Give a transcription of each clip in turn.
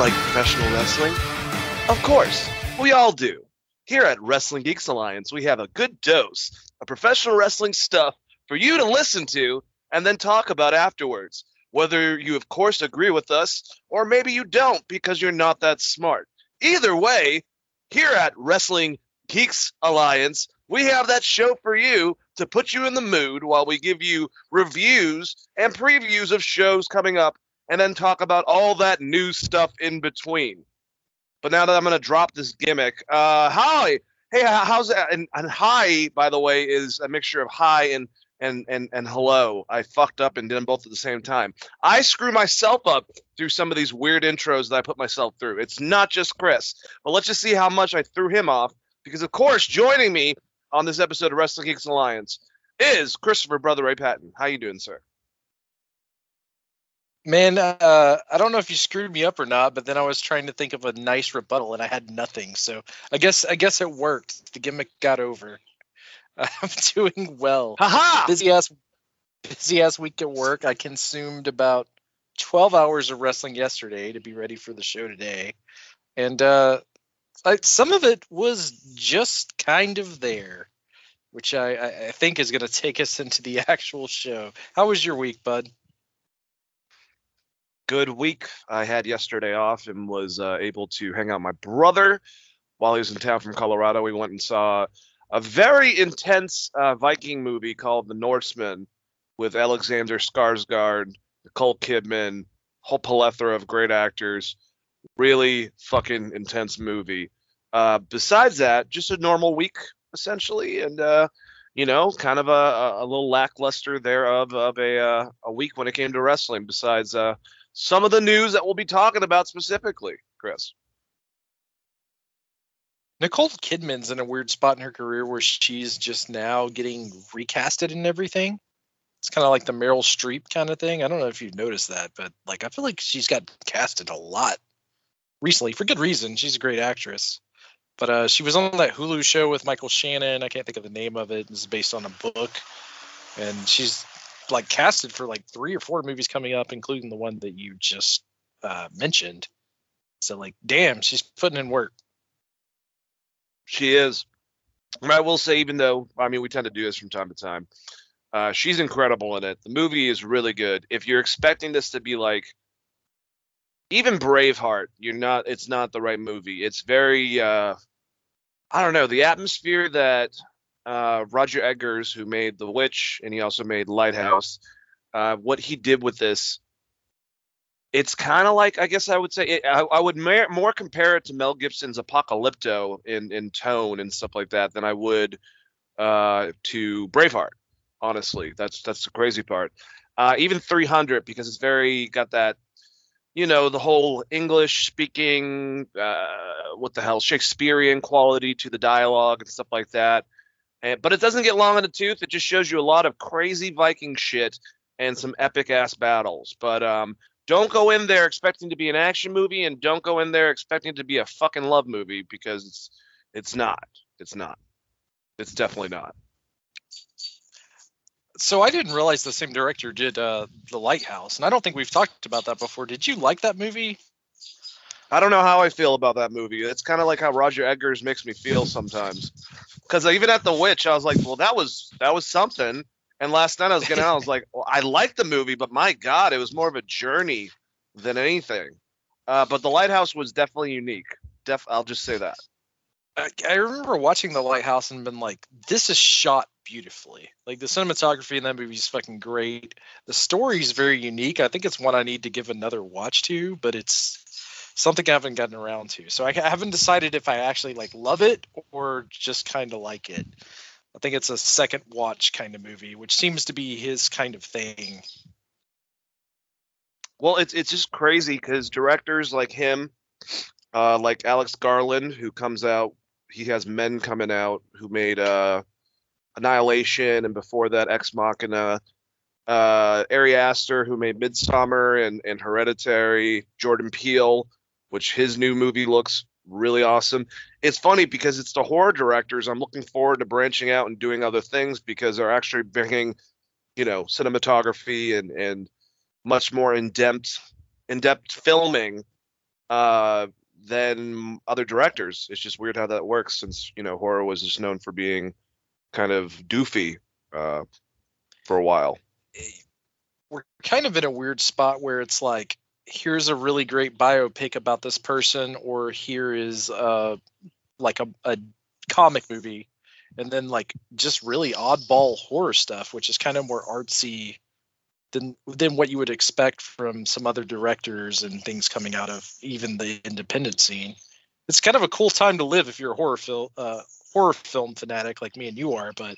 Like professional wrestling? Of course, we all do. Here at Wrestling Geeks Alliance, we have a good dose of professional wrestling stuff for you to listen to and then talk about afterwards. Whether you, of course, agree with us or maybe you don't because you're not that smart. Either way, here at Wrestling Geeks Alliance, we have that show for you to put you in the mood while we give you reviews and previews of shows coming up and then talk about all that new stuff in between. But now that I'm going to drop this gimmick, uh, hi, hey, how's that? And, and hi, by the way, is a mixture of hi and and and and hello. I fucked up and did them both at the same time. I screw myself up through some of these weird intros that I put myself through. It's not just Chris, but let's just see how much I threw him off. Because of course, joining me on this episode of Wrestling Geeks Alliance is Christopher Brother Ray Patton. How you doing, sir? Man, uh, I don't know if you screwed me up or not, but then I was trying to think of a nice rebuttal and I had nothing. So I guess I guess it worked. The gimmick got over. I'm doing well. Haha! Busy ass, busy ass week at work. I consumed about 12 hours of wrestling yesterday to be ready for the show today, and uh, like some of it was just kind of there, which I, I, I think is going to take us into the actual show. How was your week, bud? Good week. I had yesterday off and was uh, able to hang out my brother while he was in town from Colorado. We went and saw a very intense uh, Viking movie called The Northman with Alexander Skarsgård, Nicole Kidman, whole plethora of great actors. Really fucking intense movie. Uh, besides that, just a normal week essentially, and uh, you know, kind of a, a, a little lackluster there of of a uh, a week when it came to wrestling. Besides uh, some of the news that we'll be talking about specifically, Chris. Nicole Kidman's in a weird spot in her career where she's just now getting recasted and everything. It's kind of like the Meryl Streep kind of thing. I don't know if you've noticed that, but like I feel like she's got casted a lot recently for good reason. She's a great actress. But uh, she was on that Hulu show with Michael Shannon. I can't think of the name of it. It's based on a book, and she's like casted for like three or four movies coming up, including the one that you just uh, mentioned. So like, damn, she's putting in work. She is. I will say, even though I mean we tend to do this from time to time, uh, she's incredible in it. The movie is really good. If you're expecting this to be like even Braveheart, you're not. It's not the right movie. It's very. Uh, I don't know the atmosphere that uh, Roger Eggers, who made The Witch and he also made Lighthouse, uh, what he did with this. It's kind of like I guess I would say it, I, I would mer- more compare it to Mel Gibson's Apocalypto in in tone and stuff like that than I would uh, to Braveheart. Honestly, that's that's the crazy part. Uh, even 300 because it's very got that you know the whole english speaking uh, what the hell shakespearean quality to the dialogue and stuff like that and, but it doesn't get long in the tooth it just shows you a lot of crazy viking shit and some epic ass battles but um don't go in there expecting to be an action movie and don't go in there expecting to be a fucking love movie because it's it's not it's not it's definitely not So I didn't realize the same director did uh, the Lighthouse, and I don't think we've talked about that before. Did you like that movie? I don't know how I feel about that movie. It's kind of like how Roger Eggers makes me feel sometimes. Because even at The Witch, I was like, well, that was that was something. And last night I was out, I was like, well, I liked the movie, but my God, it was more of a journey than anything. Uh, but The Lighthouse was definitely unique. Def, I'll just say that. I, I remember watching the Lighthouse and been like, "This is shot beautifully. Like the cinematography in that movie is fucking great. The story is very unique. I think it's one I need to give another watch to, but it's something I haven't gotten around to. So I, haven't decided if I actually like love it or just kind of like it. I think it's a second watch kind of movie, which seems to be his kind of thing. Well, it's it's just crazy because directors like him, uh, like Alex Garland, who comes out, he has Men coming out, who made uh, Annihilation, and before that Ex Machina. Uh, Ari Aster, who made Midsommar and and Hereditary. Jordan Peele, which his new movie looks really awesome. It's funny because it's the horror directors. I'm looking forward to branching out and doing other things because they're actually bringing, you know, cinematography and and much more in depth in depth filming uh, than other directors. It's just weird how that works since you know horror was just known for being kind of doofy uh, for a while. we're kind of in a weird spot where it's like here's a really great biopic about this person or here is uh like a, a comic movie and then like just really oddball horror stuff which is kind of more artsy than than what you would expect from some other directors and things coming out of even the independent scene. It's kind of a cool time to live if you're a horror film uh horror film fanatic like me and you are but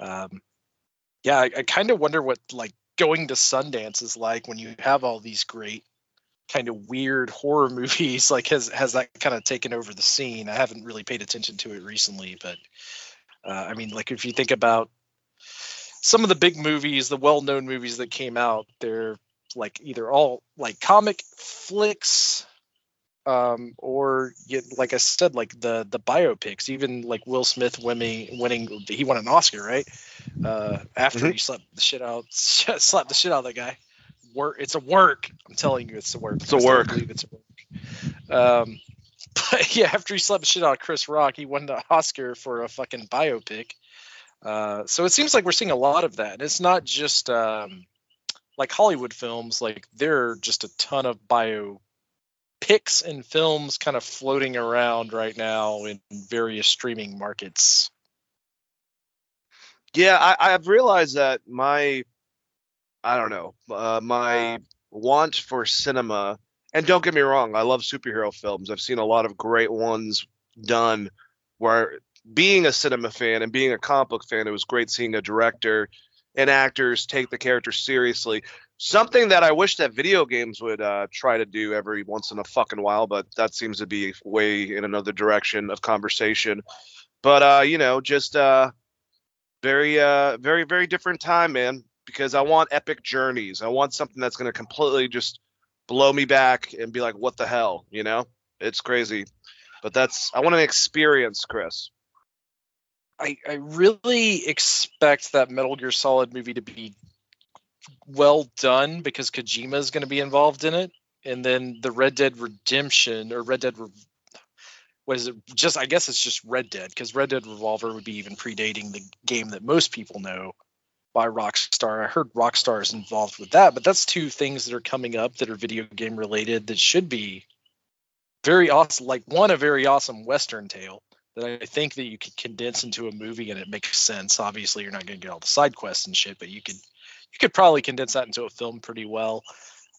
um yeah i, I kind of wonder what like going to sundance is like when you have all these great kind of weird horror movies like has has that kind of taken over the scene? I haven't really paid attention to it recently but uh, i mean like if you think about some of the big movies the well-known movies that came out they're like either all like comic flicks um or you, like i said like the the biopics even like will smith winning winning he won an oscar right? Uh after Mhm. he slapped the shit out slapped the shit out of that guy. Work it's a work. I'm telling you it's a work. It's a work. believe it's a work. Um but yeah after he slapped the shit out of chris rock he won the oscar for a fucking biopic. Uh so it seems like we're seeing a lot of that. And it's not just um like hollywood films like there are just a ton of bio picks and films kind of floating around right now in various streaming markets. Yeah, I, I've realized that my, I don't know, uh, my want for cinema, and don't get me wrong, I love superhero films. I've seen a lot of great ones done where being a cinema fan and being a comic book fan, it was great seeing a director and actors take the character seriously. Something that I wish that video games would uh, try to do every once in a fucking while, but that seems to be way in another direction of conversation. But uh, you know, just uh, very uh very very different time man because i want epic journeys. I want something that's going to completely just blow me back and be like what the hell you know? It's crazy. But that's i want an experience chris. I, I really expect that Metal Gear Solid movie to be well done because Kojima is going to be involved in it, and then the Red Dead Redemption or Red Dead, Re- what is it? Just I guess it's just Red Dead because Red Dead Revolver would be even predating the game that most people know by Rockstar. I heard Rockstar is involved with that, but that's two things that are coming up that are video game related that should be very awesome. Like one, a very awesome Western tale that I think that you could condense into a movie and it makes sense. Obviously, you're not going to get all the side quests and shit, but you could you could probably condense that into a film pretty well.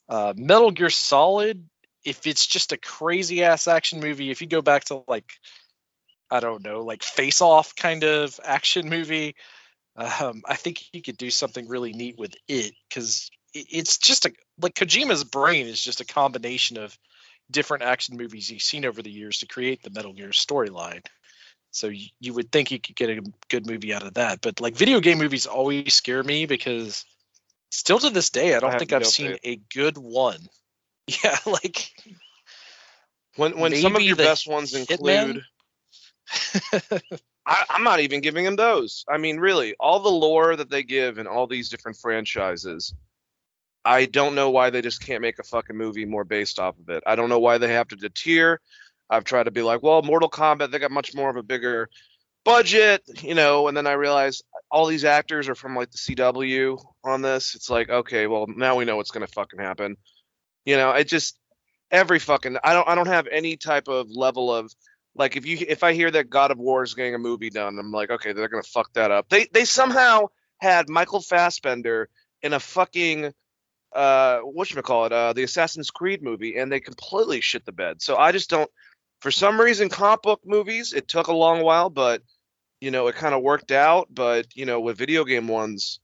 Uh, Metal Gear Solid, if it's just a crazy ass action movie, if you go back to like I don't know, like Face Off kind of action movie, um, I think you could do something really neat with it because it's just a like Kojima's brain is just a combination of different action movies he's seen over the years to create the Metal Gear storyline. So you, you would think you could get a good movie out of that, but like video game movies always scare me because still to this day I don't have think I've seen a good one. Yeah, like when when some of your best ones include I, i'm not even giving them those. I mean really all the lore that they give in all these different franchises i don't know why they just can't make a fucking movie more based off of it. I don't know why they have to deter. I've tried to be like well mortal kombat they got much more of a bigger budget you know and then i realized all these actors are from like the cw on this it's like okay well now we know what's gonna fucking happen you know it just every fucking i don't i don't have any type of level of like if you if I hear that God of War is getting a movie done, I'm like, okay, they're gonna fuck that up. They they somehow had Michael Fassbender in a fucking uh call it uh the Assassin's Creed movie, and they completely shit the bed. So I just don't. For some reason, comic book movies it took a long while, but you know it kind of worked out. But you know with video game ones,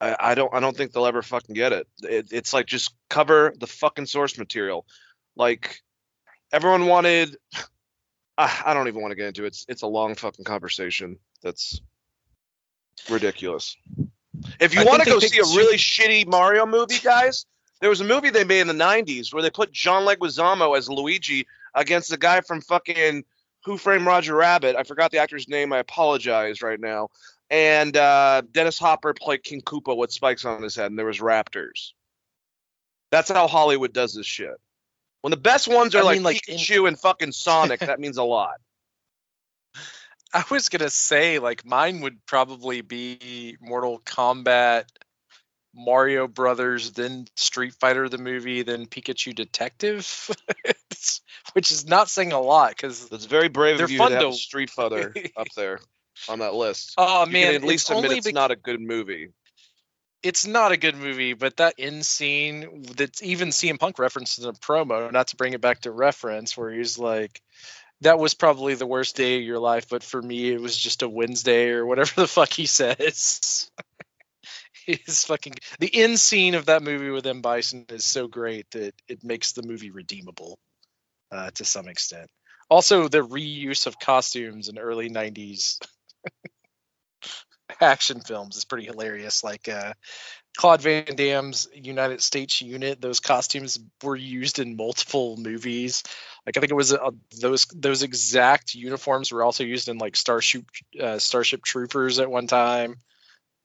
I, I don't I don't think they'll ever fucking get it. it. It's like just cover the fucking source material. Like everyone wanted. I, ah, I don't even want to get into it. It's it's a long fucking conversation. That's ridiculous. If you want to go see a really shitty Mario movie, guys, there was a movie they made in the '90s where they put John Leguizamo as Luigi against the guy from fucking Who Framed Roger Rabbit. I forgot the actor's name. I apologize right now. And uh, Dennis Hopper played King Koopa with spikes on his head, and there was raptors. That's how Hollywood does this shit. When the best ones are I like mean, like, in- Pikachu and fucking Sonic, that means a lot. I was gonna say like mine would probably be Mortal Kombat, Mario Brothers, then Street Fighter the movie, then Pikachu Detective, which is not saying a lot because it's very brave of you to have to- Street Fighter up there on that list. oh You man, at least it's admit it's not a good movie. it's not a good movie, but that end scene that's even CM Punk referenced in a promo, not to bring it back to reference, where he's like, that was probably the worst day of your life, but for me it was just a Wednesday or whatever the fuck he says. His fucking the end scene of that movie with M. Bison is so great that it makes the movie redeemable uh, to some extent. Also, the reuse of costumes in early '90s action films is pretty hilarious. Like uh, Claude Van Damme's United States unit, those costumes were used in multiple movies. Like I think it was uh, those those exact uniforms were also used in like Starship uh, Starship Troopers at one time.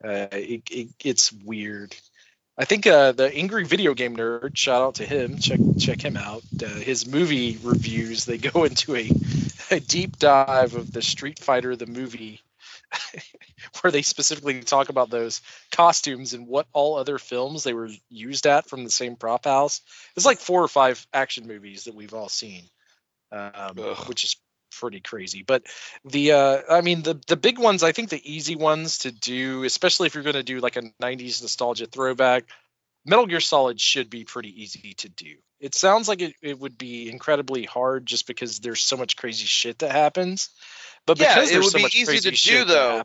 Uh, it, it, it's weird. I think uh, the angry video game nerd, shout out to him, check check him out. Uh, his movie reviews they go into a, a deep dive of the Street Fighter the movie, where they specifically talk about those costumes and what all other films they were used at from the same prop house. It's like four or five action movies that we've all seen, um, which is pretty crazy. But the, uh, I mean, the the big ones, I think the easy ones to do, especially if you're going to do like a '90s nostalgia throwback, Metal Gear Solid should be pretty easy to do. It sounds like it, it would be incredibly hard just because there's so much crazy shit that happens. But Yeah, because it would so be easy to do, though.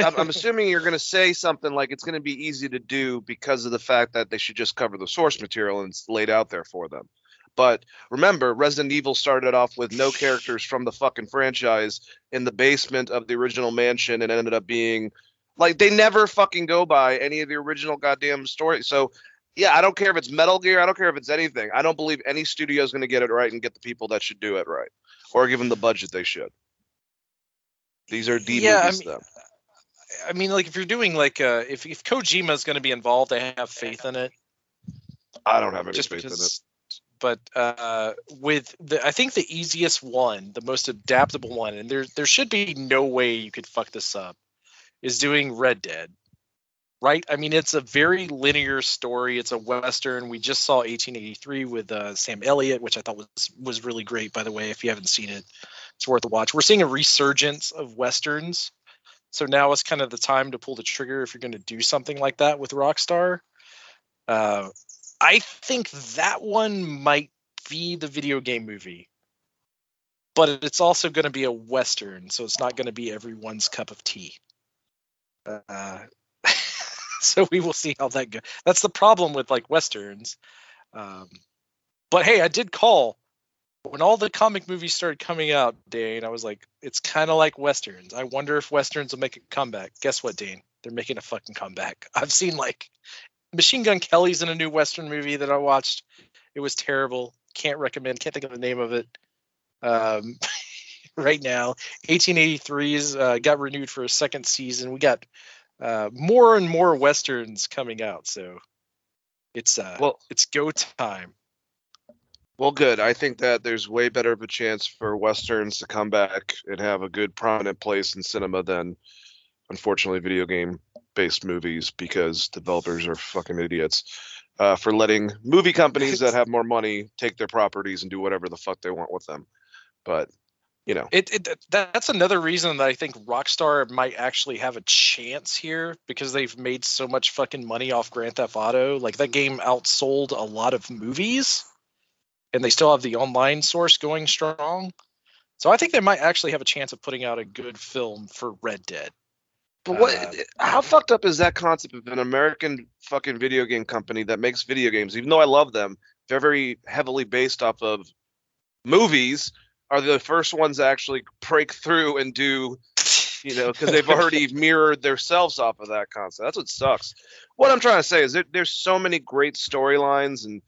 I'm assuming you're going to say something like it's going to be easy to do because of the fact that they should just cover the source material and it's laid out there for them. But remember, Resident Evil started off with no characters from the fucking franchise in the basement of the original mansion and ended up being like they never fucking go by any of the original goddamn story. So yeah, I don't care if it's Metal Gear, I don't care if it's anything. I don't believe any studio is going to get it right and get the people that should do it right or give them the budget they should. These are D Yeah, I mean, though. I mean, like if you're doing like uh, if if Kojima is going to be involved, I have faith in it. I don't have any just faith in it. because but uh with the i think the easiest one the most adaptable one and there there should be no way you could fuck this up is doing red dead. Right? I mean it's a very linear story. It's a western. We just saw 1883 with uh, sam elliott which i thought was was really great by the way if you haven't seen it. It's worth a watch. We're seeing a resurgence of westerns. So now is kind of the time to pull the trigger if you're going to do something like that with rockstar. Uh, I think that one might be the video game movie, but it's also going to be a western, so it's not going to be everyone's cup of tea. Uh, so we will see how that goes. That's the problem with like westerns. Um, but hey, I did call when all the comic movies started coming out, Dane. I was like, it's kind of like westerns. I wonder if westerns will make a comeback. Guess what, Dane? They're making a fucking comeback. I've seen like Machine Gun Kelly's in a new Western movie that I watched. It was terrible. Can't recommend. Can't think of the name of it. Um, right now, 1883's uh, got renewed for a second season. We got uh, more and more westerns coming out, so it's uh, Well, it's go time. Well, good. I think that there's way better of a chance for westerns to come back and have a good prominent place in cinema than, unfortunately, video game based movies because developers are fucking idiots uh, for letting movie companies that have more money take their properties and do whatever the fuck they want with them. But you know, It, it that's another reason that I think Rockstar might actually have a chance here because they've made so much fucking money off Grand Theft Auto. Like that game outsold a lot of movies, and they still have the online source going strong. So I think they might actually have a chance of putting out a good film for Red Dead. But what? Uh, how fucked up is that concept of an American fucking video game company that makes video games? Even though I love them, they're very heavily based off of movies. Are the first ones to actually break through and do, you know, because they've already mirrored themselves off of that concept. That's what sucks. What I'm trying to say is there's so many great storylines and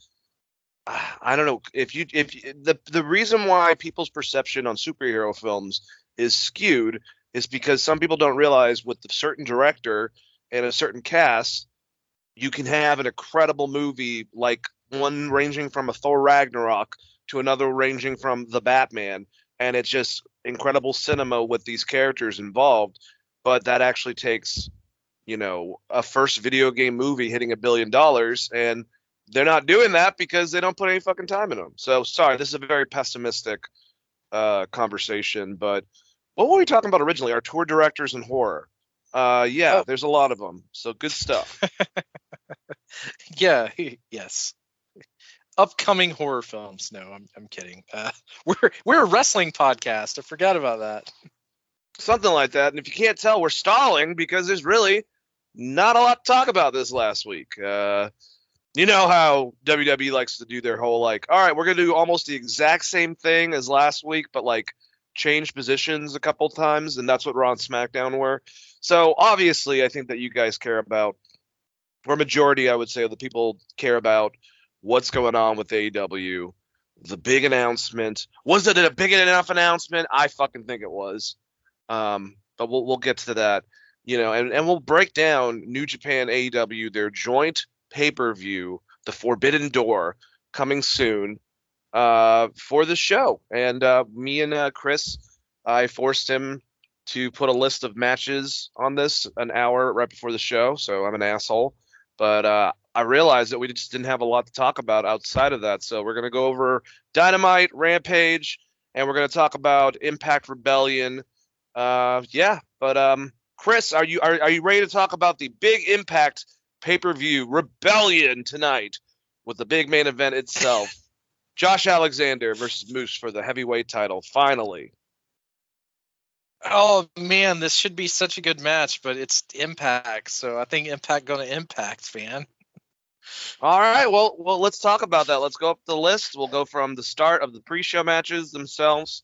ah, I don't know if you if you- the the reason why people's perception on superhero films is skewed is because some people don't realize with a certain director and a certain cast, you can have an incredible movie like one ranging from a Thor Ragnarok to another ranging from the Batman, and it's just incredible cinema with these characters involved. But that actually takes, you know, a first video game movie hitting a billion dollars, and they're not doing that because they don't put any fucking time in them. So sorry, this is a very pessimistic uh, conversation, but what were we talking about originally? auteur directors and horror. Uh, yeah, Oh. there's a lot of them. So good stuff. yeah, yes. Upcoming horror films. No, I'm I'm kidding. Uh, we're we're a wrestling podcast. I forgot about that. Something like that. And if you can't tell, we're stalling because there's really not a lot to talk about this last week. Uh, you know how WWE likes to do their whole like, all right, we're gonna do almost the exact same thing as last week, but like change positions a couple times, and that's what Raw and SmackDown were. So obviously, I think that you guys care about, or majority, I would say, of the people care about what's going on with AEW. The big announcement was it a big enough announcement? I fucking think it was. Um, but we'll we'll get to that, you know, and, and we'll break down New Japan AEW, their joint pay per view, the Forbidden Door, coming soon, uh, for the show. And uh, me and uh, Chris, I forced him to put a list of matches on this an hour right before the show, so I'm an asshole. But uh, I realized that we just didn't have a lot to talk about outside of that, so we're gonna go over Dynamite, Rampage, and we're gonna talk about Impact Rebellion. Uh, yeah, but um, Chris, are you are, are you ready to talk about the big Impact pay per view Rebellion tonight with the big main event itself? Josh Alexander versus Moose for the heavyweight title. Finally, Oh man, this should be such a good match, but it's Impact, so I think Impact gonna impact, man. all right. Well, well, let's talk about that. Let's go up the list. We'll go from the start of the pre-show matches themselves.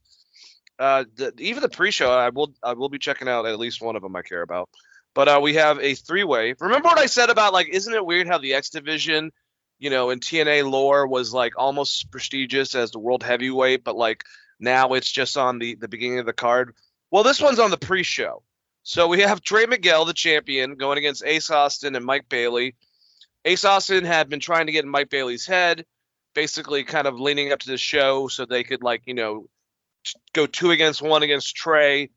Uh, the, even the pre-show, I will I will be checking out at least one of them I care about. But uh, we have a three-way. Remember what I said about like, isn't it weird how the X Division, you know, in TNA lore was like almost prestigious as the World Heavyweight, but like now it's just on the the beginning of the card. Well, this one's on the pre-show. So we have Trey Miguel, the champion, going against Ace Austin and Mike Bailey. Ace Austin had been trying to get in Mike Bailey's head, basically kind of leaning up to the show so they could like, you know, go two against one against Trey.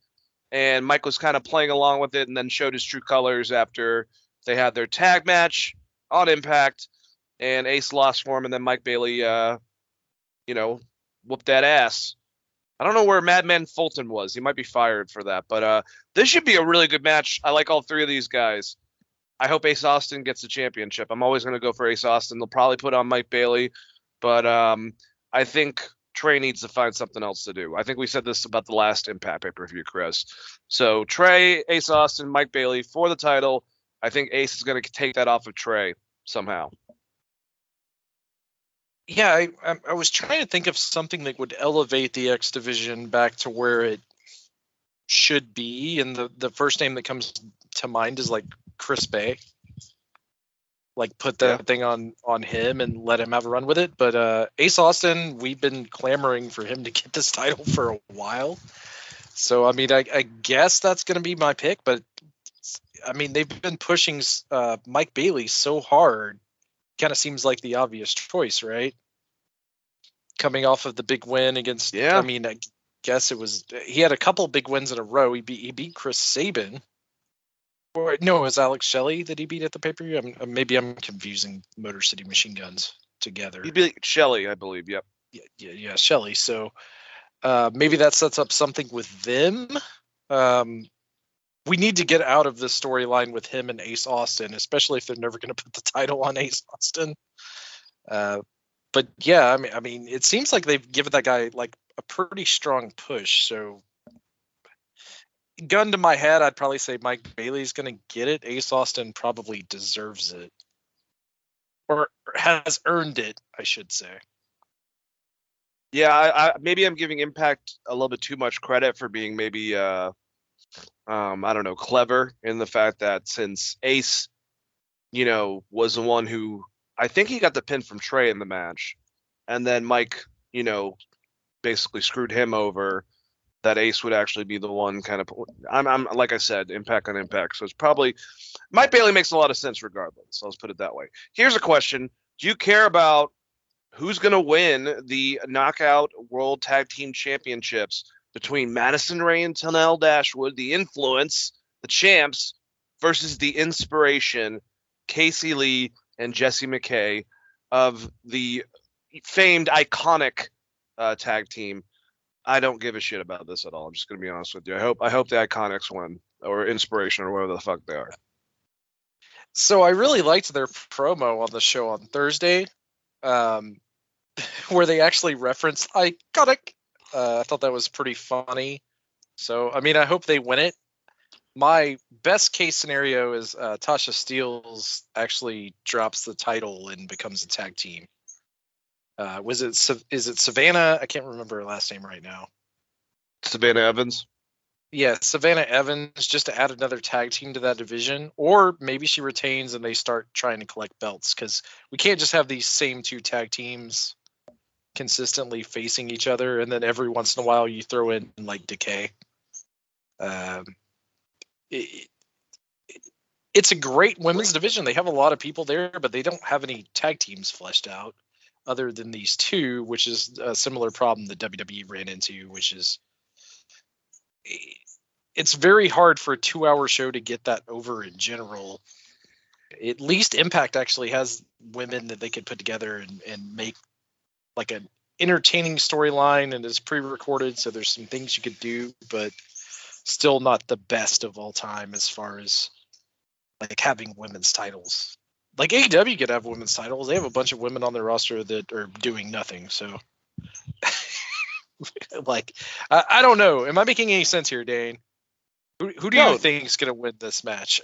And Mike was kind of playing along with it and then showed his true colors after they had their tag match on Impact. And Ace lost for him, and then Mike Bailey, uh, you know, whooped that ass. I don't know where Madman Fulton was. He might be fired for that. But uh, this should be a really good match. I like all three of these guys. I hope Ace Austin gets the championship. I'm always going to go for Ace Austin. They'll probably put on Mike Bailey, but um, I think Trey needs to find something else to do. I think we said this about the last Impact pay per view, Chris. So Trey, Ace Austin, Mike Bailey for the title. I think Ace is going to take that off of Trey somehow. Yeah, I, I I was trying to think of something that would elevate the X division back to where it should be, and the the first name that comes to mind is like Chris Bey. Like put that Yeah. thing on on him and let him have a run with it. But uh, Ace Austin, we've been clamoring for him to get this title for a while. So I mean, I, I guess that's going to be my pick. But I mean, they've been pushing uh, Mike Bailey so hard. Kind of seems like the obvious choice, right? Coming off of the big win against, Yeah. I mean, I guess it was he had a couple big wins in a row. He beat he beat Chris Sabin. Or no, it was Alex Shelley that he beat at the pay per view. Maybe I'm confusing Motor City Machine Guns together. He'd be Shelly, I believe. Yep. yeah, yeah, yeah Shelley. So uh, maybe that sets up something with them. Um, we need to get out of this storyline with him and Ace Austin, especially if they're never going to put the title on Ace Austin. Uh, but yeah, I mean, I mean, it seems like they've given that guy like a pretty strong push. So gun to my head, I'd probably say Mike Bailey's going to get it. Ace Austin probably deserves it, or has earned it, I should say. Yeah, I, I, maybe I'm giving Impact a little bit too much credit for being maybe, uh, um, I don't know, clever in the fact that since Ace, you know, was the one who I think he got the pin from Trey in the match, and then Mike, you know, basically screwed him over. That Ace would actually be the one kind of. I'm, I'm like I said, impact on impact. So it's probably Mike Bailey makes a lot of sense regardless. So Let's put it that way. Here's a question: Do you care about who's going to win the Knockout World Tag Team Championships between Madison Ray and Tenille Dashwood, the Influence, the champs, versus the Inspiration, Casey Lee and Jessie McKay of the famed iconic uh, tag team. I don't give a shit about this at all. I'm just gonna be honest with you. I hope I hope the Iconics win or Inspiration or whatever the fuck they are. So I really liked their promo on the show on Thursday, um, where they actually referenced Iconic. Uh, I thought that was pretty funny. So I mean, I hope they win it. My best case scenario is uh, Tasha Steelz actually drops the title and becomes a tag team. Uh, was it is it Savannah? I can't remember her last name right now. Savannah Evans. Yeah, Savannah Evans, just to add another tag team to that division, or maybe she retains and they start trying to collect belts because we can't just have these same two tag teams consistently facing each other, and then every once in a while you throw in like Decay. Um, it, it's a great women's division. They have a lot of people there, but they don't have any tag teams fleshed out other than these two, which is a similar problem that WWE ran into, which is it's very hard for a two hour show to get that over in general. At least Impact actually has women that they could put together and, and make like an entertaining storyline and is pre recorded, so there's some things you could do, but still not the best of all time as far as like having women's titles like AEW could have women's titles. They have a bunch of women on their roster that are doing nothing. So, like, I, I, don't know. Am I making any sense here, Dane? Who, who do no. you think is going to win this match?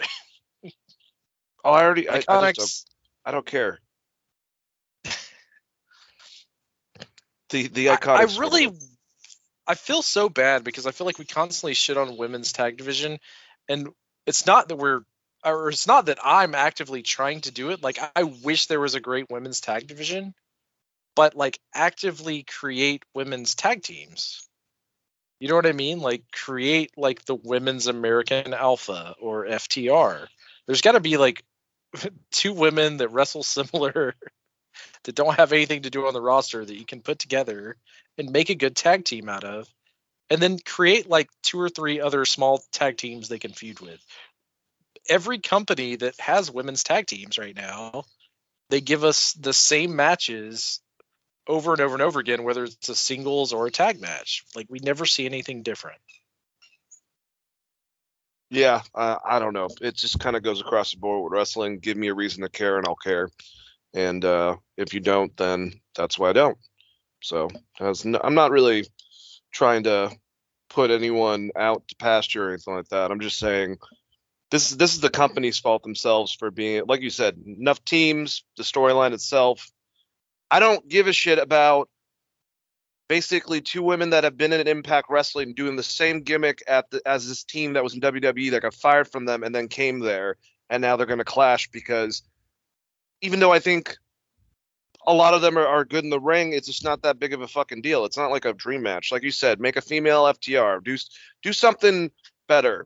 oh, I already. I, I, don't, I don't care. The the iconics. I, really. I feel so bad because I feel like we constantly shit on women's tag division, and it's not that we're or it's not that I'm actively trying to do it. Like I wish there was a great women's tag division, but like actively create women's tag teams. You know what I mean? Like create like the women's American Alpha or FTR. There's got to be like two women that wrestle similar that don't have anything to do on the roster that you can put together and make a good tag team out of and then create like two or three other small tag teams they can feud with every company that has women's tag teams right now, they give us the same matches over and over and over again, whether it's a singles or a tag match. Like we never see anything different. Yeah, uh, I don't know. It just kind of goes across the board with wrestling. Give me a reason to care, and I'll care. And uh, if you don't, then that's why I don't. So I'm not really trying to put anyone out to pasture or anything like that. I'm just saying this is this is the company's fault themselves for being like you said enough teams the storyline itself i don't give a shit about basically two women that have been in impact wrestling doing the same gimmick at the, as this team that was in wwe that got fired from them and then came there and now they're going to clash because even though i think a lot of them are, are good in the ring it's just not that big of a fucking deal. It's not like a dream match. Like you said make a female ftr do do something better.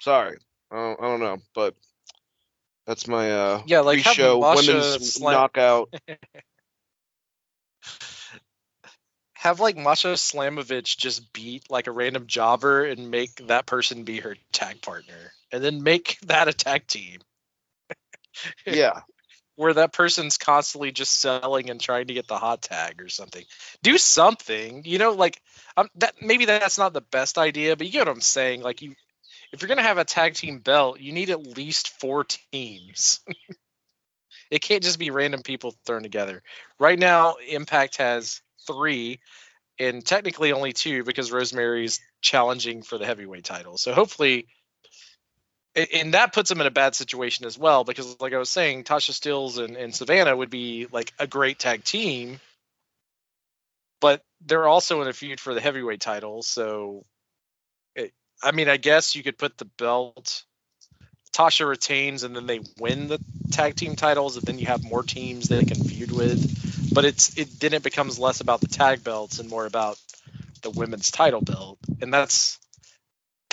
Sorry. I don't, I don't know, but that's my uh yeah like show women's slam- knockout. have like Masha Slamovich just beat like a random jobber and make that person be her tag partner, and then make that a tag team. yeah, where that person's constantly just selling and trying to get the hot tag or something. Do something, you know, like um, that. Maybe that's not the best idea, but you get what I'm saying. Like you, if you're gonna have a tag team belt, you need at least four teams. it can't just be random people thrown together. Right now, Impact has three, and technically only two because Rosemary's challenging for the heavyweight title. So hopefully, and that puts them in a bad situation as well because, like I was saying, Tasha Steelz and, and Savannah would be like a great tag team, but they're also in a feud for the heavyweight title. So, it, I mean, I guess you could put the belt. Tasha retains and then they win the tag team titles, and then you have more teams they can feud with. But it's it then it becomes less about the tag belts and more about the women's title belt, and that's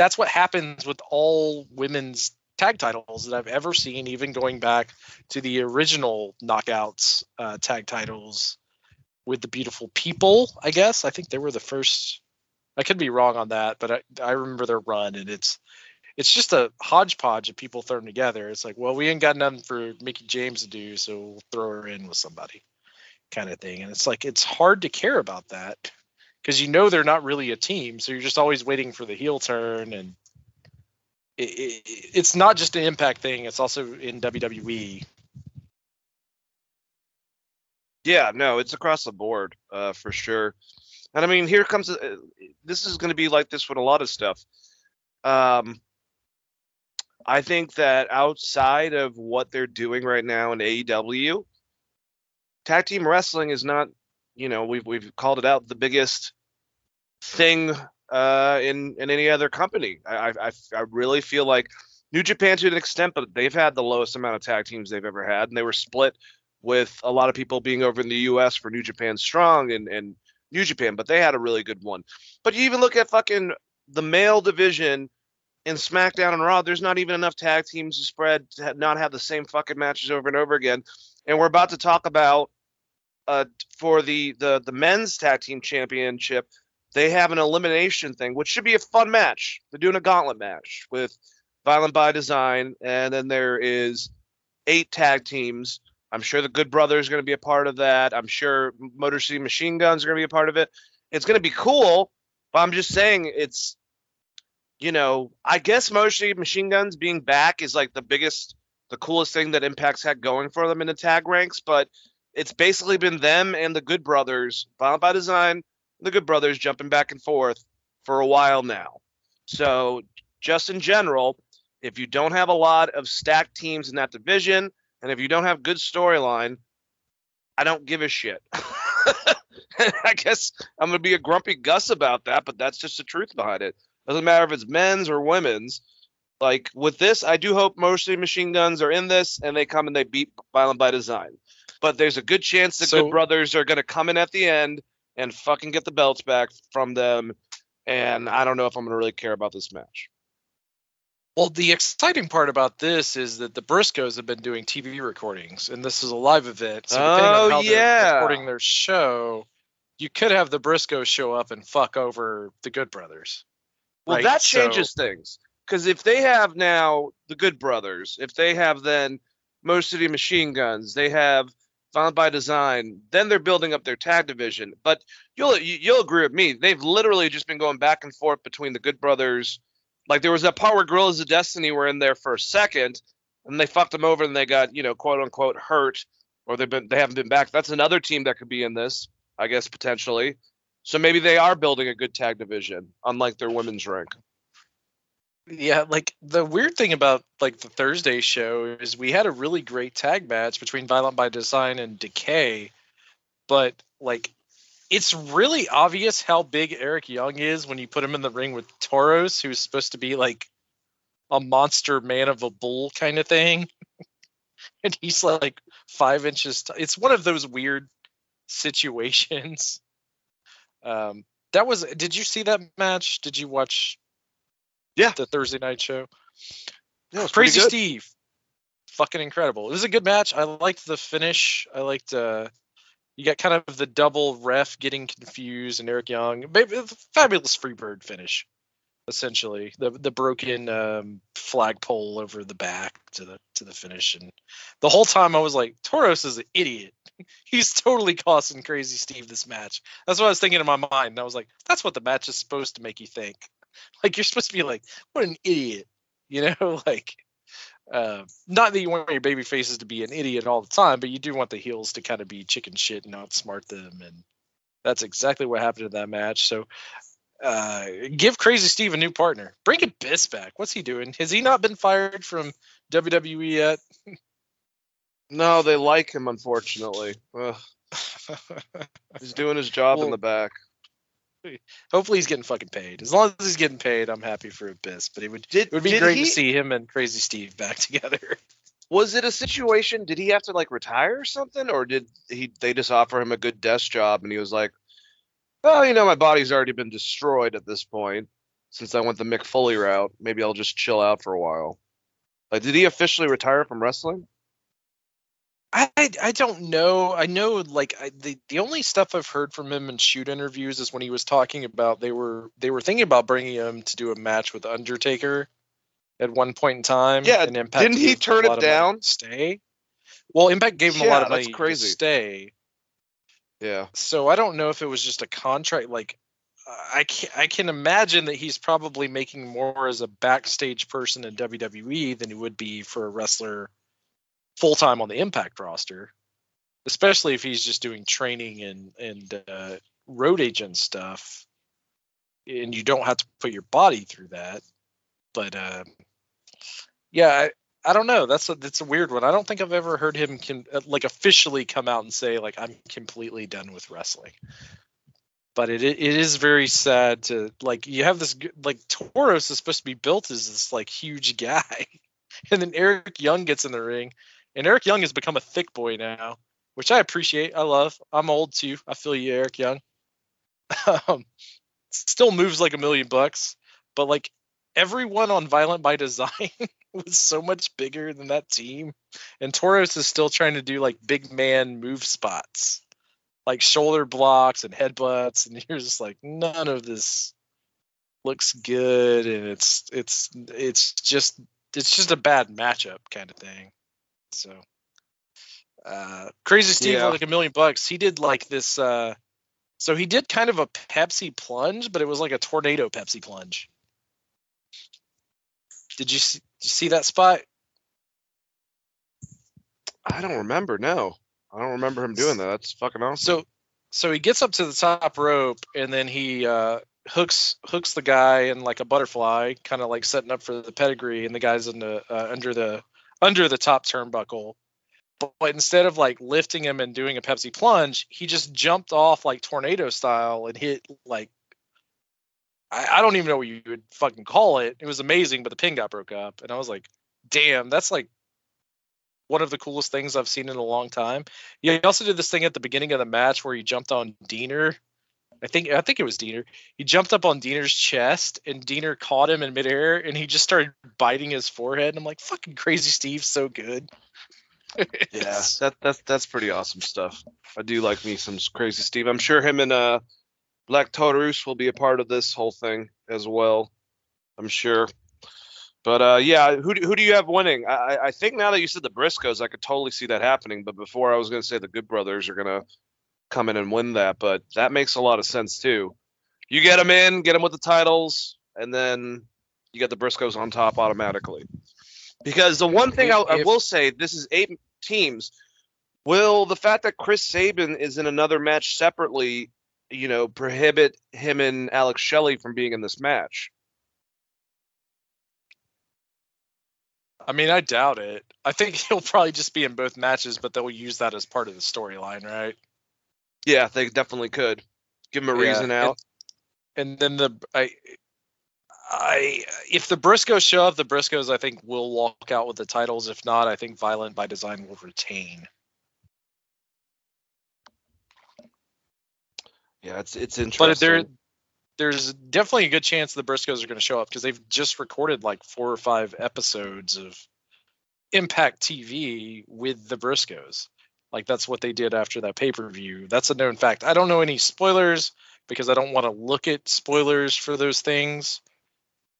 that's what happens with all women's tag titles that I've ever seen, even going back to the original knockouts uh, tag titles with the beautiful people. I guess I think they were the first. I could be wrong on that, but I, I remember their run, and it's it's just a hodgepodge of people thrown together. It's like, well, we ain't got nothing for Mickie James to do, so we'll throw her in with somebody, kind of thing. And it's like it's hard to care about that because you know they're not really a team, so you're just always waiting for the heel turn, and it, it, it's not just an Impact thing; it's also in. WWE. Yeah, no, it's across the board uh, for sure. And I mean, here comes uh, this is going to be like this with a lot of stuff. Um, I think that outside of what they're doing right now in AEW, tag team wrestling is not, you know, we've we've called it out the biggest thing uh, in in any other company. I, I I really feel like New Japan to an extent, but they've had the lowest amount of tag teams they've ever had, and they were split with a lot of people being over in the U.S. for New Japan Strong and and New Japan, but they had a really good one. But you even look at fucking the male division in SmackDown and Raw. There's not even enough tag teams to spread to not have the same fucking matches over and over again. And we're about to talk about uh for the the the men's tag team championship. They have an elimination thing, which should be a fun match. They're doing a gauntlet match with Violent by Design, and then there is eight tag teams. I'm sure the Good Brothers are going to be a part of that. I'm sure Motor City Machine Guns are going to be a part of it. It's going to be cool, but I'm just saying it's, you know, I guess Motor City Machine Guns being back is like the biggest, the coolest thing that Impact's had going for them in the tag ranks, but it's basically been them and the Good Brothers, Violent by Design, the Good Brothers jumping back and forth for a while now. So, just in general, if you don't have a lot of stacked teams in that division, and if you don't have good storyline, I don't give a shit. I guess I'm gonna be a grumpy Gus about that, but that's just the truth behind it. Doesn't matter if it's men's or women's. Like with this, I do hope mostly machine guns are in this and they come and they beat Violent by Design. But there's a good chance the So- Good Brothers are gonna come in at the end and fucking get the belts back from them. And I don't know if I'm gonna really care about this match. Well, the exciting part about this is that the Briscoes have been doing TV recordings, and this is a live event. So depending Oh, on how yeah. they're recording their show, you could have the Briscoes show up and fuck over the Good Brothers. Well, Right, that so- changes things because if they have now the Good Brothers, if they have then Motor City Machine Guns, they have Violent by Design, then they're building up their tag division. But you'll you- you'll agree with me, they've literally just been going back and forth between the Good Brothers. Like there was that part where Guerrillas of Destiny were in there for a second, and they fucked them over, and they got you know quote unquote hurt, or they've been they haven't been back. That's another team that could be in this, I guess potentially. So maybe they are building a good tag division, unlike their women's rank. Yeah, like the weird thing about like the Thursday show is we had a really great tag match between Violent by Design and Decay, but like it's really obvious how big Eric Young is when you put him in the ring with Taurus, who's supposed to be like a monster man of a bull kind of thing. and he's like five inches. T- it's one of those weird situations. Um, that was. Did you see that match? Did you watch? Yeah. the Thursday night show. Yeah, Crazy. Steve, fucking incredible. It was a good match. I liked the finish. I liked. uh You got kind of the double ref getting confused and Eric Young, fabulous Freebird finish. Essentially, the the broken um, flagpole over the back to the to the finish, and the whole time I was like, Taurus is an idiot. He's totally costing Crazy Steve this match. That's what I was thinking in my mind. And I was like, that's what the match is supposed to make you think. Like you're supposed to be like, what an idiot, you know? Like, uh, not that you want your baby faces to be an idiot all the time, but you do want the heels to kind of be chicken shit and outsmart them. And That's exactly what happened in that match. So uh, give Crazy Steve a new partner. Bring Abyss back. What's he doing? Has he not been fired from WWE yet? No, they like him, unfortunately. He's doing his job in the back. Hopefully he's getting fucking paid. As long as he's getting paid, I'm happy for Abyss. But it would Did, it would be great he, to see him and Crazy Steve back together. Was it a situation? Did he have to like retire or something, or did he? They just offer him a good desk job, and he was like, "Oh, you know, my body's already been destroyed at this point. Since I went the Mick Foley route, maybe I'll just chill out for a while." Like, did he officially retire from wrestling? I I don't know. I know like I, the the only stuff I've heard from him in shoot interviews is when he was talking about they were they were thinking about bringing him to do a match with Undertaker at one point in time. Yeah, and Impact didn't he turn it lot of money down? Stay. Well, Impact gave him a lot Yeah, of money crazy. to stay. Yeah. So I don't know if it was just a contract. Like I can I can imagine that he's probably making more as a backstage person in WWE than he would be for a wrestler full time on the Impact roster, especially if he's just doing training and and uh, road agent stuff, and you don't have to put your body through that. But uh, yeah, I, I don't know. That's a that's a weird one. I don't think I've ever heard him can, like officially come out and say like I'm completely done with wrestling. But it it is very sad to like you have this like Taurus is supposed to be built as this like huge guy, and then Eric Young gets in the ring, and Eric Young has become a thick boy now, which I appreciate. I love. I'm old too. I feel you, Eric Young. um, still moves like a million bucks, but like everyone on Violent by Design was so much bigger than that team, and Taurus is still trying to do like big man move spots, like shoulder blocks and headbutts, and you're just like, none of this looks good, and it's it's it's just it's just a bad matchup kind of thing. So, uh, Crazy Steve Yeah. like a million bucks. He did like this. Uh, so he did kind of a Pepsi plunge, but it was like a tornado Pepsi plunge. Did you see, did you see that spot? I don't remember. No, I don't remember him doing that. That's fucking awesome. So so he gets up to the top rope and then he uh, hooks hooks the guy in like a butterfly, kind of like setting up for the pedigree, and the guy's in the uh, under the under the top turnbuckle. But, but instead of like lifting him and doing a Pepsi plunge, he just jumped off like tornado style and hit like I, I don't even know what you would fucking call it. It was amazing, but the pin got broke up, and I was like, damn, that's like one of the coolest things I've seen in a long time. Yeah, he also did this thing at the beginning of the match where he jumped on Deaner. I think I think it was Deaner. He jumped up on Deaner's chest and Deaner caught him in midair and he just started biting his forehead. And I'm like, fucking crazy Steve's so good. Yeah, that that's that's pretty awesome stuff. I do like me some crazy Steve. I'm sure him and uh Black Taurus will be a part of this whole thing as well. I'm sure. But uh yeah, who do, who do you have winning? I I- think now that you said the Briscoes, I could totally see that happening. But before I was gonna say the Good Brothers are gonna come in and win that, but that makes a lot of sense too. You get them in, get them with the titles, and then you get the Briscoes on top automatically. Because the one thing I, I If- will say, this is eight teams. Will the fact that Chris Sabin is in another match separately, you know, prohibit him and Alex Shelley from being in this match? I mean, I doubt it. I think he'll probably just be in both matches, but they'll use that as part of the storyline, right? Yeah, they definitely could. Give him a Yeah, reason and- out. And then the I I if the Briscoes show up, the Briscoes I think will walk out with the titles. If not, I think Violent by Design will retain. Yeah, it's it's interesting. But there, there's definitely a good chance the Briscoes are going to show up because they've just recorded like four or five episodes of Impact TV with the Briscoes. Like that's what they did after that pay per view. That's a known fact. I don't know any spoilers because I don't want to look at spoilers for those things.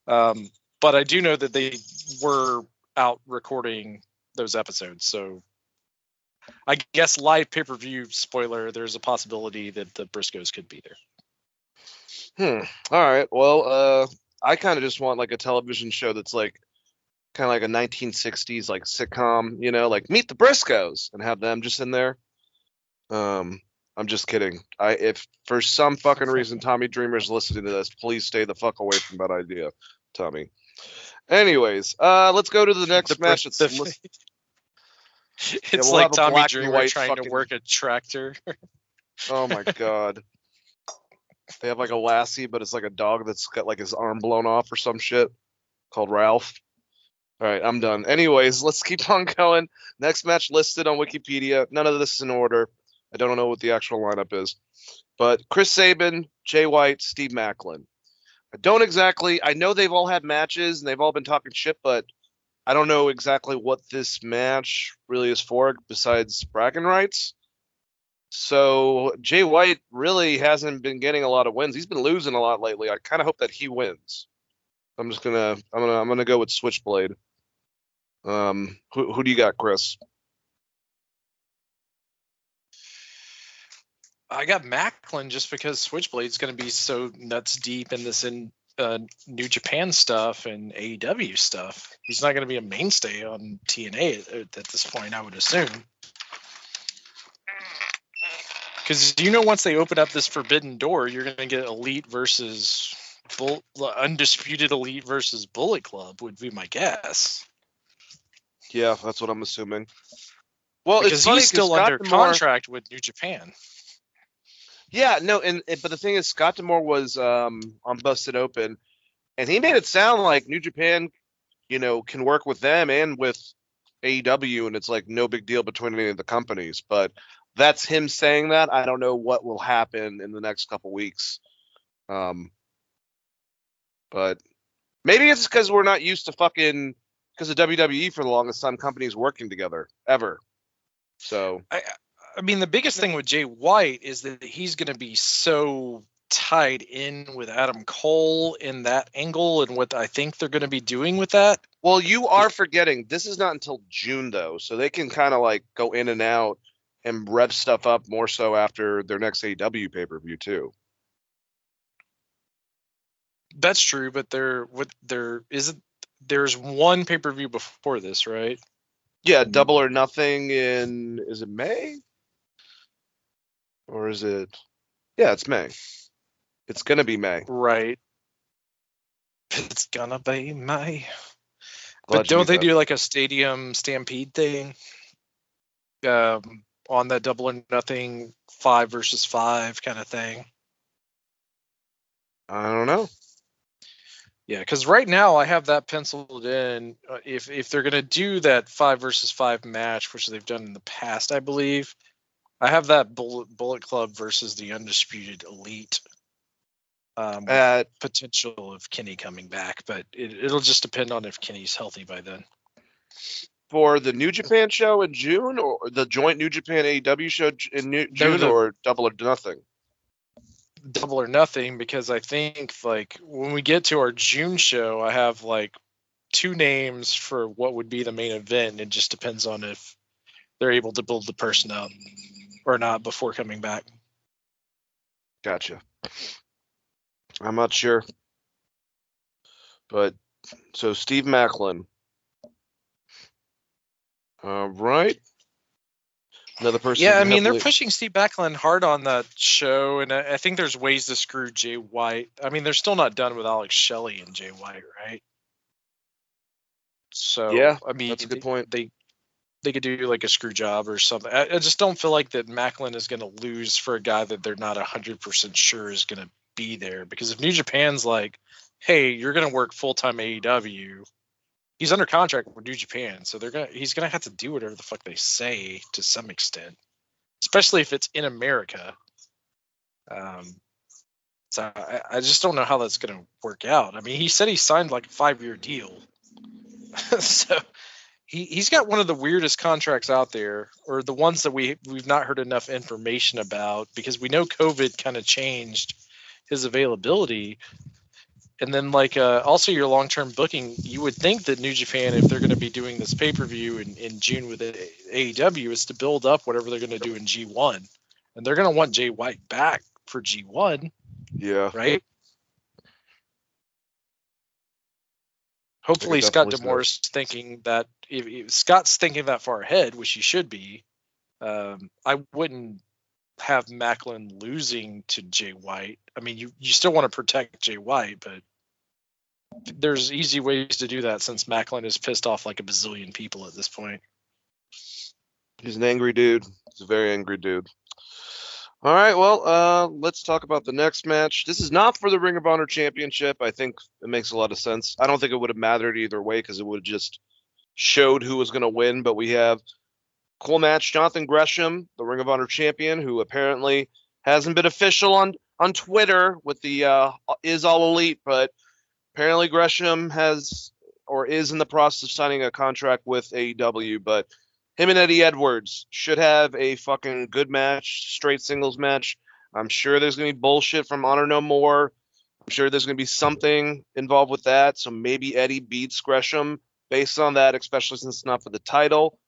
Um, but I do know that they were out recording those episodes. So I guess live pay per view spoiler, there's a possibility that the Briscoes could be there. Hmm. All right. Well, uh, I kind of just want like a television show that's like kind of like a 1960s like sitcom, you know, like Meet the Briscoes and have them just in there. Um, I'm just kidding. I if for some fucking reason Tommy Dreamer's listening to this, please stay the fuck away from that idea, Tommy. Anyways, uh, let's go to the next The match. It's the- it's we'll like Tommy Dreamer trying fucking- to work a tractor. oh my god. They have like a lassie, but it's like a dog that's got like his arm blown off or some shit called Ralph. All right, I'm done. Anyways, let's keep on going. Next match listed on Wikipedia. None of this is in order. I don't know what the actual lineup is. But Chris Sabin, Jay White, Steve Maclin. I don't exactly I know they've all had matches and they've all been talking shit, but I don't know exactly what this match really is for besides bragging rights. So Jay White really hasn't been getting a lot of wins. He's been losing a lot lately. I kind of hope that he wins. I'm just gonna I'm gonna I'm gonna go with Switchblade. Um, who who do you got, Chris? I got Maclin just because Switchblade's going to be so nuts deep in this in uh, New Japan stuff and AEW stuff. He's not going to be a mainstay on TNA at, at this point, I would assume. Because you know, once they open up this forbidden door, you're going to get Elite versus Bull, undisputed Elite versus Bullet Club would be my guess. Yeah, that's what I'm assuming. Well, because it's funny he's still under D'Amore- contract with New Japan. Yeah, no, and, and but the thing is, Scott D'Amore was um on Busted Open, and he made it sound like New Japan, you know, can work with them and with AEW, and it's like no big deal between any of the companies. But that's him saying that. I don't know what will happen in the next couple weeks. Um, but maybe it's because we're not used to fucking because of WWE for the longest time companies working together ever. So I I mean, the biggest thing with Jay White is that he's going to be so tied in with Adam Cole in that angle and what I think they're going to be doing with that. Well, you are forgetting this is not until June though, so they can kind of like go in and out and rev stuff up more so after their next AEW pay per view too. That's true, but there, what there isn't. There's one pay per view before this, right? Yeah, double or nothing in is it May? Or is it Yeah, it's May. It's gonna be May. Right. It's gonna be May. Glad but don't they that. do like a stadium stampede thing? Um, on that double or nothing five versus five kind of thing. I don't know. Yeah, because right now I have that penciled in. Uh, if if they're gonna do that five versus five match, which they've done in the past, I believe, I have that Bullet Bullet Club versus the Undisputed Elite. Um, At potential of Kenny coming back, but it, it'll just depend on if Kenny's healthy by then. for the New Japan show in June or the joint New Japan AEW show in New, June the- or double or nothing. Double or nothing, because I think like when we get to our June show, I have like two names for what would be the main event. It just depends on if they're able to build the person up or not before coming back. Gotcha. I'm not sure. But so Steve Maclin. All right. Another person. Yeah, I mean they're pushing Steve Maclin hard on that show, and I, I think there's ways to screw Jay White. I mean they're still not done with Alex Shelley and Jay White, right? So Yeah, I mean that's a good they- point. They they could do like a screw job or something. I, I just don't feel like that Maclin is going to lose for a guy that they're not hundred percent sure is going to be there. Because if New Japan's like, hey, you're going to work full time AEW, he's under contract with New Japan, so they're gonna he's gonna have to do whatever the fuck they say to some extent, especially if it's in America. Um, so I, I just don't know how that's gonna work out. I mean, he said he signed like a five year deal, so he he's got one of the weirdest contracts out there, or the ones that we we've not heard enough information about because we know COVID kind of changed his availability and then like uh, also your long-term booking you would think that new japan if they're going to be doing this pay-per-view in, in june with aew is to build up whatever they're going to do in g1 and they're going to want jay white back for g1 Yeah. right? Hopefully scott d'amore's thinking that if, if scott's thinking that far ahead which he should be. Um, i wouldn't have Maclin losing to Jay White. I mean, you you still want to protect Jay White, but there's easy ways to do that since Maclin is pissed off like a bazillion people at this point. He's an angry dude. He's a very angry dude. All right, well, uh, let's talk about the next match. This is not for the Ring of Honor Championship. I think it makes a lot of sense. I don't think it would have mattered either way because it would have just showed who was going to win. But we have cool match: Jonathan Gresham, the Ring of Honor champion, who apparently hasn't been official on on Twitter with the uh, is all elite, but apparently Gresham has or is in the process of signing a contract with AEW. But him and Eddie Edwards should have a fucking good match, straight singles match. I'm sure there's gonna be bullshit from Honor No More. I'm sure there's gonna be something involved with that. So maybe Eddie beats Gresham based on that, especially since it's not for the title.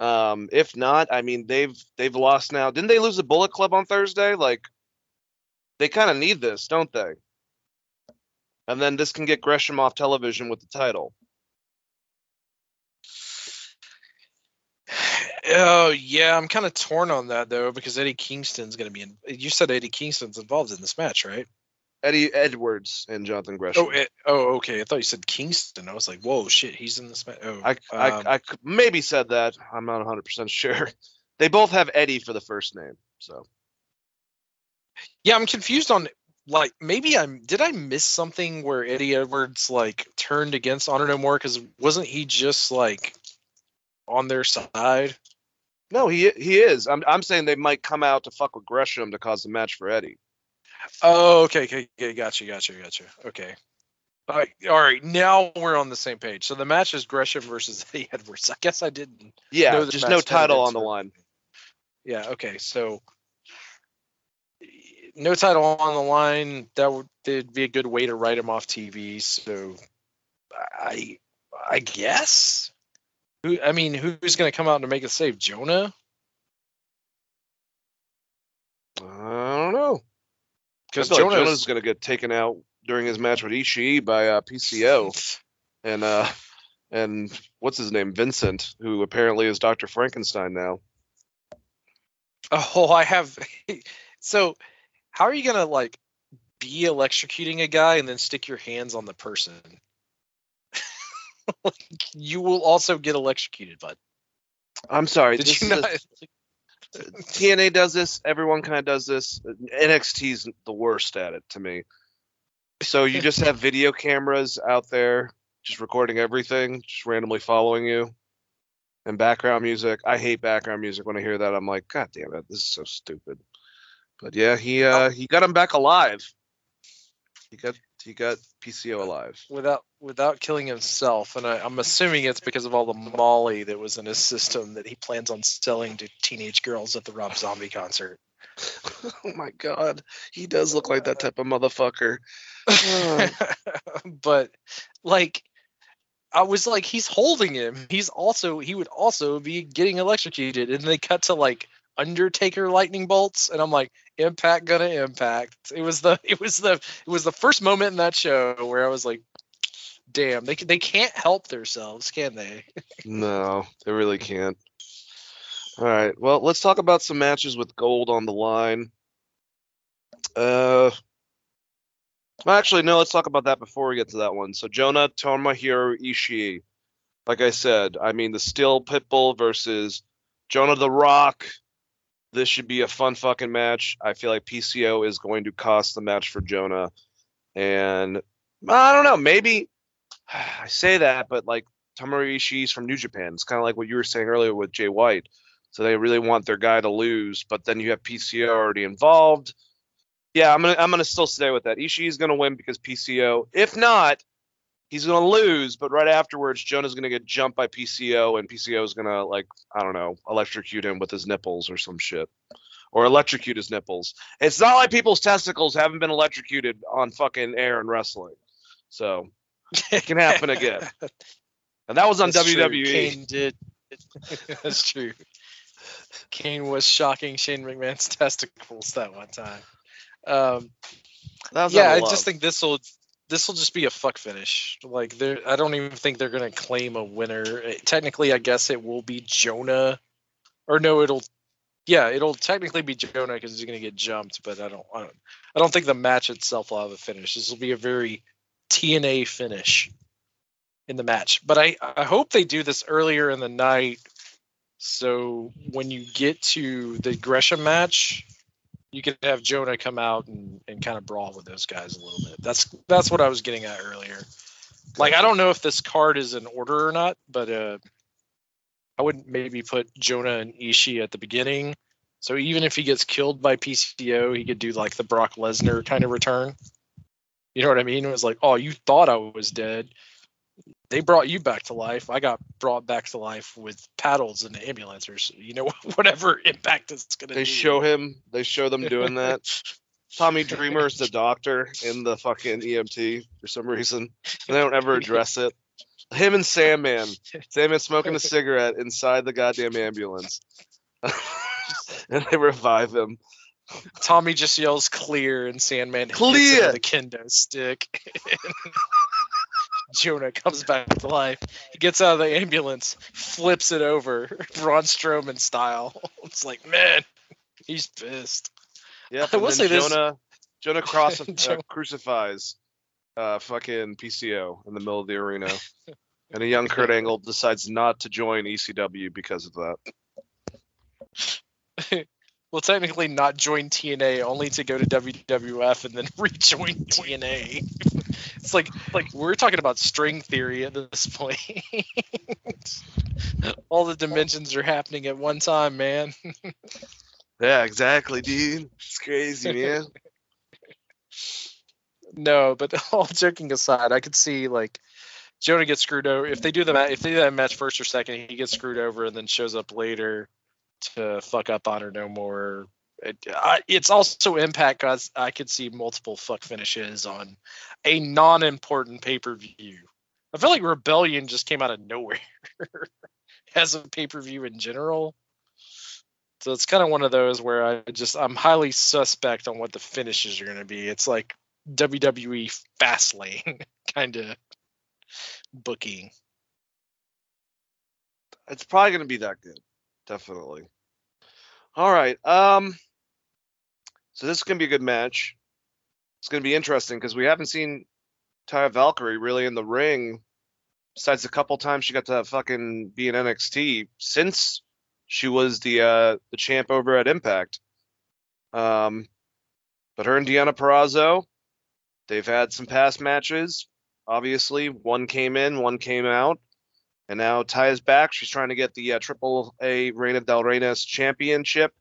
Um, if not, I mean they've they've lost now. Didn't they lose the Bullet Club on Thursday? Like they kind of need this, don't they? And then this can get Gresham off television with the title. Oh yeah, I'm kind of torn on that though because Eddie Kingston's going to be in. You said Eddie Kingston's involved in this match, right? Eddie Edwards and Jonathan Gresham. Oh, it, oh, okay. I thought you said Kingston. I was like, whoa, shit, he's in this match. Oh, I, I, um, I maybe said that. I'm not 100% sure. They both have Eddie for the first name. So yeah, I'm confused on like maybe I'm did I miss something where Eddie Edwards like turned against Honor No More because wasn't he just like on their side? no, he he is. I'm I'm saying they might come out to fuck with Gresham to cause the match for Eddie. Oh, okay, okay, okay, gotcha, gotcha, gotcha. Okay. All right, all right, now we're on the same page. So the match is Gresham versus Eddie Edwards. I guess I didn't. Yeah, just no title on the line. Yeah. Okay. So no title on the line. That would that'd be a good way to write him off TV. So I I guess. Who I mean, who's going to come out to make a save? Jonah? I don't know. Because I feel like Jonah's, Jonah's gonna get taken out during his match with Ishii by uh, PCO and uh and what's his name Vincent, who apparently is Doctor Frankenstein now. Oh, I have. So, how are you gonna like be electrocuting a guy and then stick your hands on the person? like, you will also get electrocuted, bud. I'm sorry. Did you is? TNA does this. Everyone kind of does this. NXT's the worst at it to me. So you just have video cameras out there, just recording everything, just randomly following you, and background music. I hate background music. When I hear that, I'm like, God damn it, this is so stupid. But yeah, he uh he got him back alive. He got he got PCO alive. without without killing himself, and I, I'm assuming it's because of all the Molly that was in his system that he plans on selling to teenage girls at the Rob Zombie concert. oh my god, he does look like that type of motherfucker. Oh. but like, I was like, he's holding him. He's also he would also be getting electrocuted, and they cut to like Undertaker lightning bolts, and I'm like, impact gonna impact. It was the it was the it was the first moment in that show where I was like, damn, they they can't help themselves, can they? No, they really can't. All right. Well, let's talk about some matches with gold on the line. Uh, actually, no. Let's talk about that before we get to that one. So, Jonah Tomohiro Ishii. Like I said, I mean the Steel Pitbull versus Jonah the Rock. This should be a fun fucking match. I feel like PCO is going to cost the match for Jonah, and I don't know. Maybe I say that, but like Tomohiro Ishii's from New Japan. It's kind of like what you were saying earlier with Jay White. So they really want their guy to lose, but then you have PCO already involved. Yeah, I'm gonna I'm gonna still stay with that. Ishii's gonna win because PCO. If not, he's gonna lose. But right afterwards, Jonah's gonna get jumped by PCO, and PCO is gonna like I don't know electrocute him with his nipples or some shit, or electrocute his nipples. It's not like people's testicles haven't been electrocuted on fucking air and wrestling, so it can happen again. And that was on. That's true. WWE. Kane did. That's true. Kane was shocking Shane McMahon's testicles that one time. Um, That was yeah, I love. just think this will this will just be a fuck finish. Like there, I don't even think they're gonna claim a winner. Eh, Technically, I guess it will be Jonah, or no, it'll Yeah, it'll technically be Jonah because he's gonna get jumped, but I don't, I don't, I don't think the match itself will have a finish. This will be a very TNA finish in the match. But I, I hope they do this earlier in the night, so when you get to the Gresham match, you can have Jonah come out and, and kind of brawl with those guys a little bit. That's that's what I was getting at earlier. Like I don't know if this card is in order or not, but uh, I wouldn't maybe put Jonah and Ishii at the beginning. So even if he gets killed by PCO, he could do like the Brock Lesnar kind of return. You know what I mean? It was like, oh, you thought I was dead. They brought you back to life. I got brought back to life with paddles and ambulances. You know, whatever impact it's gonna. They do. show him. They show them doing that. Tommy Dreamer's the doctor in the fucking EMT for some reason. And they don't ever address it. Him and Sandman. Sandman smoking a cigarette inside the goddamn ambulance. and they revive him. Tommy just yells clear and Sandman hits him Clear! with a kendo stick. Jonah comes back to life. He gets out of the ambulance, flips it over, Braun Strowman style. It's like, man, he's pissed. Yeah, I And will say this- Jonah Jonah cross, uh, crucifies uh, fucking PCO in the middle of the arena. And a young Kurt Angle decides not to join ECW because of that. Well, technically not join TNA, only to go to WWF and then rejoin TNA. It's like like we're talking about string theory at this point. All the dimensions are happening at one time, man. Yeah, exactly, dude. It's crazy, man. No, but all joking aside, I could see like Jonah gets screwed over if they do the ma- if they do that match first or second, he gets screwed over and then shows up later to fuck up Honor No More. I, it's also Impact because I could see multiple fuck finishes on a non-important pay per view. I feel like Rebellion just came out of nowhere as a pay per view in general. So it's kind of one of those where I just I'm highly suspect on what the finishes are going to be. It's like WWE Fastlane kind of booking. it's probably gonna be that good. Definitely. All right. Um so this is gonna be a good match. It's gonna be interesting because we haven't seen Taya Valkyrie really in the ring besides a couple times she got to fucking be in NXT since she was the uh the champ over at Impact. Um but her and Deonna Purrazzo, they've had some past matches. Obviously, one came in, one came out. And now Taya's back. She's trying to get the uh, Triple A Reina de Reinas Championship,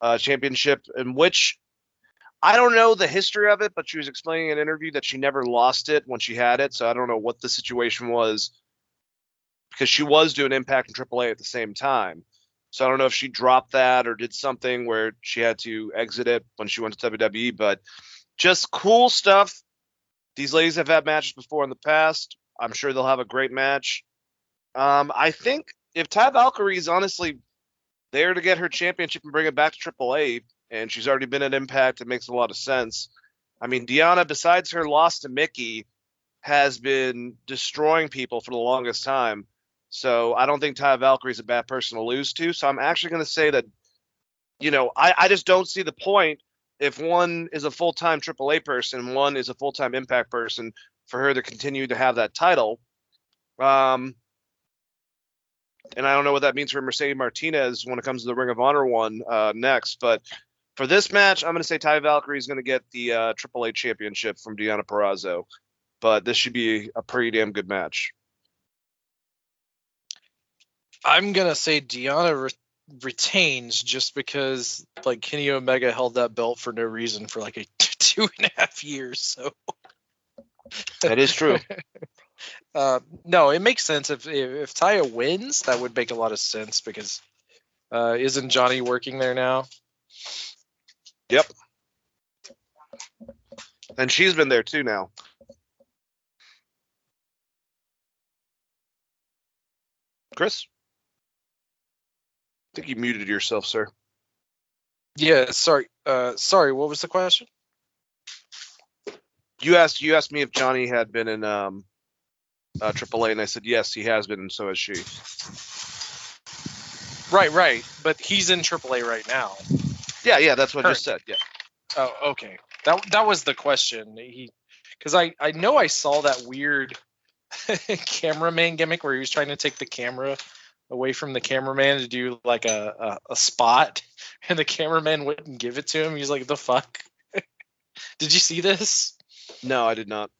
uh, championship in which I don't know the history of it, but she was explaining in an interview that she never lost it when she had it. So I don't know what the situation was because she was doing Impact and AAA at the same time. So I don't know if she dropped that or did something where she had to exit it when she went to WWE. But just cool stuff. These ladies have had matches before in the past. I'm sure they'll have a great match. Um, I think if Ty Valkyrie is honestly there to get her championship and bring it back to AAA, and she's already been at Impact, it makes a lot of sense. I mean, Deonna, besides her loss to Mickie, has been destroying people for the longest time. So I don't think Ty Valkyrie is a bad person to lose to. So I'm actually going to say that, you know, I, I just don't see the point if one is a full time AAA person, one is a full time Impact person, for her to continue to have that title. Um, and I don't know what that means for Mercedes Martinez when it comes to the Ring of Honor one uh, next. But for this match, I'm going to say Ty Valkyrie is going to get the uh, AAA championship from Deonna Purrazzo. But this should be a pretty damn good match. I'm gonna say Deanna re- retains just because like Kenny Omega held that belt for no reason for like a two and a half years. So That is true. uh, no, it makes sense if, if if Taya wins, that would make a lot of sense because uh, isn't Johnny working there now? And she's been there too now. Chris? I think you muted yourself, sir. Yeah, sorry, uh, sorry. What was the question? You asked you asked me if Johnny had been in um uh, AAA, and I said yes, he has been, and so has she. Right, right. But he's in AAA right now. Yeah, yeah, that's what I just said. Yeah. Oh, okay. That that was the question. He, because I I know I saw that weird cameraman gimmick where he was trying to take the camera away from the cameraman to do like a a, a spot, and the cameraman wouldn't give it to him. He's like, "The fuck." Did you see this? No, I did not.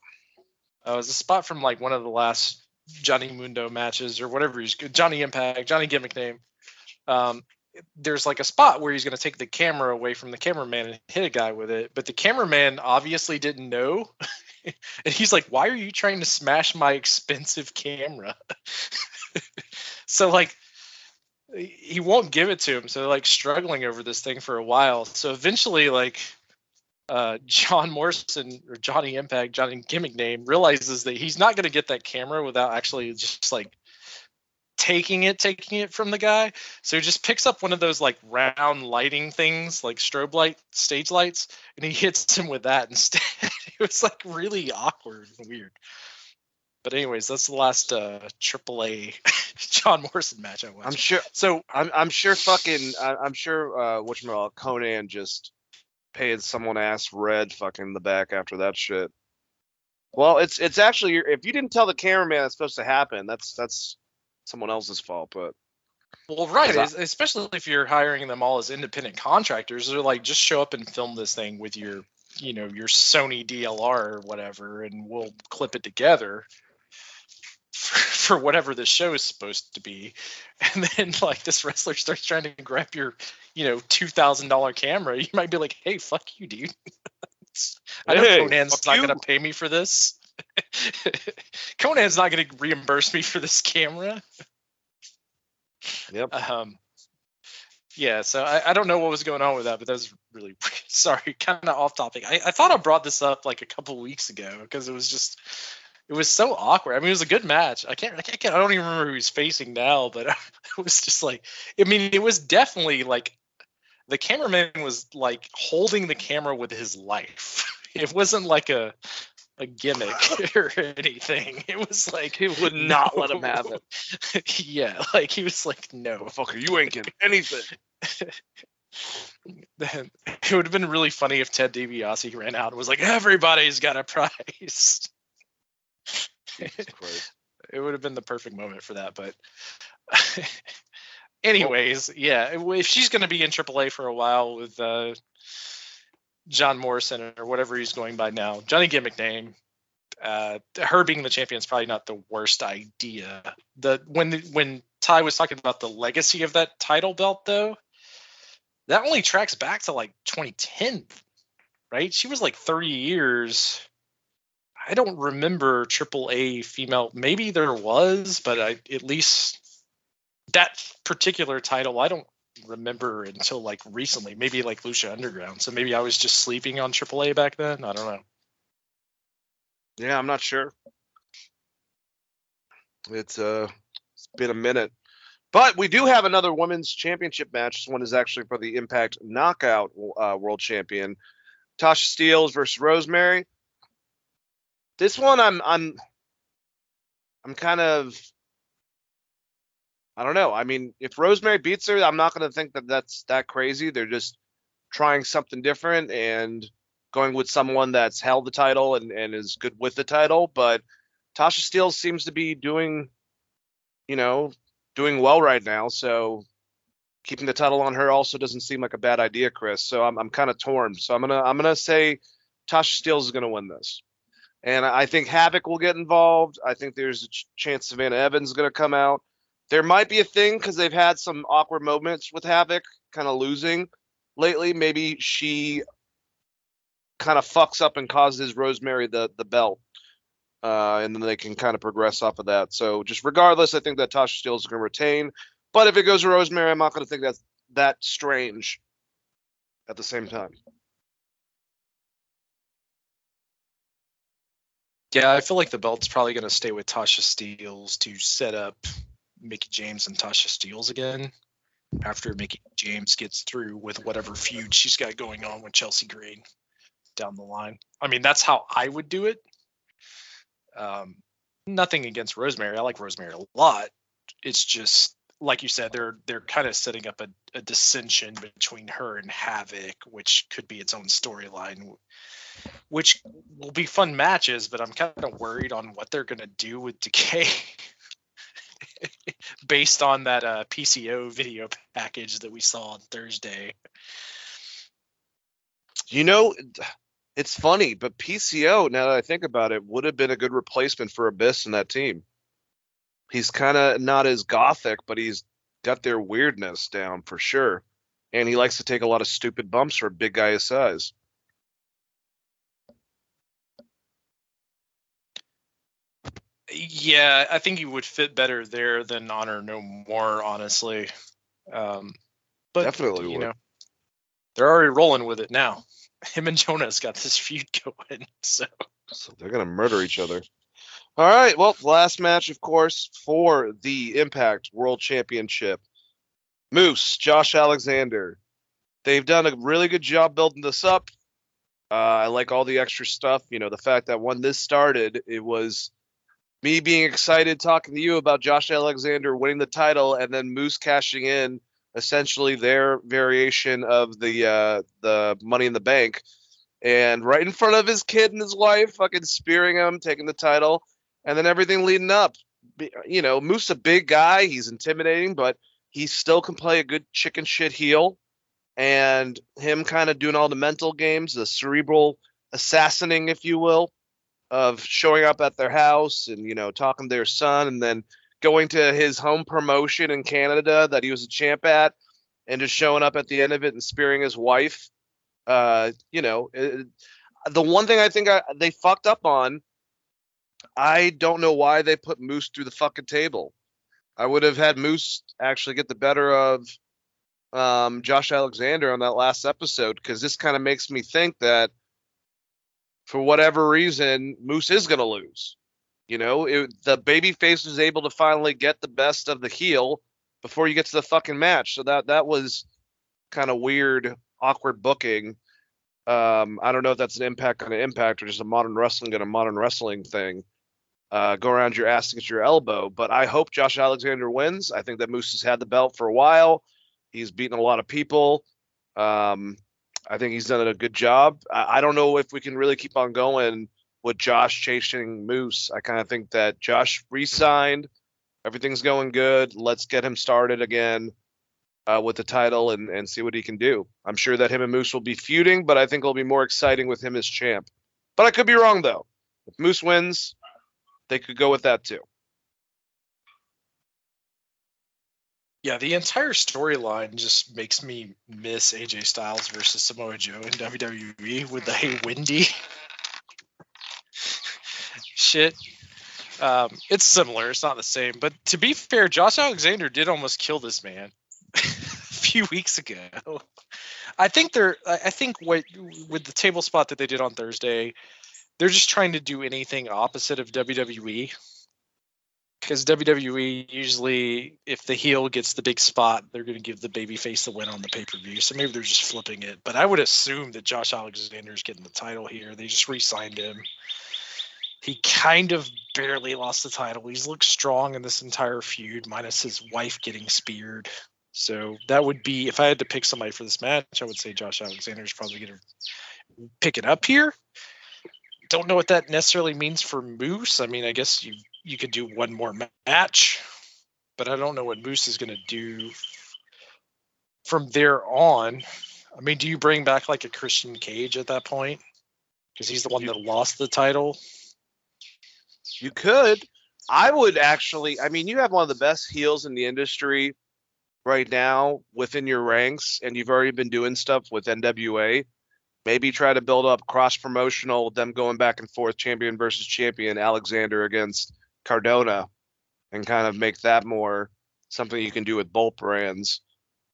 Uh, it was a spot from like one of the last Johnny Mundo matches or whatever he's Johnny Impact, Johnny Gimmick name. Um, there's like a spot where he's going to take the camera away from the cameraman and hit a guy with it, but the cameraman obviously didn't know. and he's like, "Why are you trying to smash my expensive camera?" so like he won't give it to him. So they're like struggling over this thing for a while. So eventually like uh, John Morrison or Johnny Impact, Johnny Gimmick name, realizes that he's not going to get that camera without actually just like taking it, taking it from the guy. So he just picks up one of those like round lighting things, like strobe light, stage lights, and he hits him with that instead. it was like really awkward and weird. But anyways, that's the last uh, AAA John Morrison match I watched. I'm sure. so I'm, I'm sure. Fucking. I, I'm sure. Uh, which Konnan just paid someone ass red fucking the back after that shit. Well, it's it's actually if you didn't tell the cameraman it's supposed to happen, that's that's someone else's fault. But Well, right, es- especially if you're hiring them all as independent contractors. They're like, just show up and film this thing with your, you know, your Sony DLR or whatever, and we'll clip it together for, for whatever the show is supposed to be. And then like this wrestler starts trying to grab your, you know, two thousand dollar camera. You might be like, hey, fuck you, dude. I know Hey, Konnan's not you. gonna pay me for this. Konnan's not gonna reimburse me for this camera. yep. Um, yeah, so I, I don't know what was going on with that, but that was really sorry, kind of off topic. I, I thought I brought this up like a couple weeks ago because it was just it was so awkward. I mean, it was a good match. I can't I can't I don't even remember who he's facing now, but it was just like I mean, it was definitely like the cameraman was like holding the camera with his life. It wasn't like a a gimmick or anything. It was like He would not let him have it. yeah, like he was like, no. Motherfucker, you ain't getting anything. Then it would have been really funny if Ted DiBiase ran out and was like, "Everybody's got a prize." Jesus Christ. it would have been the perfect moment for that. But, anyways, yeah, if she's going to be in AAA for a while with uh, John Morrison or whatever he's going by now, Johnny Gimmick name, uh, her being the champion is probably not the worst idea. The when when Ty was talking about the legacy of that title belt, though, that only tracks back to like 2010, right? She was like 30 years. I don't remember AAA female. Maybe there was, but I at least that particular title I don't remember until like recently. Maybe like Lucha Underground. So maybe I was just sleeping on AAA back then. I don't know. Yeah, I'm not sure. It's uh, it's been a minute, but we do have another women's championship match. This one is actually for the Impact Knockout uh, World Champion, Tasha Steelz versus Rosemary. This one, I'm I'm I'm kind of I don't know. I mean, if Rosemary beats her, I'm not going to think that that's that crazy. They're just trying something different and going with someone that's held the title and, and is good with the title. But Tasha Steelz seems to be doing, you know, doing well right now. So keeping the title on her also doesn't seem like a bad idea, Chris. So I'm I'm kind of torn. So I'm gonna I'm gonna say Tasha Steelz is gonna win this. And I think Havoc will get involved. I think there's a ch- chance Savannah Evans is to come out. There might be a thing because they've had some awkward moments with Havoc, kind of losing lately. Maybe she kind of fucks up and causes Rosemary the the belt, uh, and then they can kind of progress off of that. So just regardless, I think that Tasha Steelz is going to retain. But if it goes to Rosemary, I'm not going to think that's that strange. At the same time, Yeah, I feel like the belt's probably going to stay with Tasha Steelz to set up Mickie James and Tasha Steelz again after Mickie James gets through with whatever feud she's got going on with Chelsea Green down the line. I mean, that's how I would do it. Um, nothing against Rosemary. I like Rosemary a lot. It's just like you said, they're they're kind of setting up a, a dissension between her and Havoc, which could be its own storyline, which will be fun matches. But I'm kind of worried on what they're gonna do with Decay. based on that uh, PCO video package that we saw on Thursday. You know, it's funny, but PCO, now that I think about it, would have been a good replacement for Abyss in that team. He's kind of not as gothic, but he's got their weirdness down for sure. And he likes to take a lot of stupid bumps for a big guy his size. Yeah, I think he would fit better there than Honor No More, honestly. Um, but Definitely you would. know, they're already rolling with it now. Him and Jonas got this feud going, so So they're gonna murder each other. All right. Well, last match, of course, for the Impact World Championship. Moose, Josh Alexander. They've done a really good job building this up. Uh, I like all the extra stuff. You know, the fact that when this started, it was me being excited talking to you about Josh Alexander winning the title, and then Moose cashing in essentially their variation of the uh, the Money in the Bank, and right in front of his kid and his wife, fucking spearing him, taking the title, and then everything leading up. You know, Moose a big guy, he's intimidating, but he still can play a good chicken shit heel, and him kind of doing all the mental games, the cerebral assassinating, if you will of showing up at their house and you know talking to their son and then going to his home promotion in Canada that he was a champ at and just showing up at the end of it and spearing his wife uh you know it, the one thing I think I, they fucked up on I don't know why they put Moose through the fucking table. I would have had Moose actually get the better of um Josh Alexander on that last episode because this kind of makes me think that for whatever reason, Moose is going to lose. You know, it, the baby face was able to finally get the best of the heel before you get to the fucking match. So that that was kind of weird, awkward booking. Um, I don't know if that's an impact on an impact or just a modern wrestling and a modern wrestling thing. Uh, go around your ass to get your elbow. But I hope Josh Alexander wins. I think that Moose has had the belt for a while. He's beaten a lot of people. Um, I think he's done a good job. I, I don't know if we can really keep on going with Josh chasing Moose. I kind of think that Josh re-signed. Everything's going good. Let's get him started again uh, with the title and, and see what he can do. I'm sure that him and Moose will be feuding, but I think it'll be more exciting with him as champ. But I could be wrong though. If Moose wins, they could go with that too. Yeah, the entire storyline just makes me miss AJ Styles versus Samoa Joe in WWE with the Hey Wendy shit. Um, it's similar. It's not the same, but to be fair, Josh Alexander did almost kill this man a few weeks ago. I think they're. I think what with the table spot that they did on Thursday, they're just trying to do anything opposite of WWE. Because WWE usually, if the heel gets the big spot, they're going to give the babyface the win on the pay per view. So maybe they're just flipping it. But I would assume that Josh Alexander is getting the title here. They just re-signed him. He kind of barely lost the title. He's looked strong in this entire feud, minus his wife getting speared. So that would be if I had to pick somebody for this match, I would say Josh Alexander is probably going to pick it up here. Don't know what that necessarily means for Moose. I mean, I guess you you could do one more match, but I don't know what Moose is going to do from there on. I mean, do you bring back like a Christian Cage at that point? Because he's the one that lost the title. You could. I would actually. I mean, you have one of the best heels in the industry right now within your ranks, and you've already been doing stuff with NWA. Maybe try to build up cross promotional, them going back and forth, champion versus champion, Alexander against Cardona, and kind of make that more something you can do with both brands,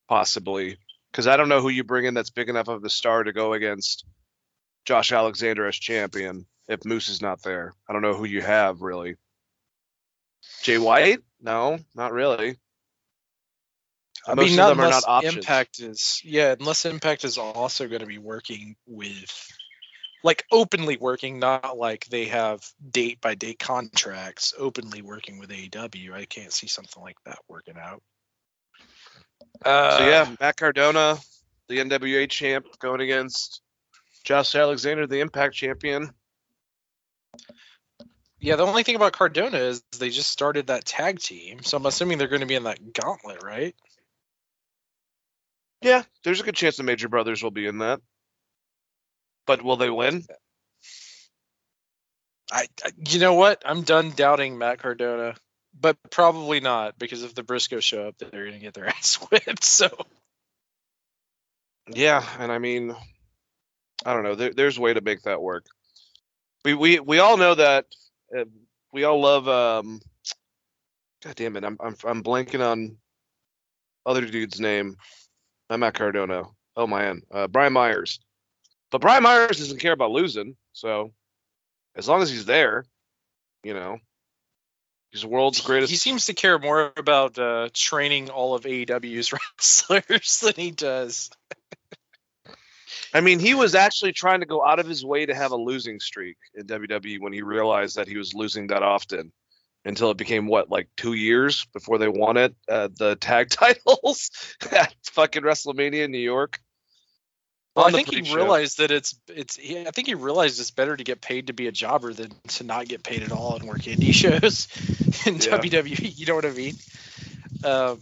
possibly. Because I don't know who you bring in that's big enough of the star to go against Josh Alexander as champion if Moose is not there. I don't know who you have really. Jay White? No, not really. I Most mean, of not them are unless not options. Impact is yeah, unless Impact is also going to be working with, like openly working, not like they have date by date contracts, openly working with AEW. I can't see something like that working out. Uh, so yeah, Matt Cardona, the NWA champ, going against Josh Alexander, the Impact champion. Yeah, the only thing about Cardona is they just started that tag team, so I'm assuming they're going to be in that gauntlet, right? Yeah, there's a good chance the Major Brothers will be in that. But will they win? I, I you know what? I'm done doubting Matt Cardona, but probably not because if the Briscoes show up, they're going to get their ass whipped. So Yeah, and I mean, I don't know. There, there's a way to make that work. We we we all know that. Uh, we all love. Um, God damn it! I'm I'm I'm blanking on other dude's name. I'm Matt Cardona. Oh man, uh, Brian Myers. But Brian Myers doesn't care about losing. So as long as he's there, you know, he's the world's greatest. he seems to care more about uh, training all of AEW's wrestlers than he does. I mean, he was actually trying to go out of his way to have a losing streak in WWE when he realized that he was losing that often. Until it became what, like two years before they won it, uh, the tag titles at fucking WrestleMania in New York. Well, I think he pre-show. realized that it's it's. He, I think he realized it's better to get paid to be a jobber than to not get paid at all and work indie shows in Yeah. WWE. You know what I mean? Um,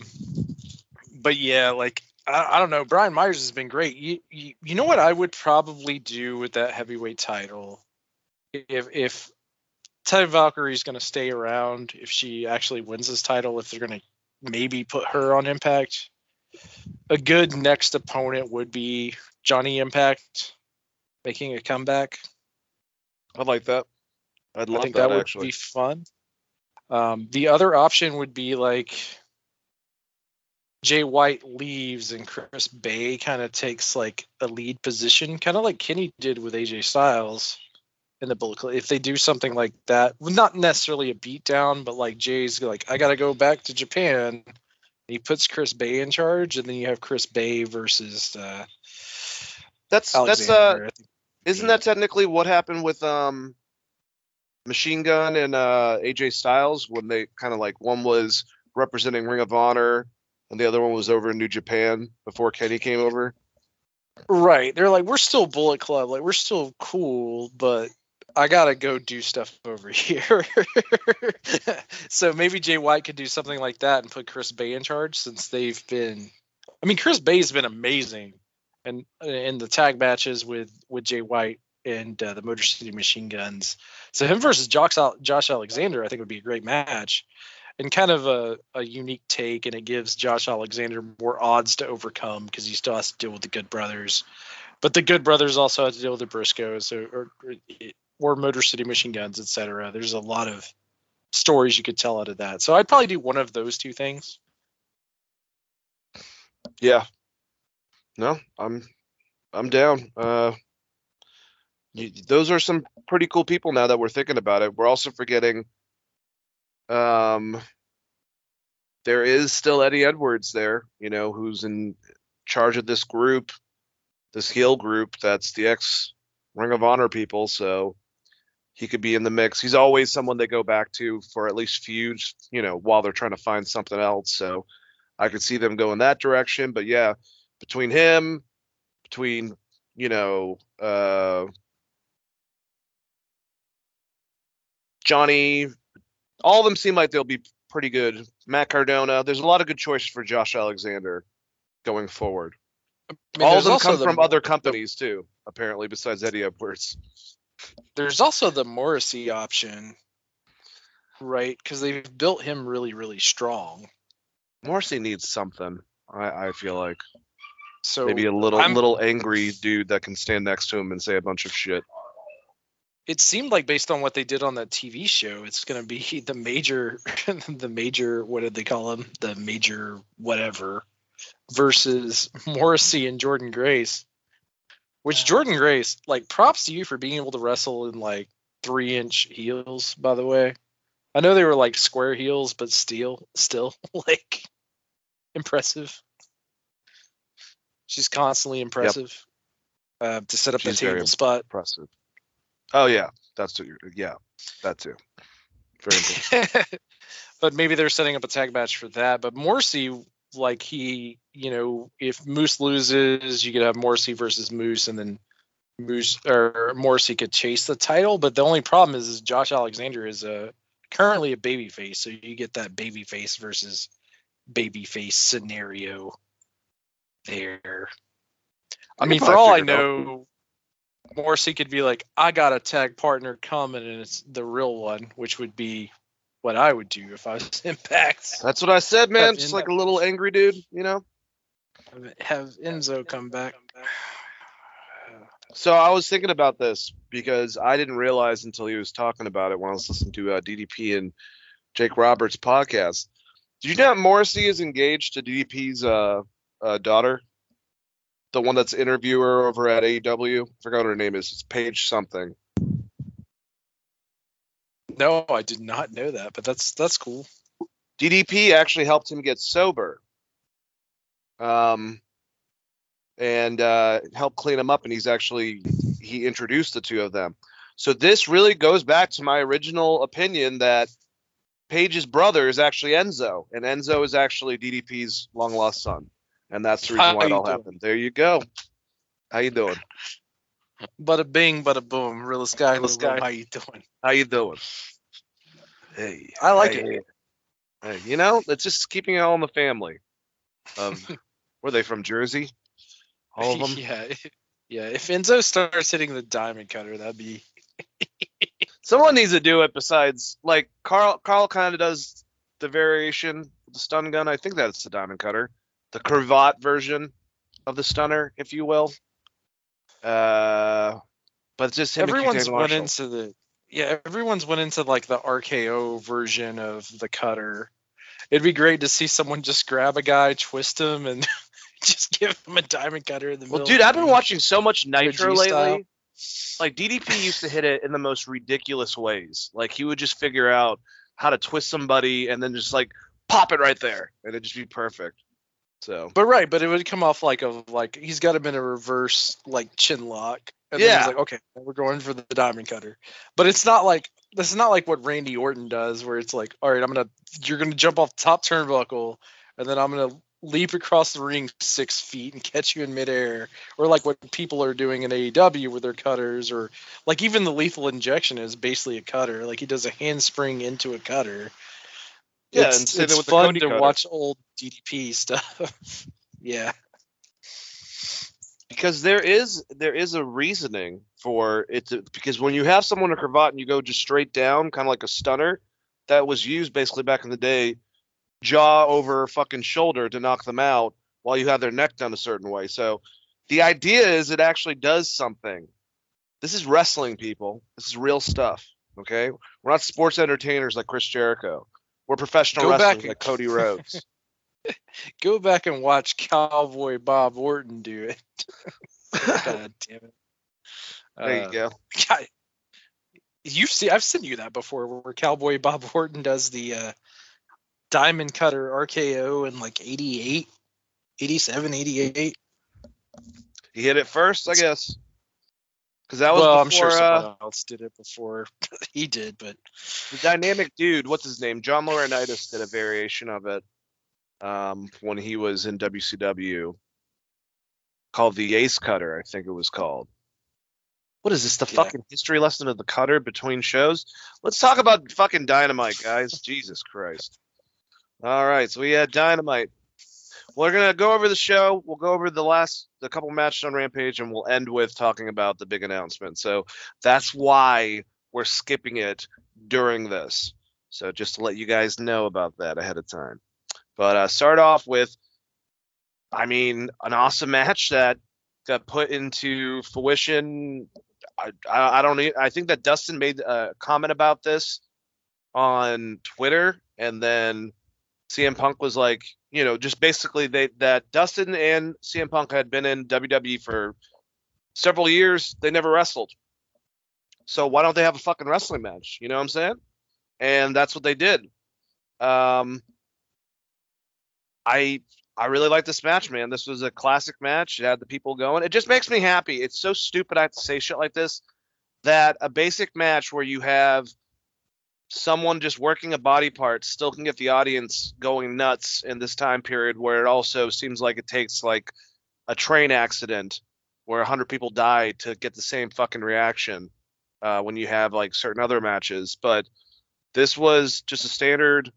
but yeah, like I, I don't know. Brian Myers has been great. You, you you know what I would probably do with that heavyweight title if if Taya Valkyrie is going to stay around if she actually wins this title if they're going to maybe put her on Impact. A good next opponent would be Johnny Impact making a comeback. I'd like that. I'd I think that, that, would actually. be fun. Um, the other option would be like Jay White leaves and Chris Bey kind of takes like a lead position, kind of like Kenny did with AJ Styles in the Bullet Club. If they do something like that, well, not necessarily a beatdown, but like Jay's like, I got to go back to Japan. He puts Chris Bey in charge, and then you have Chris Bey versus uh, That's that's uh Alexander. I think- isn't that technically what happened with um Machine Gun and uh AJ Styles when they kind of like one was representing Ring of Honor and the other one was over in New Japan before Kenny came over. Right. They're like, we're still Bullet Club. Like, we're still cool, but I got to go do stuff over here. so maybe Jay White could do something like that and put Chris Bey in charge since they've been. I mean, Chris Bey's been amazing and in the tag matches with with Jay White and uh, the Motor City Machine Guns. So him versus Josh, Josh Alexander, I think would be a great match and kind of a, a unique take. And it gives Josh Alexander more odds to overcome because he still has to deal with the Good Brothers. But the Good Brothers also have to deal with the Briscoes or, or, or Motor City Machine Guns, etc. There's a lot of stories you could tell out of that. So I'd probably do one of those two things. Yeah. No, I'm I'm down. Uh you, those are some pretty cool people now that we're thinking about it. We're also forgetting um there is still Eddie Edwards there, you know, who's in charge of this group, this heel group that's the ex Ring of Honor people, so he could be in the mix. He's always someone they go back to for at least feuds, you know, while they're trying to find something else. So I could see them going that direction. But yeah, between him, between you know, uh, Johnny, all of them seem like they'll be pretty good. Matt Cardona, there's a lot of good choices for Josh Alexander going forward. I mean, all of them come the from other companies too, apparently, besides Eddie Edwards. There's also the Morrissey option, right? Because they've built him really, really strong. Morrissey needs something. I, I feel like So maybe a little I'm- little angry dude that can stand next to him and say a bunch of shit. it seemed like based on what they did on that TV show, it's going to be the major, the major, what did they call him? The major whatever versus Morrissey and Jordynne Grace. Which Jordynne Grace, like, props to you for being able to wrestle in like three inch heels. By the way, I know they were like square heels, but still, still like impressive. She's constantly impressive. Uh, to set up She's the table spot. Impressive. Oh yeah, that's too, yeah, that too. Very important. but maybe they're setting up a tag match for that. But Morrissey like he, you know, if Moose loses, you could have Morrissey versus Moose, and then Moose or Morrissey could chase the title. But the only problem is, is Josh Alexander is a currently a babyface, so you get that babyface versus babyface scenario there. I mean, for all I figure it out. know, Morrissey could be like, I got a tag partner coming, and it's the real one, which would be what I would do if I was Impact. That's what I said, man. Have Just like a little angry dude, you know. Have Enzo come back. So I was thinking about this because I didn't realize until he was talking about it when I was listening to uh, DDP and Jake Roberts' podcast. Did you know that Morrissey is engaged to DDP's uh, uh, daughter? The one that's interviewer over at AEW. I forgot what her name is. It's Paige something. No, I did not know that, but that's that's cool. DDP actually helped him get sober. Um, and uh, helped clean him up, and he's actually he introduced the two of them. So this really goes back to my original opinion that Paige's brother is actually Enzo, and Enzo is actually DDP's long lost son, and that's the reason How why it all doing? happened. There you go. How you doing? Bada bing, bada boom. Realist guy, Realist Lil Lil, guy. How you doing? How you doing? Hey, I like hey, it. hey. you know, it's just keeping it all in the family. Um, were they from Jersey? All of them. yeah, yeah. If Enzo starts hitting the diamond cutter, that'd be Someone needs to do it besides like Carl. Carl kind of does the variation, the stun gun. I think that's the diamond cutter, the cravat version of the stunner, if you will. Uh, but just him everyone's went into the yeah. Everyone's went into like the RKO version of the cutter. It'd be great to see someone just grab a guy, twist him, and just give him a diamond cutter in the Well, middle. dude, I've been watching so much Nitro lately. style. Like DDP used to hit it in the most ridiculous ways. Like he would just figure out how to twist somebody and then just like pop it right there, and it'd just be perfect. So But right, but it would come off like a like he's got him in a reverse like chin lock. And then Yeah. he's like, okay, we're going for the diamond cutter. But it's not like this is not like what Randy Orton does, where it's like, all right, I'm gonna you're gonna jump off the top turnbuckle, and then I'm gonna leap across the ring six feet and catch you in midair, or like what people are doing in AEW with their cutters, or like even the lethal injection is basically a cutter. Like he does a handspring into a cutter. Yeah, it's, and it's with fun Cody to cutter. watch old DDP stuff. yeah. because there is there is a reasoning for it to, because when you have someone in a cravat and you go just straight down kind of like a stunner that was used basically back in the day jaw over fucking shoulder to knock them out while you have their neck done a certain way so the idea is it actually does something this is wrestling people this is real stuff okay we're not sports entertainers like chris jericho we're professional Go wrestlers and- like cody rhodes Go back and watch Cowboy Bob Orton do it. God damn it. there you Uh, go God, you've seen I've sent you that before where Cowboy Bob Orton does the uh, diamond cutter RKO in like 88, 87, 88. he hit it first i guess because that was well, before, I'm sure uh, someone else did it before he did, but the dynamic dude, what's his name? John Laurinaitis did a variation of it um, when he was in WCW called the Ace Cutter, I think it was called. What is this? The Yeah. fucking history lesson of the cutter between shows? Let's talk about fucking dynamite, guys. Jesus Christ. All right, so we had dynamite. We're gonna go over the show. We'll go over the last the couple matches on Rampage, and we'll end with talking about the big announcement. So that's why we're skipping it during this. So just to let you guys know about that ahead of time. But uh, start off with, I mean, an awesome match that got put into fruition. I, I, I don't. I think that Dustin made a comment about this on Twitter, and then CM Punk was like, you know, just basically they that Dustin and CM Punk had been in WWE for several years. They never wrestled. So why don't they have a fucking wrestling match? You know what I'm saying? And that's what they did. Um, I I really like this match, man. This was a classic match. It had the people going. It just makes me happy. It's so stupid I have to say shit like this. That a basic match where you have someone just working a body part still can get the audience going nuts in this time period where it also seems like it takes like a train accident where 100 people die to get the same fucking reaction uh, when you have like certain other matches. But this was just a standard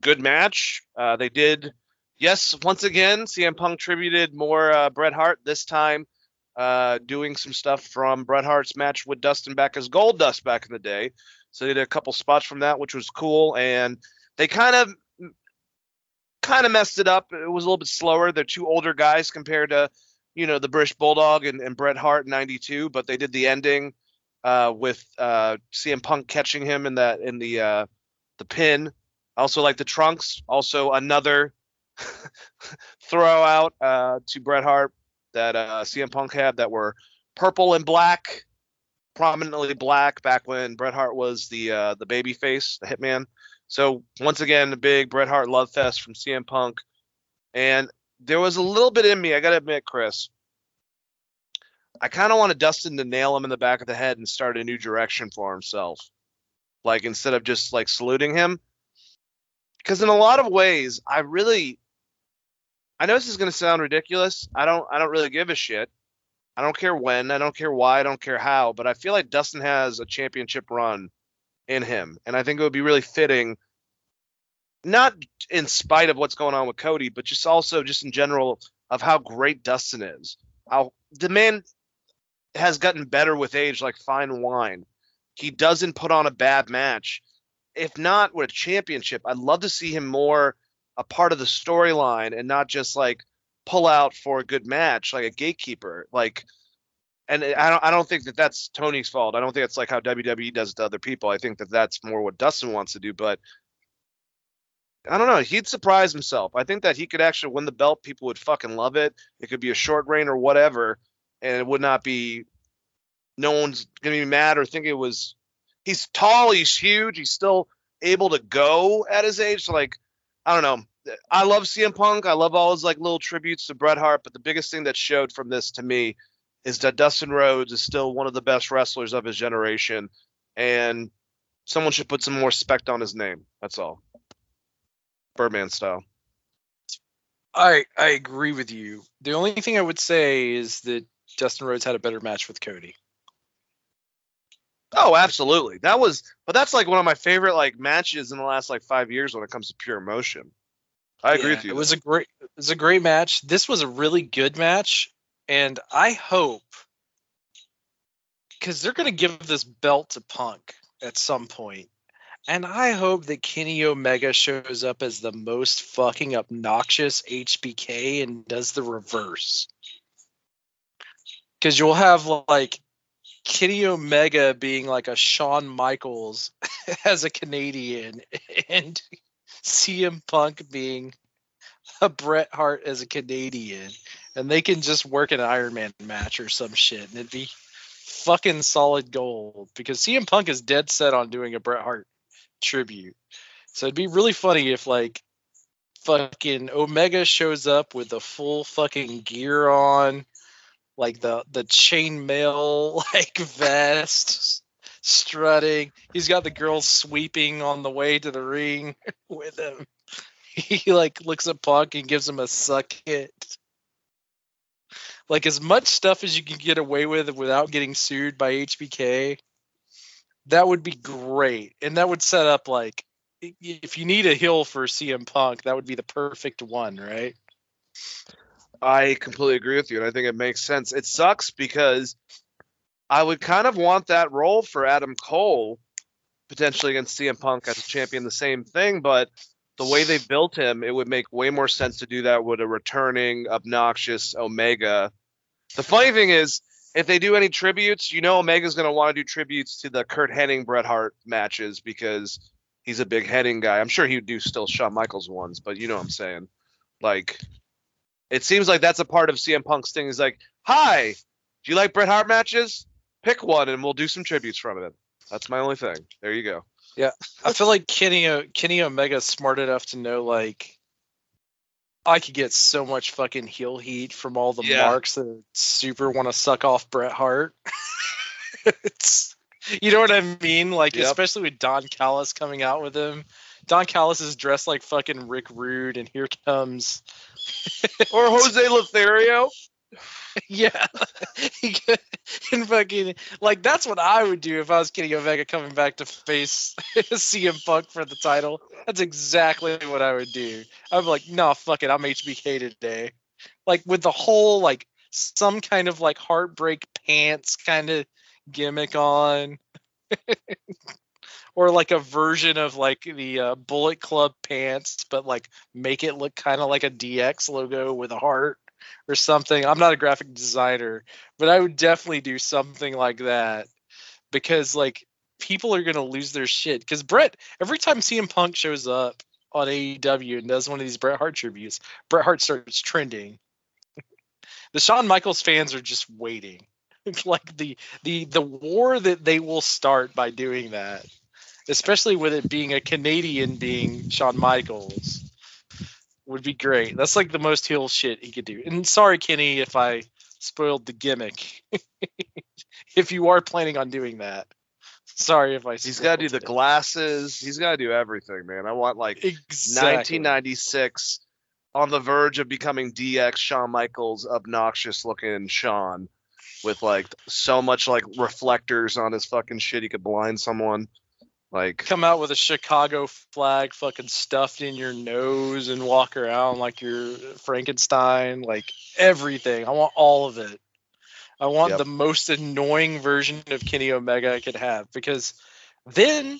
good match. Uh, they did, yes, once again, CM Punk tributed more uh, Bret Hart this time, uh, doing some stuff from Bret Hart's match with Dustin back as Gold Dust back in the day. So they did a couple spots from that, which was cool, and they kind of kind of messed it up. It was a little bit slower. They're two older guys compared to, you know, the British Bulldog and, and Bret Hart in '92, but they did the ending uh, with uh, CM Punk catching him in that in the uh, the pin. Also like the trunks. Also another throw out uh, to Bret Hart that uh, CM Punk had that were purple and black, prominently black back when Bret Hart was the uh, the baby face, the Hitman. So once again, the big Bret Hart love fest from CM Punk, and there was a little bit in me. I gotta admit, Chris. I kind of wanted Dustin to nail him in the back of the head and start a new direction for himself. Like instead of just like saluting him. Because in a lot of ways, I really I know this is gonna sound ridiculous. I don't I don't really give a shit. I don't care when, I don't care why, I don't care how, but I feel like Dustin has a championship run in him. And I think it would be really fitting not in spite of what's going on with Cody, but just also just in general of how great Dustin is. How the man has gotten better with age like fine wine. He doesn't put on a bad match. If not with a championship, I'd love to see him more a part of the storyline and not just like pull out for a good match like a gatekeeper. Like, and I don't I don't think that that's Tony's fault. I don't think it's like how WWE does it to other people. I think that that's more what Dustin wants to do. But I don't know. He'd surprise himself. I think that he could actually win the belt. People would fucking love it. It could be a short reign or whatever and it would not be no one's gonna be mad or think it was he's tall, he's huge, he's still able to go at his age. Like, I don't know. I love CM Punk. I love all his like little tributes to Bret Hart, but the biggest thing that showed from this to me is that Dustin Rhodes is still one of the best wrestlers of his generation, and someone should put some more respect on his name. That's all. Birdman style. I I agree with you. The only thing I would say is that Dustin Rhodes had a better match with Cody. Oh, absolutely. That was, but that's like one of my favorite like matches in the last like five years when it comes to pure emotion. I agree Yeah, with you. It was a great it was a great match. This was a really good match, and I hope because they're gonna give this belt to Punk at some point. And I hope that Kenny Omega shows up as the most fucking obnoxious HBK and does the reverse. Because you'll have like Kenny Omega being like a Shawn Michaels as a Canadian and CM Punk being a Bret Hart as a Canadian. And they can just work an Iron Man match or some shit. And it'd be fucking solid gold because CM Punk is dead set on doing a Bret Hart tribute. So it'd be really funny if like fucking Omega shows up with the full fucking gear on, like the the chainmail like vest, strutting. He's got the girls sweeping on the way to the ring with him. He like looks at Punk and gives him a suck it. Like as much stuff as you can get away with without getting sued by HBK that would be great and that would set up like if you need a hill for CM Punk that would be the perfect one right I completely agree with you, and I think it makes sense. It sucks because I would kind of want that role for Adam Cole potentially against CM Punk as a champion, the same thing, but the way they built him, it would make way more sense to do that with a returning obnoxious Omega. The funny thing is, if they do any tributes, you know Omega's going to want to do tributes to the Curt Hennig Bret Hart matches because he's a big Hennig guy. I'm sure he would do still Shawn Michaels ones, but you know what I'm saying. Like, it seems like that's a part of CM Punk's thing. He's like, "Hi, do you like Bret Hart matches? Pick one, and we'll do some tributes from it." That's my only thing. There you go. Yeah, I feel like Kenny Kenny Omega's smart enough to know like I could get so much fucking heel heat from all the Yeah. marks that super want to suck off Bret Hart. it's You know what I mean? Like, Yep. especially with Don Callis coming out with him. Don Callis is dressed like fucking Rick Rude, and here comes, or Jose Lothario. yeah, and fucking like that's what I would do if I was Kenny Omega coming back to face CM Punk for the title. That's exactly what I would do. Be like, no, fuck it, I'm HBK today. Like with the whole like some kind of like heartbreak pants kind of gimmick on. or like a version of like the uh, Bullet Club pants, but like make it look kind of like a DX logo with a heart or something. I'm not a graphic designer, but I would definitely do something like that because like people are gonna lose their shit. Because Brett, every time CM Punk shows up on AEW and does one of these Bret Hart tributes, Bret Hart starts trending. the Shawn Michaels fans are just waiting. like the the the war that they will start by doing that, especially with it being a Canadian being Shawn Michaels, would be great. That's like the most heel shit he could do. And sorry, Kenny, if I spoiled the gimmick. if you are planning on doing that, sorry if I. He's got to do the it. glasses. He's got to do everything, man. I want like exactly. 1996 on the verge of becoming DX Shawn Michaels obnoxious looking Shawn with like so much like reflectors on his fucking shit he could blind someone like Come out with a Chicago flag fucking stuffed in your nose and walk around like you're Frankenstein, like everything. I want all of it. I want Yep. the most annoying version of Kenny Omega I could have because then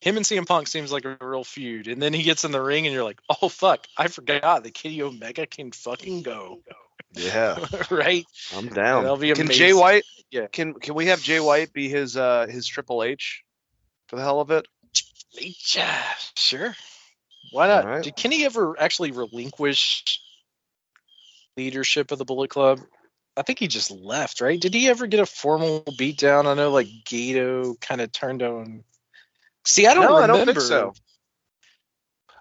him and CM Punk seems like a real feud. And then he gets in the ring and you're like, oh fuck, I forgot that Kenny Omega can fucking go. yeah right? I'm down That'll be can Jay. White Yeah. can can we have Jay White be his uh his Triple H for the hell of it Yeah, sure. Why not? Alright. Did Kenny ever actually relinquish leadership of the Bullet Club? I think he just left, right? Did he ever get a formal beatdown? I know like Gato kind of turned on. See, I don't no remember. I don't think so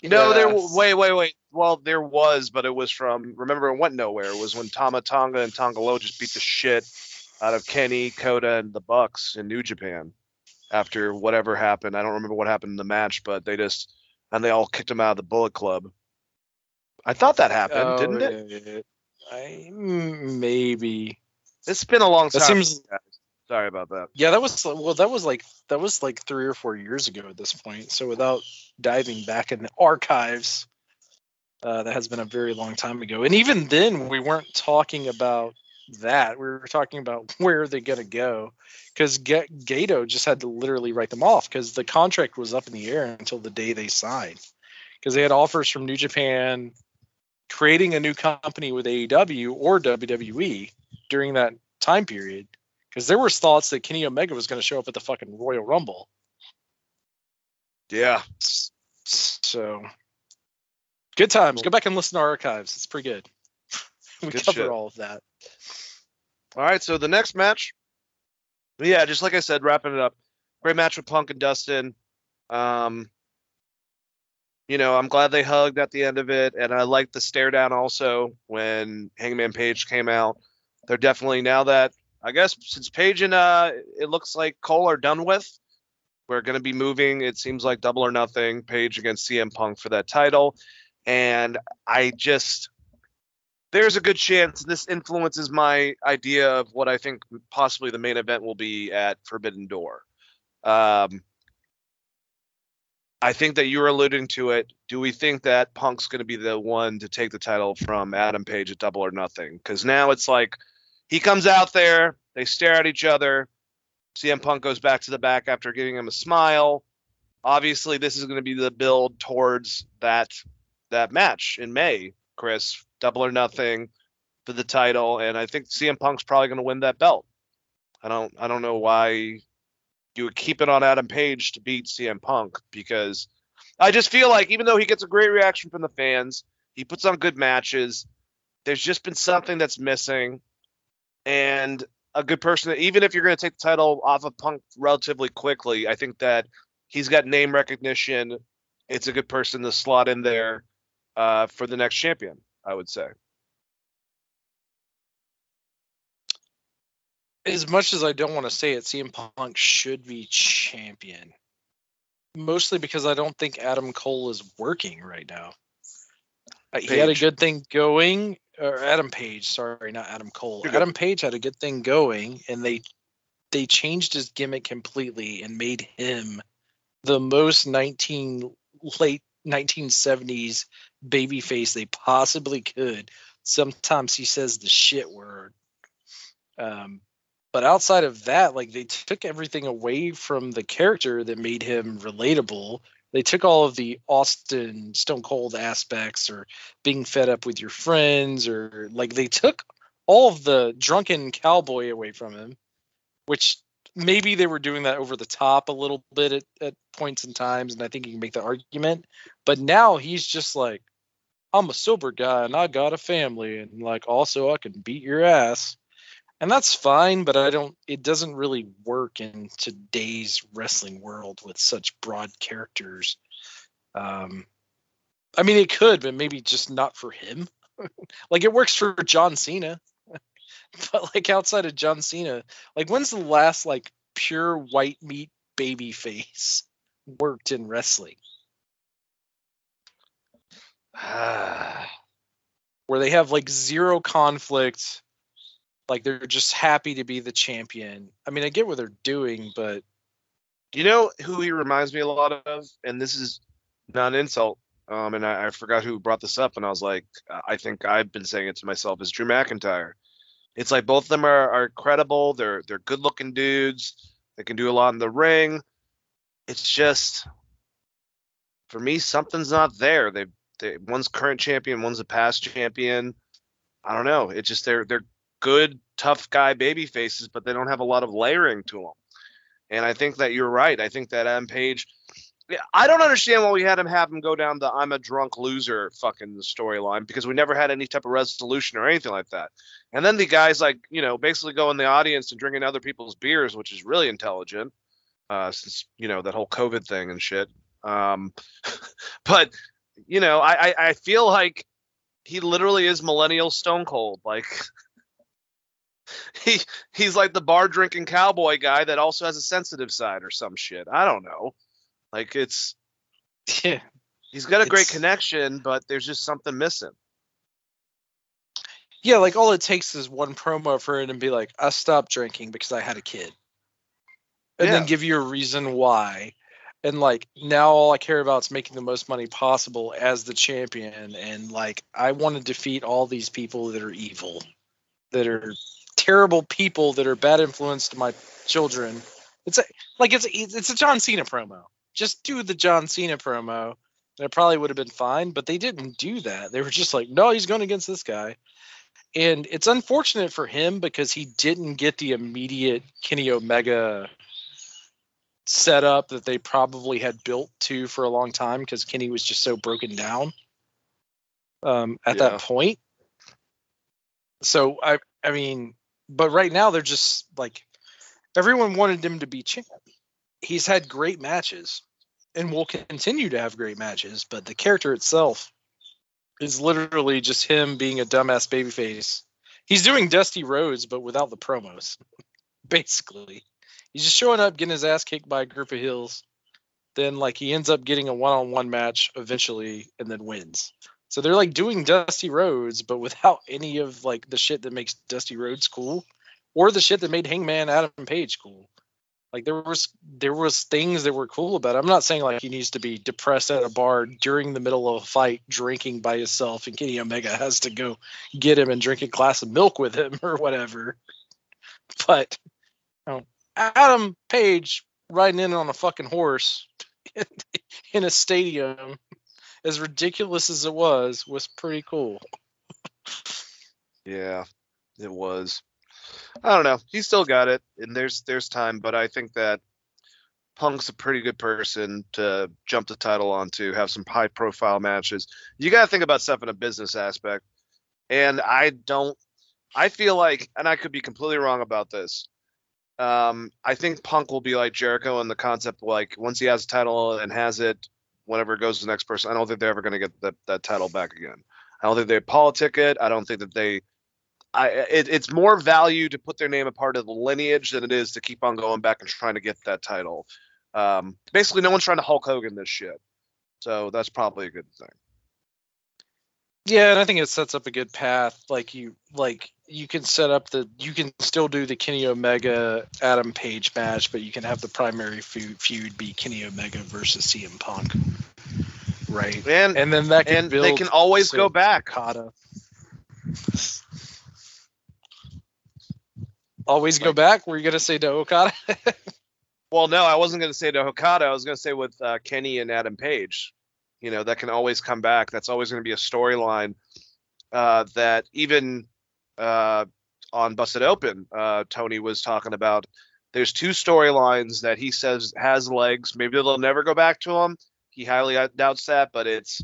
No, there. Yeah. w- Wait, wait, wait. Well, there was, but it was from. Remember, it went nowhere. It was when Tama Tonga and Tonga Loa just beat the shit out of Kenny, Cody, and the Bucks in New Japan. After whatever happened, I don't remember what happened in the match, but they just and they all kicked him out of the Bullet Club. I thought that happened, Oh, didn't it? I mm, maybe. It's been a long That time. seems Sorry about that. Yeah, that was well. That was like that was like three or four years ago at this point. So without diving back in the archives, uh, that has been a very long time ago. And even then, we weren't talking about that. We were talking about where they're gonna go, because Ga- Gedo just had to literally write them off because the contract was up in the air until the day they signed. Because they had offers from New Japan, creating a new company with AEW or WWE during that time period because there was thoughts that Kenny Omega was going to show up at the fucking Royal Rumble. Yeah. So good times. Go back and listen to our archives. It's pretty good. we Good cover shit. all of that. All right, so the next match, yeah, just like I said, wrapping it up. Great match with Punk and Dustin. Um, you know, I'm glad they hugged at the end of it, and I liked the stare down also when Hangman Page came out. They're definitely now that I guess since Page and uh, it looks like Cole are done with. We're going to be moving. It seems like double or nothing. Page against CM Punk for that title, and I just there's a good chance this influences my idea of what I think possibly the main event will be at Forbidden Door. Um, I think that you're alluding to it. Do we think that Punk's going to be the one to take the title from Adam Page at Double or Nothing? Because now it's like he comes out there, they stare at each other. CM Punk goes back to the back after giving him a smile. Obviously, this is going to be the build towards that that match in May, Chris. Double or Nothing for the title, and I think CM Punk's probably going to win that belt. I don't I don't know why you would keep it on Adam Page to beat CM Punk because I just feel like even though he gets a great reaction from the fans, he puts on good matches. There's just been something that's missing, and a good person. Even if you're going to take the title off of Punk relatively quickly, I think that he's got name recognition. It's a good person to slot in there uh, for the next champion. I would say. as much as I don't want to say it, CM Punk should be champion. Mostly because I don't think Adam Cole is working right now. Uh, He had a good thing going, or Adam Page, sorry, not Adam Cole. Adam Page had a good thing going, and they they changed his gimmick completely and made him the most 19 late 1970s babyface they possibly could. Sometimes he says the shit word. Um, but outside of that, like they took everything away from the character that made him relatable. They took all of the Austin Stone Cold aspects or being fed up with your friends or like they took all of the drunken cowboy away from him, which maybe they were doing that over the top a little bit at, at points and times, and I think you can make the argument. But now he's just like, I'm a sober guy and I got a family, and like also I can beat your ass. And that's fine, but I don't it doesn't really work in today's wrestling world with such broad characters. Um I mean it could, but maybe just not for him. like it works for John Cena. but like outside of John Cena, like when's the last like pure white meat baby face worked in wrestling? Where they have like zero conflict, like they're just happy to be the champion. I mean, I get what they're doing, but You know who he reminds me a lot of, and this is not an insult. Um, and I, I forgot who brought this up, and I was like, I think I've been saying it to myself is Drew McIntyre. It's like both of them are, are credible. They're they're good looking dudes. They can do a lot in the ring. It's just for me, something's not there. They they one's current champion, one's a past champion. I don't know. It's just they're they're good tough guy baby faces, but they don't have a lot of layering to them. And I think that you're right. I think that Adam Page. I don't understand why we had him have him go down the "I'm a drunk loser" fucking storyline because we never had any type of resolution or anything like that. And then the guys like you know basically go in the audience and drinking other people's beers, which is really intelligent, uh, since you know that whole COVID thing and shit. Um, but you know, I, I I feel like he literally is millennial Stone Cold. Like he he's like the bar drinking cowboy guy that also has a sensitive side or some shit. I don't know. Like it's yeah. he's got a great It's- connection, but there's just something missing. Yeah, like all it takes is one promo for it and be like, I stopped drinking because I had a kid. And then give you a reason why. And like now all I care about is making the most money possible as the champion. And like I want to defeat all these people that are evil, that are terrible people that are bad influence to my children. It's a, like it's a, it's a John Cena promo. Just do the John Cena promo. And it probably would have been fine, but they didn't do that. They were just like, no, he's going against this guy and it's unfortunate for him because he didn't get the immediate Kenny Omega setup that they probably had built to for a long time because Kenny was just so broken down um, at Yeah. that point. So I, I mean, but right now they're just like everyone wanted him to be champ. He's had great matches and will continue to have great matches, but the character itself is literally just him being a dumbass babyface. He's doing Dusty Rhodes, but without the promos. Basically, he's just showing up, getting his ass kicked by a group of heels. Then, like, he ends up getting a one-on-one match eventually, and then wins. So they're like doing Dusty Rhodes, but without any of like the shit that makes Dusty Rhodes cool, or the shit that made Hangman Adam Page cool. Like there was there was things that were cool about it. I'm not saying like he needs to be depressed at a bar during the middle of a fight, drinking by himself, and Kenny Omega has to go get him and drink a glass of milk with him or whatever. But you know, Adam Page riding in on a fucking horse in, a stadium, as ridiculous as it was, was pretty cool. Yeah, it was. I don't know. He still got it, and there's there's time, but I think that Punk's a pretty good person to jump the title onto, have some high profile matches. You got to think about stuff in a business aspect, and I don't. I feel like, and I could be completely wrong about this. Um, I think Punk will be like Jericho in the concept, like once he has a title and has it, whenever it goes to the next person, I don't think they're ever going to get that, that title back again. I don't think they politic it. I don't think that they I it, it's more value to put their name a part of the lineage than it is to keep on going back and trying to get that title. Um, basically, no one's trying to Hulk Hogan this shit, so that's probably a good thing. Yeah, and I think it sets up a good path. Like you, like you can set up the, you can still do the Kenny Omega Adam Page match, but you can have the primary feud, be Kenny Omega versus CM Punk, right? And And then that can and they can always go back. Okada. Always go back. Were you gonna say to Okada? Well, no, I wasn't going to say to Okada. I was going to say with uh, Kenny and Adam Page. You know, that can always come back. That's always going to be a storyline uh, that even uh, on Busted Open, uh, Tony was talking about. There's two storylines that he says has legs. Maybe they'll never go back to them. He highly doubts that, but it's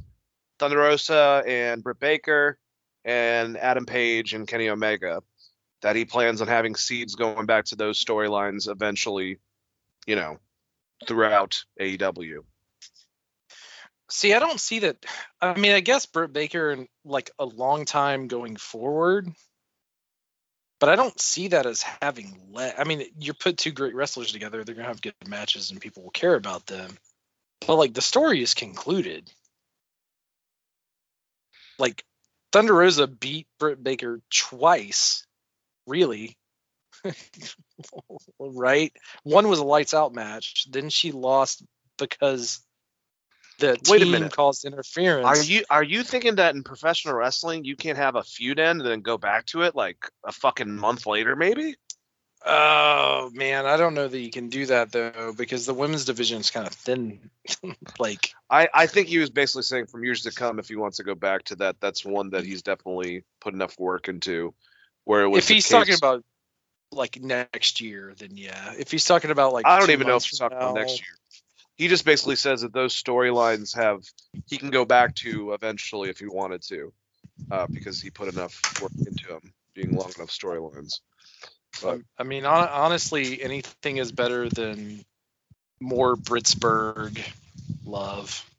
Thunder Rosa and Britt Baker and Adam Page and Kenny Omega that he plans on having seeds going back to those storylines eventually you know, throughout AEW. See, I don't see that. I mean, I guess Britt Baker and like a long time going forward, but I don't see that as having let. I mean, you put two great wrestlers together, they're gonna have good matches, and people will care about them. But like the story is concluded. Like Thunder Rosa beat Britt Baker twice, really. right? One was a lights out match. Then she lost because the Wait a minute. caused interference. Are you are you thinking that in professional wrestling you can't have a feud end and then go back to it like a fucking month later maybe? Oh man, I don't know that you can do that though because the women's division is kind of thin. like, I I think he was basically saying from years to come if he wants to go back to that that's one that he's definitely put enough work into where it was if the he's talking about like next year, then yeah. If he's talking about like, I don't even know if he's from talking about next year. He just basically says that those storylines have he can go back to eventually if he wanted to, uh, because he put enough work into them being long enough storylines. But I mean, hon- honestly, anything is better than more Britsburg love.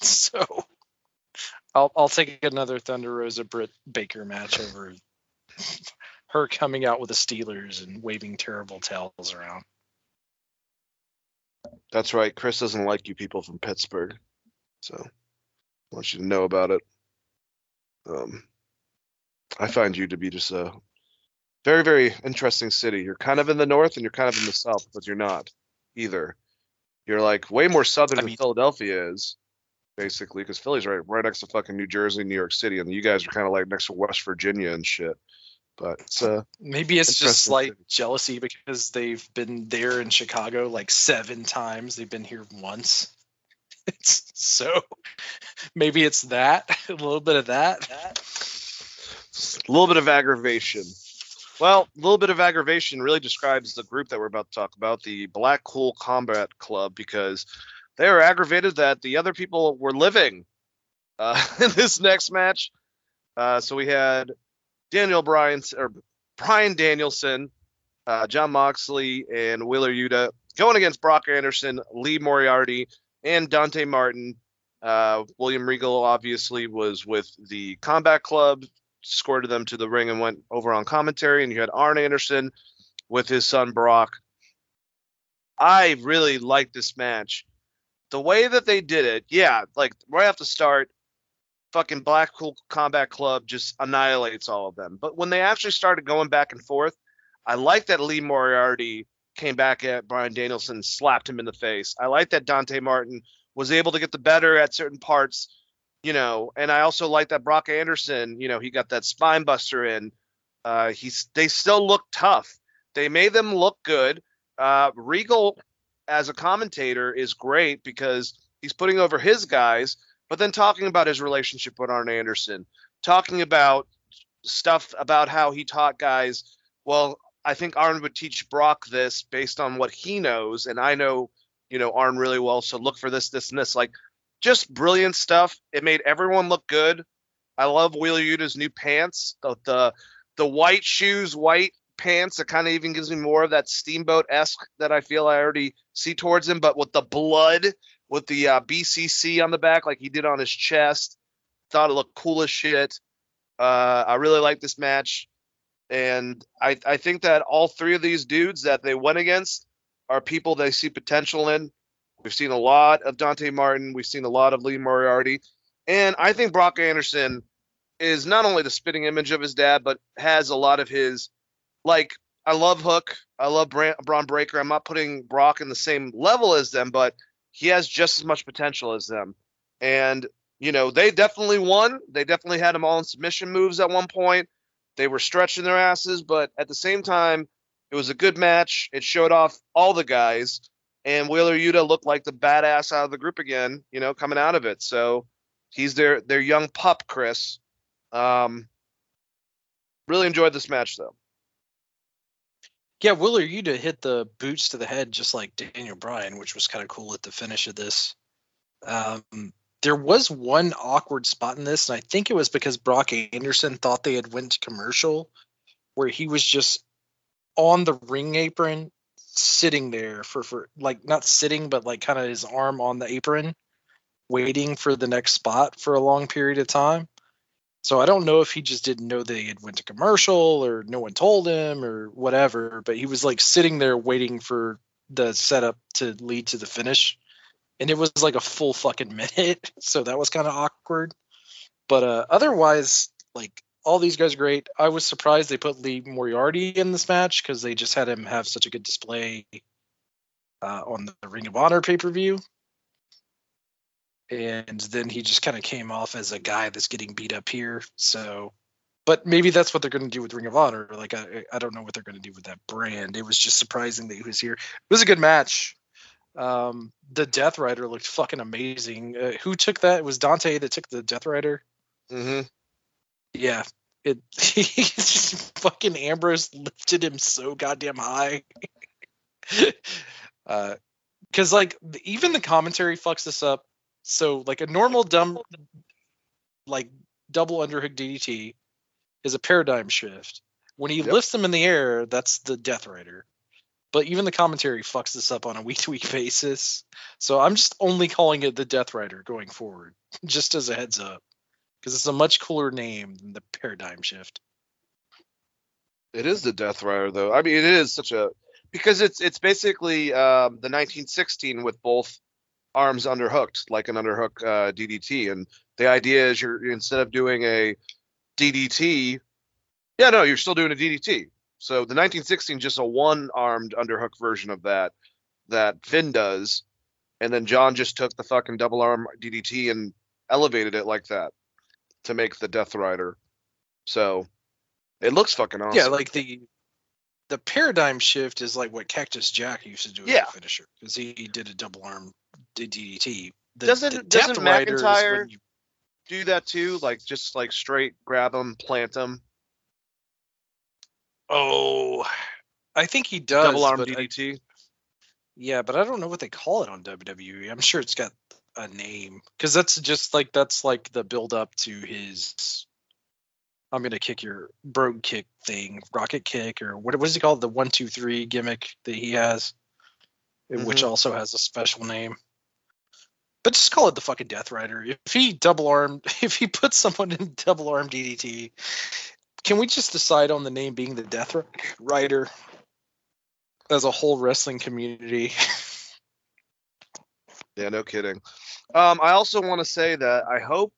So, I'll I'll take another Thunder Rosa Britt Baker match over her coming out with the Steelers and waving terrible towels around. That's right. Chris doesn't like you people from Pittsburgh, so I want you to know about it. Um, I find you to be just a very, very interesting city. You're kind of in the north and you're kind of in the south, but you're not either. You're like way more southern I than mean- Philadelphia is, basically, because Philly's right right next to fucking New Jersey, New York City, and you guys are kind of like next to West Virginia and shit. But uh, Maybe it's just slight city. jealousy because they've been there in Chicago like seven times. They've been here once. It's so maybe it's that a little bit of that. a little bit of aggravation. Well, a little bit of aggravation really describes the group that we're about to talk about, the Blackpool Combat Club, because they were aggravated that the other people were living uh, in this next match. Uh, so we had Daniel Bryan or Brian Danielson, uh, Jon Moxley, and Wheeler Yuta going against Brock Anderson, Lee Moriarty, and Dante Martin. Uh, William Regal obviously was with the Combat Club, escorted them to the ring and went over on commentary. And you had Arn Anderson with his son Brock. I really liked this match. The way that they did it, yeah, like right off the start, fucking Blackpool Combat Club just annihilates all of them. But when they actually started going back and forth, I like that Lee Moriarty came back at Brian Danielson, slapped him in the face. I like that Dante Martin was able to get the better at certain parts, you know, and I also like that Brock Anderson, you know, he got that spine buster in. Uh, he's they still look tough. They made them look good. Uh, Regal as a commentator is great because he's putting over his guys, but then talking about his relationship with Arn Anderson, talking about stuff about how he taught guys. Well, I think Arn would teach Brock this based on what he knows, and I know, you know, Arn really well. So look for this, this, and this. Like, just brilliant stuff. It made everyone look good. I love Wheeler Yuta's new pants, the the, the white shoes, white pants. It kind of even gives me more of that steamboat esque that I feel I already see towards him, but with the blood, with the uh, BCC on the back, like he did on his chest. Thought it looked cool as shit. Uh, I really like this match. And I, I think that all three of these dudes that they went against are people they see potential in. We've seen a lot of Dante Martin. We've seen a lot of Lee Moriarty. And I think Brock Anderson is not only the spitting image of his dad, but has a lot of his, like, I love Hook. I love Bra- Bron Breakker. I'm not putting Brock in the same level as them, but he has just as much potential as them. And, you know, they definitely won. They definitely had him all in submission moves at one point. They were stretching their asses, but at the same time, it was a good match. It showed off all the guys, and Wheeler Yuta looked like the badass out of the group again, you know, coming out of it. So he's their their young pup, Chris. Um, really enjoyed this match though. Yeah, Wheeler Yuta hit the boots to the head just like Daniel Bryan, which was kind of cool at the finish of this. Um, there was one awkward spot in this, and I think it was because Brock Anderson thought they had went to commercial, where he was just on the ring apron, sitting there for for like not sitting, but like kind of his arm on the apron, waiting for the next spot for a long period of time. So I don't know if he just didn't know they had went to commercial or no one told him or whatever, but he was like sitting there waiting for the setup to lead to the finish. And it was like a full fucking minute. So that was kind of awkward. But uh otherwise, like all these guys are great. I was surprised they put Lee Moriarty in this match because they just had him have such a good display uh, on the Ring of Honor pay per view and then he just kind of came off as a guy that's getting beat up here. So, but maybe that's what they're going to do with Ring of Honor. Like I, I don't know what they're going to do with that brand. It was just surprising that he was here. It was a good match. Um, the Death Rider looked fucking amazing. Uh, who took that? It was Dante that took the Death Rider. Mm-hmm. Yeah, it. He just fucking Ambrose lifted him so goddamn high. uh, because like even the commentary fucks this up so like a normal dumb like double underhook DDT is a paradigm shift. When he Yep. lifts them in the air, that's the Death Rider. But even the commentary fucks this up on a week to week basis. So I'm just only calling it the Death Rider going forward, just as a heads up. Because it's a much cooler name than the paradigm shift. It is the Death Rider, though. I mean, it is such a because it's it's basically um, the 1916 with both arms underhooked, like an underhook uh, DDT. And the idea is you're instead of doing a DDT, yeah, no, you're still doing a DDT. So the 1916 just a one-armed underhook version of that that Finn does, and then John just took the fucking double arm DDT and elevated it like that to make the Death Rider. So it looks fucking awesome. Yeah, like the the paradigm shift is like what Cactus Jack used to do as Yeah. a finisher because he, he did a double arm DDT. The, Doesn't- the doesn't Death Rider is McIntyre- you- do that too, like just like straight grab them, plant them, oh, I think he does. double arm but I- DDT. yeah, but I don't know what they call it on WWE. I'm sure it's got a name because that's just like that's like the build up to his. I'm gonna kick your brogue kick thing, rocket kick, or what? What is he called? The one two three gimmick that he has, which mm-hmm. also has a special name. But just call it the fucking Death Rider. If he double arm, if he puts someone in double arm DDT, can we just decide on the name being the Death Rider as a whole wrestling community? Yeah, no kidding. Um, I also want to say that I hope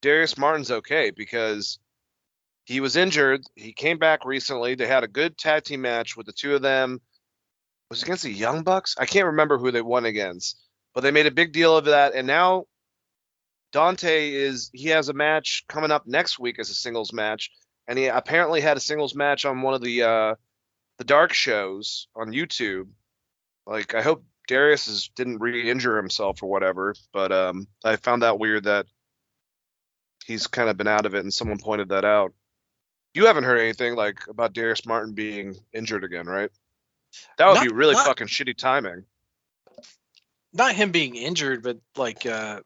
Darius Martin's okay because he was injured. He came back recently. They had a good tag team match with the two of them. Was it against the Young Bucks? I can't remember who they won against, but they made a big deal of that. And now Dante is he has a match coming up next week as a singles match, and he apparently had a singles match on one of the uh, the dark shows on YouTube. Like I hope Darius is, didn't re-injure himself or whatever, but um, I found that weird that he's kind of been out of it, and someone pointed that out. You haven't heard anything like about Darius Martin being injured again, right? That would Not- be really not- fucking shitty timing. Not him being injured, but like uh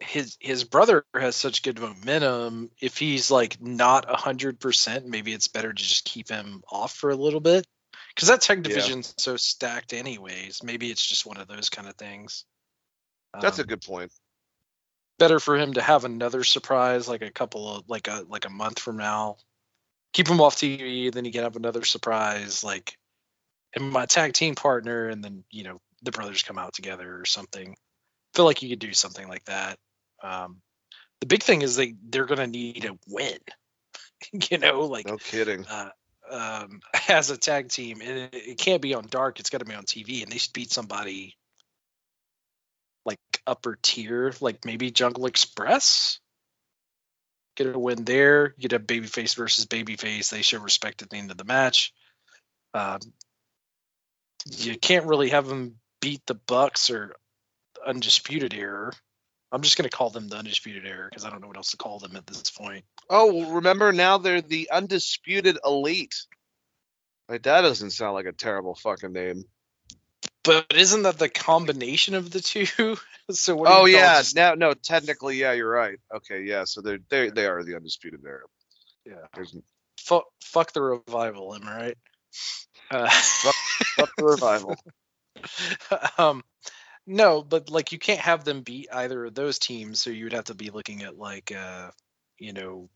his his brother has such good momentum. If he's like not a hundred percent, maybe it's better to just keep him off for a little bit. Because that tech division's so stacked anyways. Maybe it's just one of those kind of things. That's a Um, good point. better for him to have another surprise like a couple of like a like a month from now keep him off TV. Then you can have another surprise, like and my tag team partner, and then you know the brothers come out together or something. feel like you could do something like that. Um, the big thing is they they're gonna need a win. you know, like No kidding. uh, um, as a tag team, and it, it can't be on dark. It's got to be on TV, and they should beat somebody like upper tier, like maybe Jungle Express. Get a win there. Get a babyface versus babyface. They show respect at the end of the match. Um, you can't really have them beat the Bucks or Undisputed Error. I'm just gonna call them the Undisputed Error because I don't know what else to call them at this point. Oh, well, remember now they're the undisputed elite. Like that doesn't sound like a terrible fucking name. But isn't that the combination of the two? so what Oh yeah, just- now no, technically yeah, you're right. Okay, yeah, so they're they they are the undisputed era. yeah. There's Fuck, fuck the revival, am I right? Uh, fuck the revival. um, no, but like you can't have them beat either of those teams, so you would have to be looking at like uh, you know,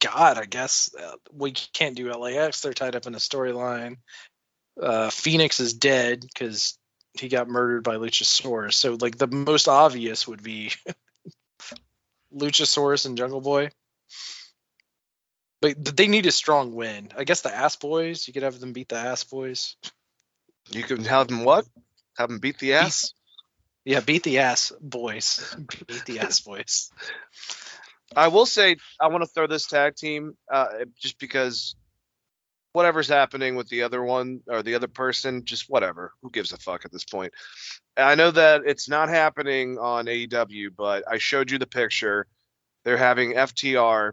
God, I guess uh, we can't do LAX. They're tied up in a storyline. Uh, Phoenix is dead because he got murdered by Luchasaurus. So like the most obvious would be Luchasaurus and Jungle Boy. But they need a strong win. I guess the Ass Boys. You could have them beat the Ass Boys. You can have them what? Have them beat the ass? Yeah, beat the Ass Boys. beat the Ass Boys. I will say I want to throw this tag team uh, just because whatever's happening with the other one or the other person, just whatever. Who gives a fuck at this point? I know that it's not happening on AEW, but I showed you the picture. They're having FTR,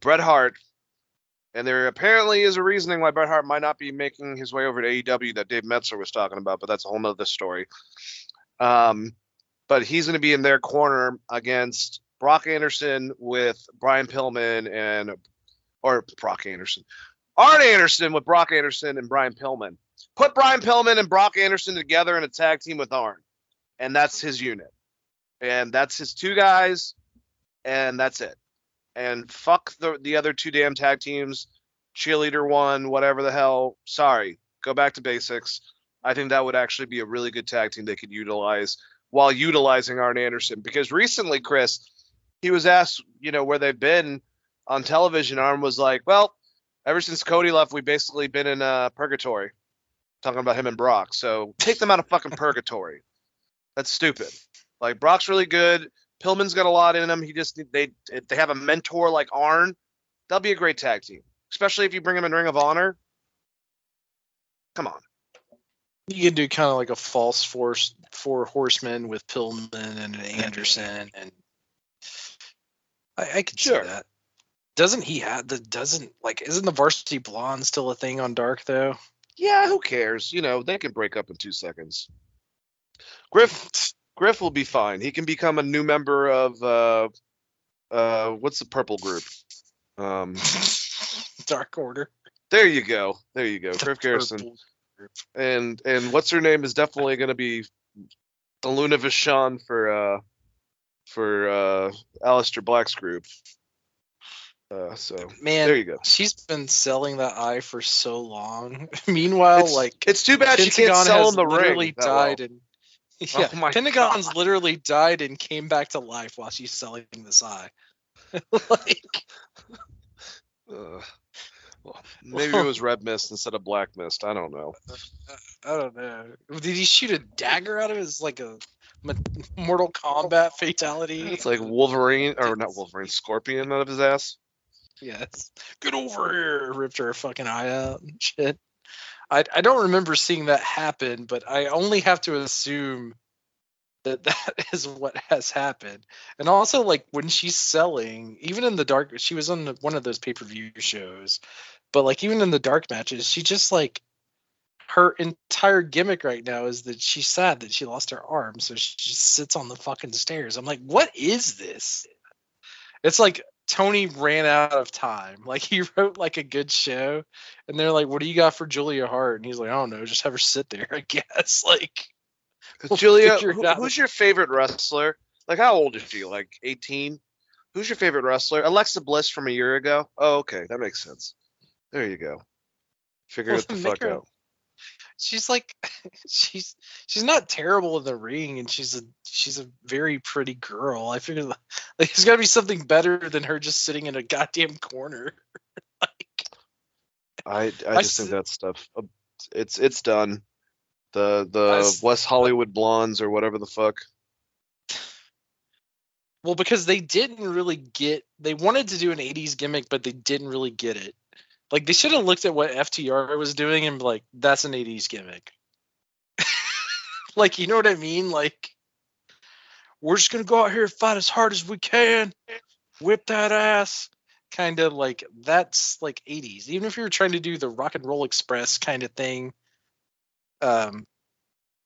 Bret Hart, and there apparently is a reasoning why Bret Hart might not be making his way over to AEW that Dave Meltzer was talking about, but that's a whole nother story. Um, but he's going to be in their corner against Brock Anderson with Brian Pillman and or Brock Anderson. Arn Anderson with Brock Anderson and Brian Pillman. Put Brian Pillman and Brock Anderson together in a tag team with Arn. And that's his unit. And that's his two guys. And that's it. And fuck the the other two damn tag teams. Cheerleader one, whatever the hell. Sorry. Go back to basics. I think that would actually be a really good tag team they could utilize while utilizing Arn Anderson. Because recently, Chris, he was asked, you know, where they've been on television. Arn was like, well, ever since Cody left, we've basically been in uh, purgatory. Talking about him and Brock. So take them out of fucking purgatory. That's stupid. Like Brock's really good. Pillman's got a lot in him. He just they if they have a mentor like Arn. They'll be a great tag team, especially if you bring him in Ring of Honor. Come on. You can do kind of like a false force four horsemen with Pillman and Anderson, and I, I could Sure. see that. Doesn't he have the doesn't like isn't the varsity blonde still a thing on Dark though? Yeah, who cares? You know, they can break up in two seconds. Griff Griff will be fine. He can become a new member of uh uh what's the purple group? Um Dark Order. there you go. There you go. The Griff Garrison. purple- And and what's her name is definitely gonna be the Luna Vachon for uh for uh Aleister Black's group. Uh so Man, there you go. she's been selling that eye for so long. Meanwhile, It's, like it's too bad she can't sell in the ring. that well. died and Oh yeah, Oh Pentagon's God. literally died and came back to life while she's selling this eye. like, Ugh. Well, maybe it was red mist instead of black mist. I don't know. Uh, uh, I don't know. Did he shoot a dagger out of his like a Mortal Kombat fatality? It's like Wolverine or not Wolverine, Scorpion out of his ass. yes. Get over here! Ripped her fucking eye out and shit. I I don't remember seeing that happen, but I only have to assume that that is what has happened. And also, like when she's selling, even in the dark, she was on one of those pay per view shows, but like even in the dark matches, she just like her entire gimmick right now is that she's sad that she lost her arm, so she just sits on the fucking stairs. I'm like, what is this? It's like Tony ran out of time. Like he wrote like a good show, and they're like, "What do you got for Julia Hart?" And he's like, "I don't know, just have her sit there, I guess." Like, We'll Julia, who- who's your favorite wrestler? Like, how old is she? Like 18? Who's your favorite wrestler? Alexa Bliss from a year ago. Oh, okay, that makes sense. There you go. Figure Well, it the fuck her- out. she's like she's she's not terrible in the ring and she's a she's a very pretty girl i figured like there's got to be something better than her just sitting in a goddamn corner I I I just think that stuff. uh, It's it's done. The the West Hollywood blondes or whatever the fuck. well because they didn't really get they wanted to do an 80s gimmick but they didn't really get it like they should have looked at what ftr was doing and be like that's an 80s gimmick like you know what i mean like we're just gonna go out here and fight as hard as we can. Whip that ass. Kind of like that's like 80s even if you were trying to do the rock and roll express kind of thing um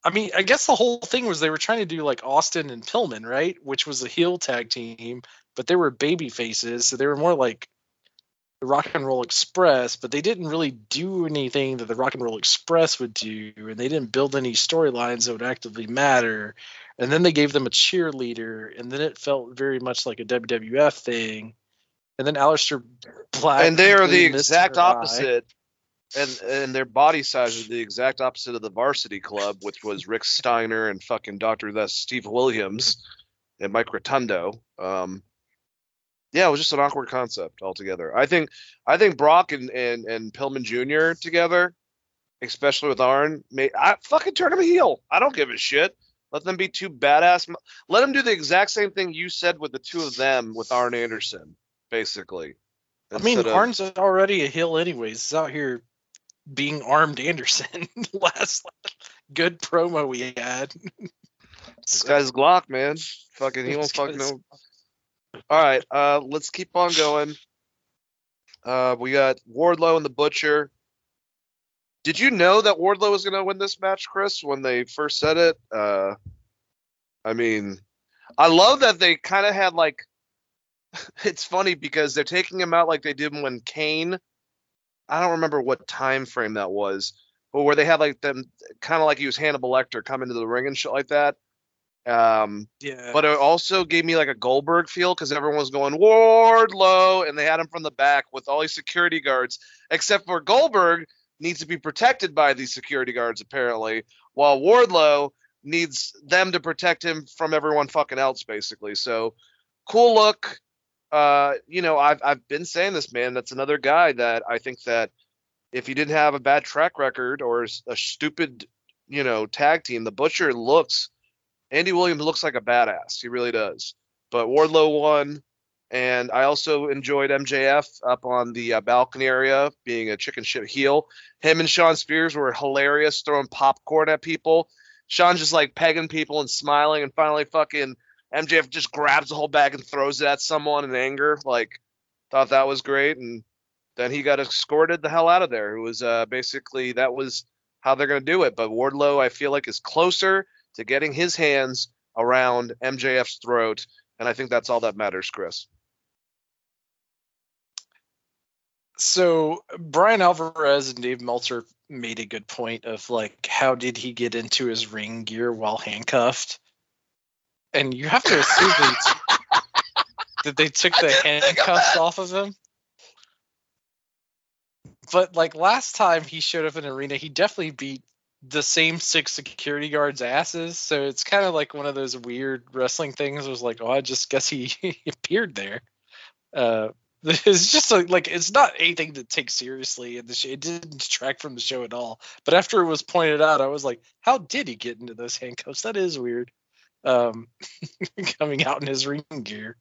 i mean i guess the whole thing was they were trying to do like austin and pillman right? Which was a heel tag team but they were baby faces so they were more like the rock and roll express but they didn't really do anything that the rock and roll express would do and they didn't build any storylines that would actively matter and then they gave them a cheerleader and then it felt very much like a wwf thing and then Aleister Black and they are the exact eye. opposite. And and their body size is the exact opposite of the varsity club, which was Rick Steiner and fucking Doctor that's Steve Williams and Mike Rotunda. Um, yeah, it was just an awkward concept altogether. I think I think Brock and and, and Pillman Jr. together, especially with Arn, may I fucking turn him a heel. I don't give a shit. Let them be two badass. mo- Let them do the exact same thing you said with the two of them with Arn Anderson, basically. I mean, of- Arn's already a heel, anyways. He's out here being armed Anderson. Last good promo we had. This guy's Glock, man. Fucking, he won't fucking know. All right, uh, let's keep on going. Uh, we got Wardlow and the Butcher. Did you know that Wardlow was gonna win this match, Chris, when they first said it? Uh, I mean, I love that they kind of had like. It's funny because they're taking him out like they did when Kane. I don't remember what time frame that was, but where they had like them kind of like he was Hannibal Lecter come into the ring and shit like that. Um, Yeah. but it also gave me like a Goldberg feel because everyone was going Wardlow, and they had him from the back with all these security guards, except for Goldberg needs to be protected by these security guards apparently, while Wardlow needs them to protect him from everyone fucking else basically. So cool look. Uh, you know, I've I've been saying this, man. That's another guy that I think that if he didn't have a bad track record or a stupid, you know, tag team, the Butcher looks Andy Williams looks like a badass. He really does. But Wardlow won, and I also enjoyed MJF up on the uh, balcony area being a chicken shit heel. Him and Shawn Spears were hilarious, throwing popcorn at people. Shawn just like pegging people and smiling, and finally fucking MJF just grabs the whole bag and throws it at someone in anger. Like, thought that was great, and then he got escorted the hell out of there. It was uh, basically that was how they're gonna do it. But Wardlow, I feel like, is closer to getting his hands around MJF's throat, and I think that's all that matters, Chris. So Bryan Alvarez and Dave Meltzer made a good point of like, how did he get into his ring gear while handcuffed? And you have to assume they that they took the didn't of handcuffs off of him. But like last time he showed up in an arena, he definitely beat the same six security guards' asses. So it's kind of like one of those weird wrestling things. It was like, oh, I just guess he, he appeared there. Uh, it's just like, like it's not anything to take seriously, and sh- it didn't detract from the show at all. But after it was pointed out, I was like, how did he get into those handcuffs? That is weird. Um, coming out in his ring gear.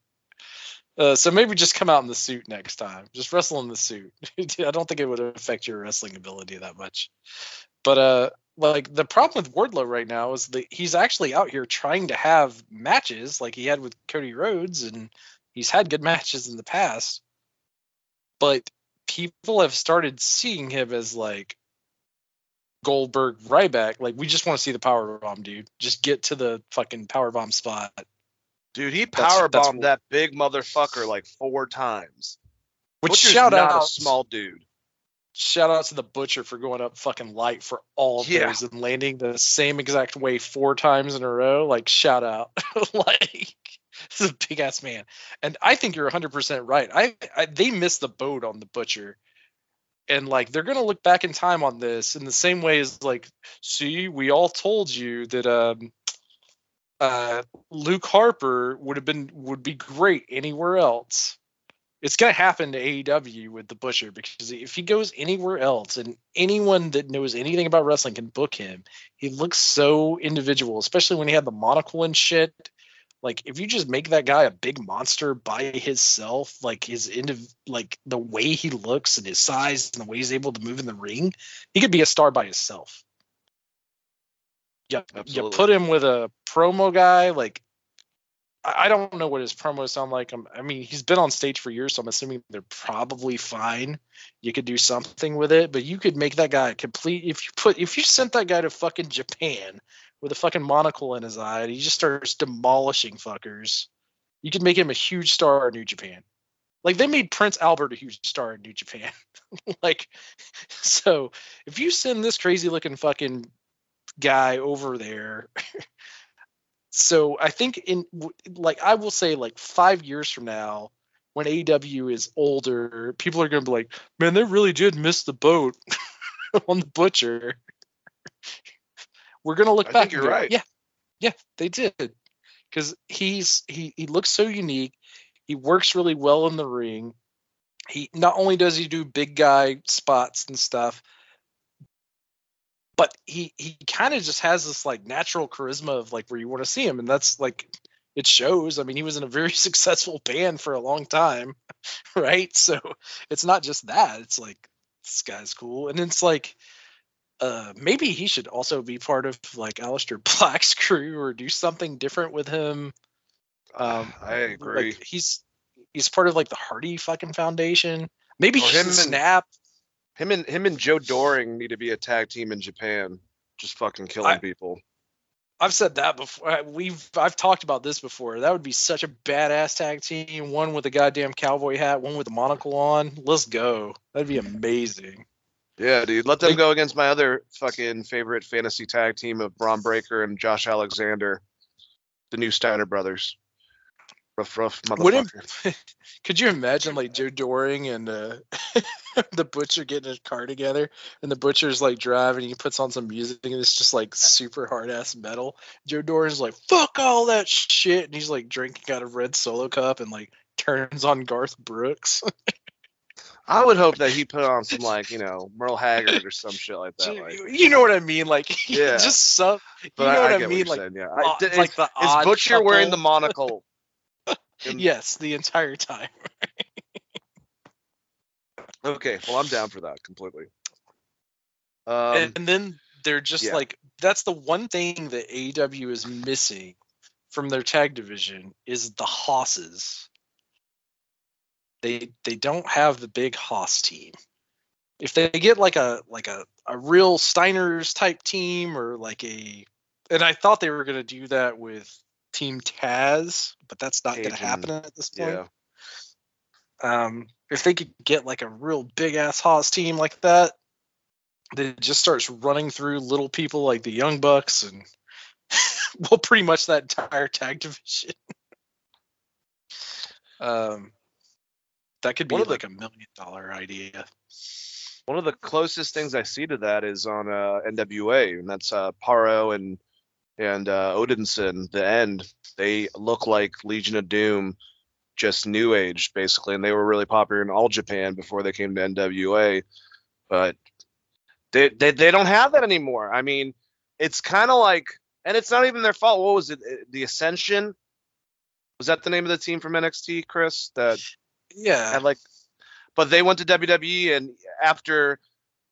Uh, so maybe just come out in the suit next time. Just wrestle in the suit. I don't think it would affect your wrestling ability that much. But uh, like the problem with Wardlow right now is that he's actually out here trying to have matches like he had with Cody Rhodes, and he's had good matches in the past. But people have started seeing him as like Goldberg Ryback. Like we just want to see the power bomb, dude. Just get to the fucking power bomb spot. Dude, he power that's bombed that big motherfucker like four times. Which Butcher's shout not out a small dude. shout out to the butcher for going up fucking light for all of Yeah. those and landing the same exact way four times in a row. Like shout out. like this is a big ass man. And I think you're 100% right. I, I they missed the boat on the butcher. And like they're going to look back in time on this in the same way as like see, we all told you that um uh Luke Harper would have been would be great anywhere else. It's to happen to AEW with the Butcher because if he goes anywhere else and anyone that knows anything about wrestling can book him, he looks so individual, especially when he had the monocle and shit. Like if you just make that guy a big monster by himself, like his indiv- like the way he looks and his size and the way he's able to move in the ring, he could be a star by himself. Yeah, you Absolutely. put him with a promo guy, like I I don't know what his promos sound like. I'm, I mean, he's been on stage for years, so I'm assuming they're probably fine. You could do something with it, but you could make that guy complete. If you put, if you sent that guy to fucking Japan with a fucking monocle in his eye, and he just starts demolishing fuckers, you could make him a huge star in New Japan. Like they made Prince Albert a huge star in New Japan. like, so if you send this crazy looking fucking guy over there so I think in like I will say like five years from now, when AEW is older, people are gonna be like, man, they really did miss the boat on the butcher. We're gonna look I back. you're go, right. Yeah, yeah, they did. Because he's he he looks so unique. He works really well in the ring. He not only does he do big guy spots and stuff, but he he kind of just has this like natural charisma of like where you want to see him and that's like it shows i mean he was in a very successful band for a long time right so it's not just that it's like this guy's cool and it's like uh maybe he should also be part of like Aleister Black's crew or do something different with him um I agree. like he's he's part of like the Hardy fucking foundation maybe Or he him should and- snap Him and him and Joe Doering need to be a tag team in Japan, just fucking killing I- people. I've said that before. We've I've talked about this before. That would be such a badass tag team. One with a goddamn cowboy hat, one with a monocle on. Let's go. That'd be amazing. Yeah, dude. Let them go against my other fucking favorite fantasy tag team of Bron Breakker and Josh Alexander, the new Steiner brothers. Rough, rough motherfucker. Could you imagine like Joe Doering and uh, the butcher getting a car together, and the butcher's like driving, he puts on some music, and it's just like super hard ass metal. Joe Doering's like fuck all that shit, and he's like drinking out of red solo cup and like turns on Garth Brooks. I would hope that he put on some like you know Merle Haggard or some shit like that. Like, you, you know what I mean? Like Yeah. just some. You but know I, what I I, mean? what Like saying. Yeah, uh, I, it's like the is Butcher wearing the monocle? in- Yes, the entire time. Okay, well I'm down for that completely. Um, and, and then they're just yeah. like that's the one thing that AEW is missing from their tag division is the hosses. They they don't have the big hoss team. If they get like a like a, a real Steiner's type team or like a and I thought they were gonna do that with Team Taz, but that's not Cage gonna happen at this point. yeah, Um, if they could get like a real big ass hoss team like that, that just starts running through little people like the Young Bucks and well, pretty much that entire tag division. um, that could be of the- like a million dollar idea. one of the closest things I see to that is on uh, NWA, and that's uh, Parrow and and uh, Odinson. The end, they look like Legion of Doom, just new age basically, and they were really popular in all Japan before they came to NWA, but they they, they don't have that anymore. I mean, it's kind of like, and it's not even their fault. What was it? The Ascension. Was that the name of the team from NXT, Chris? That Yeah, had like but they went to WWE and after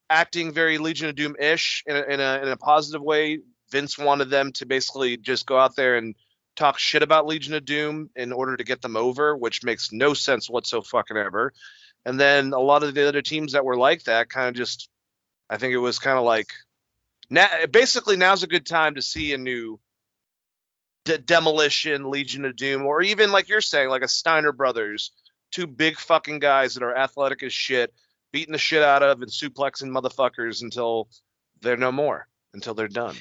acting very Legion of Doom ish in a, in a in a positive way, Vince wanted them to basically just go out there and talk shit about Legion of Doom in order to get them over, which makes no sense whatsoever. And then a lot of the other teams that were like that kind of just I think it was kind of like now basically now's a good time to see a new de- demolition Legion of Doom or even like you're saying like a Steiner brothers two big fucking guys that are athletic as shit, beating the shit out of and suplexing motherfuckers until they're no more, until they're done.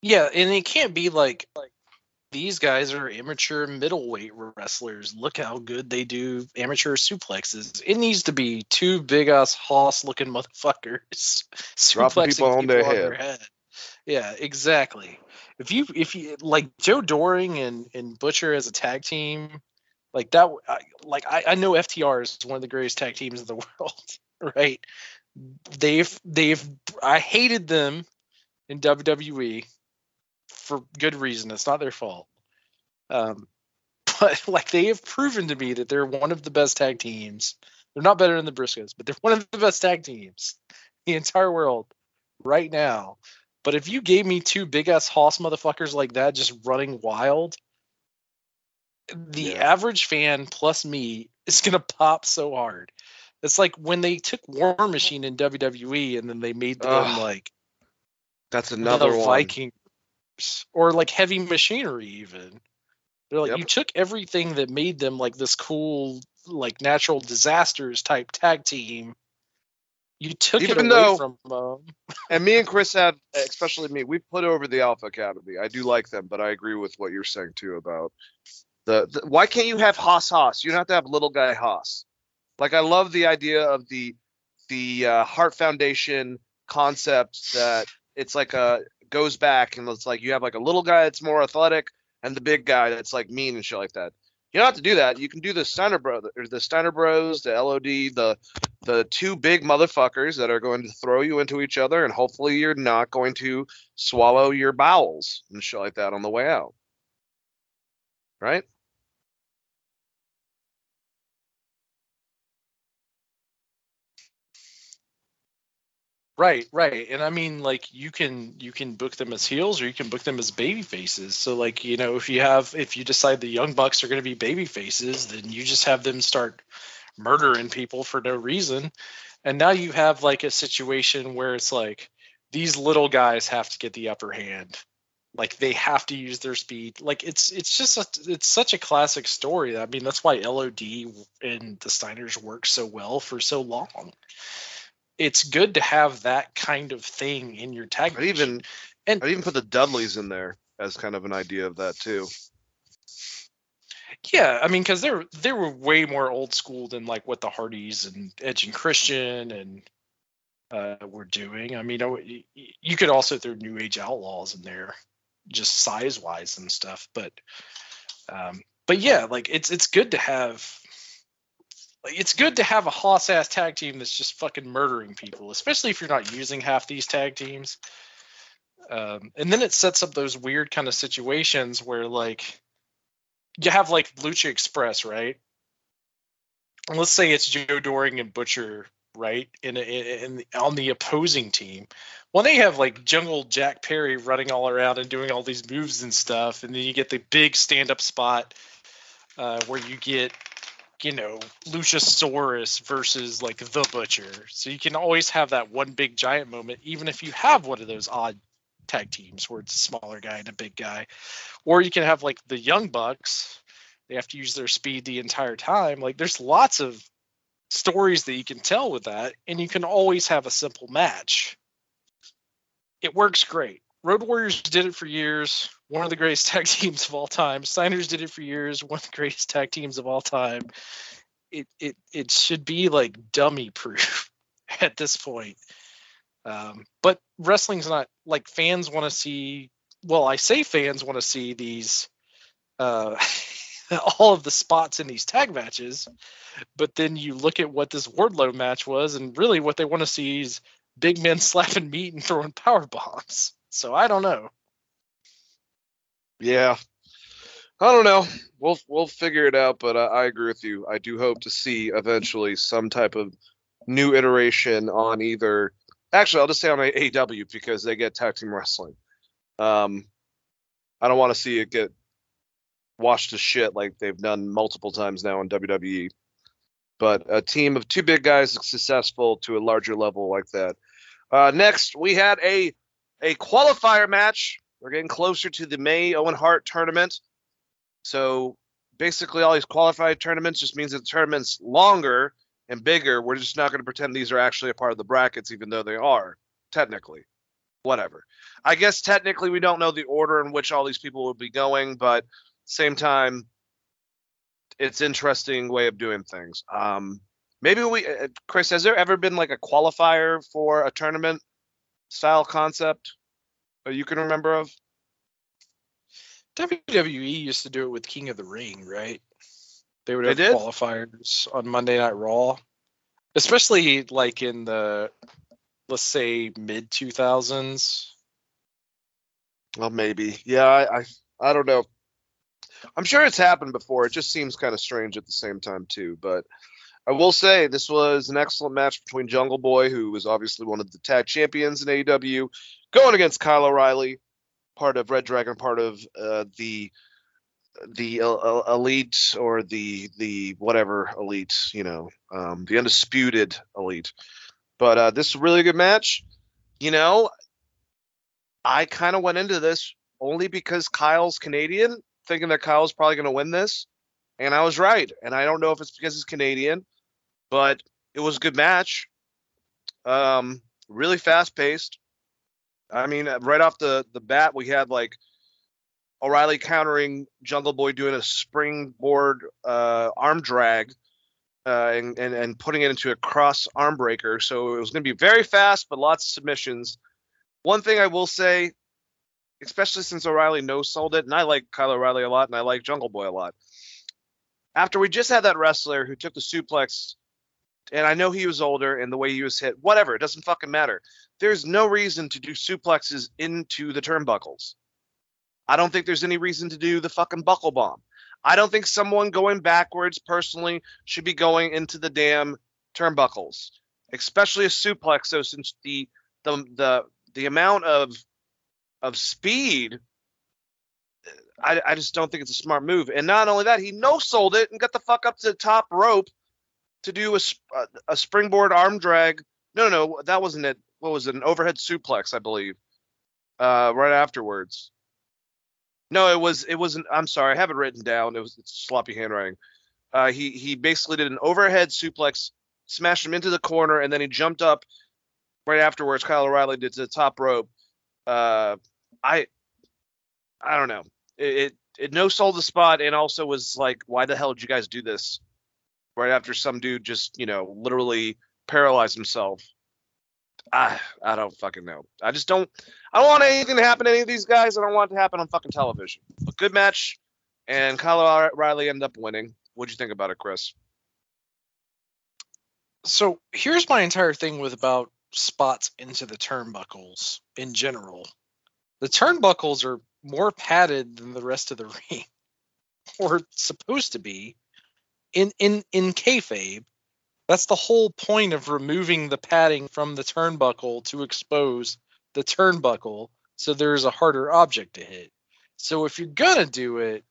yeah, and it can't be like like these guys are amateur middleweight wrestlers. Look how good they do amateur suplexes. It needs to be two big ass hoss looking motherfuckers suplexing people on their head. Yeah, exactly. If you if you like Joe Doering and and Butcher as a tag team, like that, like I, I know FTR is one of the greatest tag teams in the world, right? They've they've I hated them in WWE for good reason. It's not their fault. Um, but like they have proven to me that they're one of the best tag teams. They're not better than the Briscoes, but they're one of the best tag teams in the entire world right now. But if you gave me two big ass hoss motherfuckers like that just running wild, the Yeah. average fan plus me is gonna pop so hard. It's like when they took War Machine in WWE and then they made them Ugh, like That's the another one. Vikings or like heavy machinery even. They're like Yep. you took everything that made them like this cool like natural disasters type tag team. You took Even it though- from them. And me and Chris have, especially me, we've put over the Alpha Academy. I do like them, but I agree with what you're saying too about the, the why can't you have hoss hoss? You don't have to have little guy Haas. Like I love the idea of the the uh, Hart Foundation concept that it's like a goes back and it's like you have like a little guy that's more athletic and the big guy that's like mean and shit like that. You don't have to do that. You can do the Steiner brother the Steiner Bros, the LOD, the the two big motherfuckers that are going to throw you into each other, and hopefully you're not going to swallow your bowels and shit like that on the way out. Right? Right, right. And I mean like you can you can book them as heels or you can book them as baby faces. So like, you know, if you have if you decide the young bucks are going to be baby faces, then you just have them start murdering people for no reason. And now you have like a situation where it's like these little guys have to get the upper hand. Like they have to use their speed. Like it's it's just a, it's such a classic story. I mean, that's why LOD and the Steiners worked so well for so long it's good to have that kind of thing in your tag. I'd even And- I'd even put the Dudleys in there as kind of an idea of that too. yeah, I mean, because they're they were way more old school than like what the Hardys and Edge and Christian and uh, were doing. I mean, I w- y- y- you could also throw New Age Outlaws in there, just size wise and stuff. But um, but yeah, like it's it's good to have. Like, it's good to have a hoss ass tag team that's just fucking murdering people, especially if you're not using half these tag teams. Um, and then it sets up those weird kind of situations where like you have like Lucha Express, right? And let's say it's Joe Doering and Butcher, right? In, in, in on the opposing team. Well, they have like Jungle Jack Perry running all around and doing all these moves and stuff, and then you get the big stand-up spot uh, where you get you know Luchasaurus versus like the Butcher. So you can always have that one big giant moment, even if you have one of those odd tag teams where it's a smaller guy and a big guy. Or you can have like the Young Bucks. They have to use their speed the entire time. Like there's lots of stories that you can tell with that, and you can always have a simple match. It works great. Road Warriors did it for years. One of the greatest tag teams of all time. Steiners did it for years. One of the greatest tag teams of all time. It it it should be like dummy proof at this point. Um, but wrestling's not like fans want to see. Well, I say fans want to see these, uh, all of the spots in these tag matches, but then you look at what this Wardlow match was, and really what they want to see is big men slapping meat and throwing power bombs. So I don't know. Yeah. I don't know. We'll we'll figure it out, but I, I agree with you. I do hope to see eventually some type of new iteration on either. Actually, I'll just say on AEW because they get tag team wrestling. Um, I don't want to see it get washed to shit like they've done multiple times now in WWE. But a team of two big guys is successful to a larger level like that. Uh, next, we had a a qualifier match. We're getting closer to the May Owen Hart tournament. So basically, all these qualified tournaments just means that the tournament's longer and bigger. We're just not going to pretend these are actually a part of the brackets, even though they are technically. whatever. I guess technically we don't know the order in which all these people will be going, but same time, it's interesting way of doing things. Um, maybe we, uh, Chris, has there ever been like a qualifier for a tournament style concept that you can remember of? WWE used to do it with King of the Ring, right? They would have did? qualifiers on Monday Night Raw, especially like in the let's say mid 2000s. Well, maybe. Yeah, I, I, I don't know. I'm sure it's happened before. It just seems kind of strange at the same time too. But I will say this was an excellent match between Jungle Boy, who was obviously one of the tag champions in AEW, going against Kyle O'Reilly, part of Red Dragon, part of uh, the the uh, elite or the the whatever elite, you know, um, the undisputed elite. But uh, this is a really good match. You know, I kind of went into this only because Kyle's Canadian, thinking that Kyle's probably going to win this, and I was right. And I don't know if it's because he's Canadian, but it was a good match. Um, really fast paced. I mean, uh, right off the the bat, we had like O'Reilly countering Jungle Boy doing a springboard uh, arm drag. Uh, and, and and putting it into a cross arm breaker, so it was going to be very fast, but lots of submissions. One thing I will say, especially since O'Reilly no sold it, and I like Kyle O'Reilly a lot, and I like Jungle Boy a lot. After we just had that wrestler who took the suplex, and I know he was older and the way he was hit, whatever, it doesn't fucking matter. There's no reason to do suplexes into the turnbuckles. I don't think there's any reason to do the fucking buckle bomb. I don't think someone going backwards personally should be going into the damn turnbuckles, especially a suplex. So since the the the the amount of of speed, I, I just don't think it's a smart move. And not only that, he no sold it and got the fuck up to the top rope to do a a, springboard arm drag. No, no, no, that wasn't it. What was it? An overhead suplex, I believe. Uh, right afterwards. No, it was it wasn't. I'm sorry, I have it written down. It was sloppy handwriting. Uh, he he basically did an overhead suplex, smashed him into the corner, and then he jumped up right afterwards. Kyle O'Reilly did to the top rope. Uh, I I don't know. It, it it no sold the spot, and also was like, why the hell did you guys do this? Right after some dude just you know literally paralyzed himself. I I don't fucking know. I just don't. I don't want anything to happen to any of these guys. I don't want it to happen on fucking television. A good match, and Kyle O'Reilly ended up winning. What'd you think about it, Chris? So here's my entire thing with about spots into the turnbuckles in general. The turnbuckles are more padded than the rest of the ring, or supposed to be. In in in kayfabe, that's the whole point of removing the padding from the turnbuckle to expose the turnbuckle, so there's a harder object to hit. So if you're gonna do it,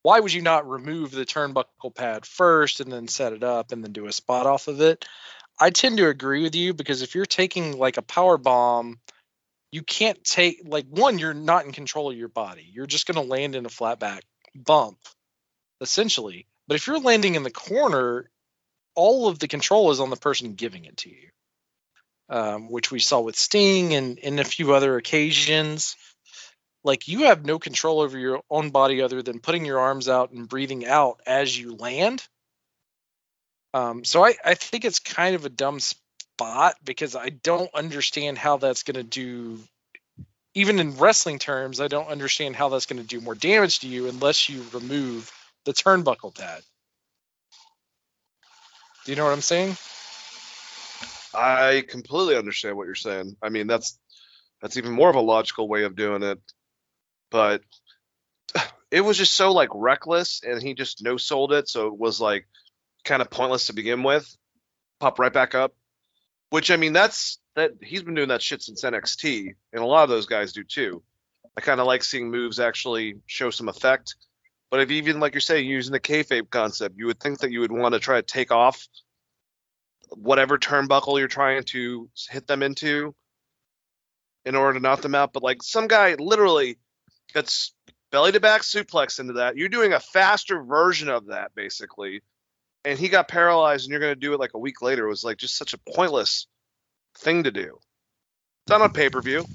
why would you not remove the turnbuckle pad first and then set it up and then do a spot off of it? I tend to agree with you because if you're taking like a power bomb, you can't take like one, you're not in control of your body. You're just going to land in a flat back bump, essentially. But if you're landing in the corner, all of the control is on the person giving it to you, um, which we saw with Sting and, in a few other occasions. Like you have no control over your own body other than putting your arms out and breathing out as you land. Um, so I, I think it's kind of a dumb spot because I don't understand how that's going to do. Even in wrestling terms, I don't understand how that's going to do more damage to you unless you remove the turnbuckle pad. Do you know what I'm saying? I completely understand what you're saying. I mean, that's that's even more of a logical way of doing it. But it was just so like reckless, and he just no sold it, so it was like kind of pointless to begin with. Pop right back up, which I mean, that's that he's been doing that shit since NXT, and a lot of those guys do too. I kind of like seeing moves actually show some effect. But if even like you're saying, using the kayfabe concept, you would think that you would want to try to take off whatever turnbuckle you're trying to hit them into in order to knock them out. But like some guy literally gets belly to back suplex into that. You're doing a faster version of that basically. And he got paralyzed and you're going to do it like a week later. It was like just such a pointless thing to do. It's not on pay per view.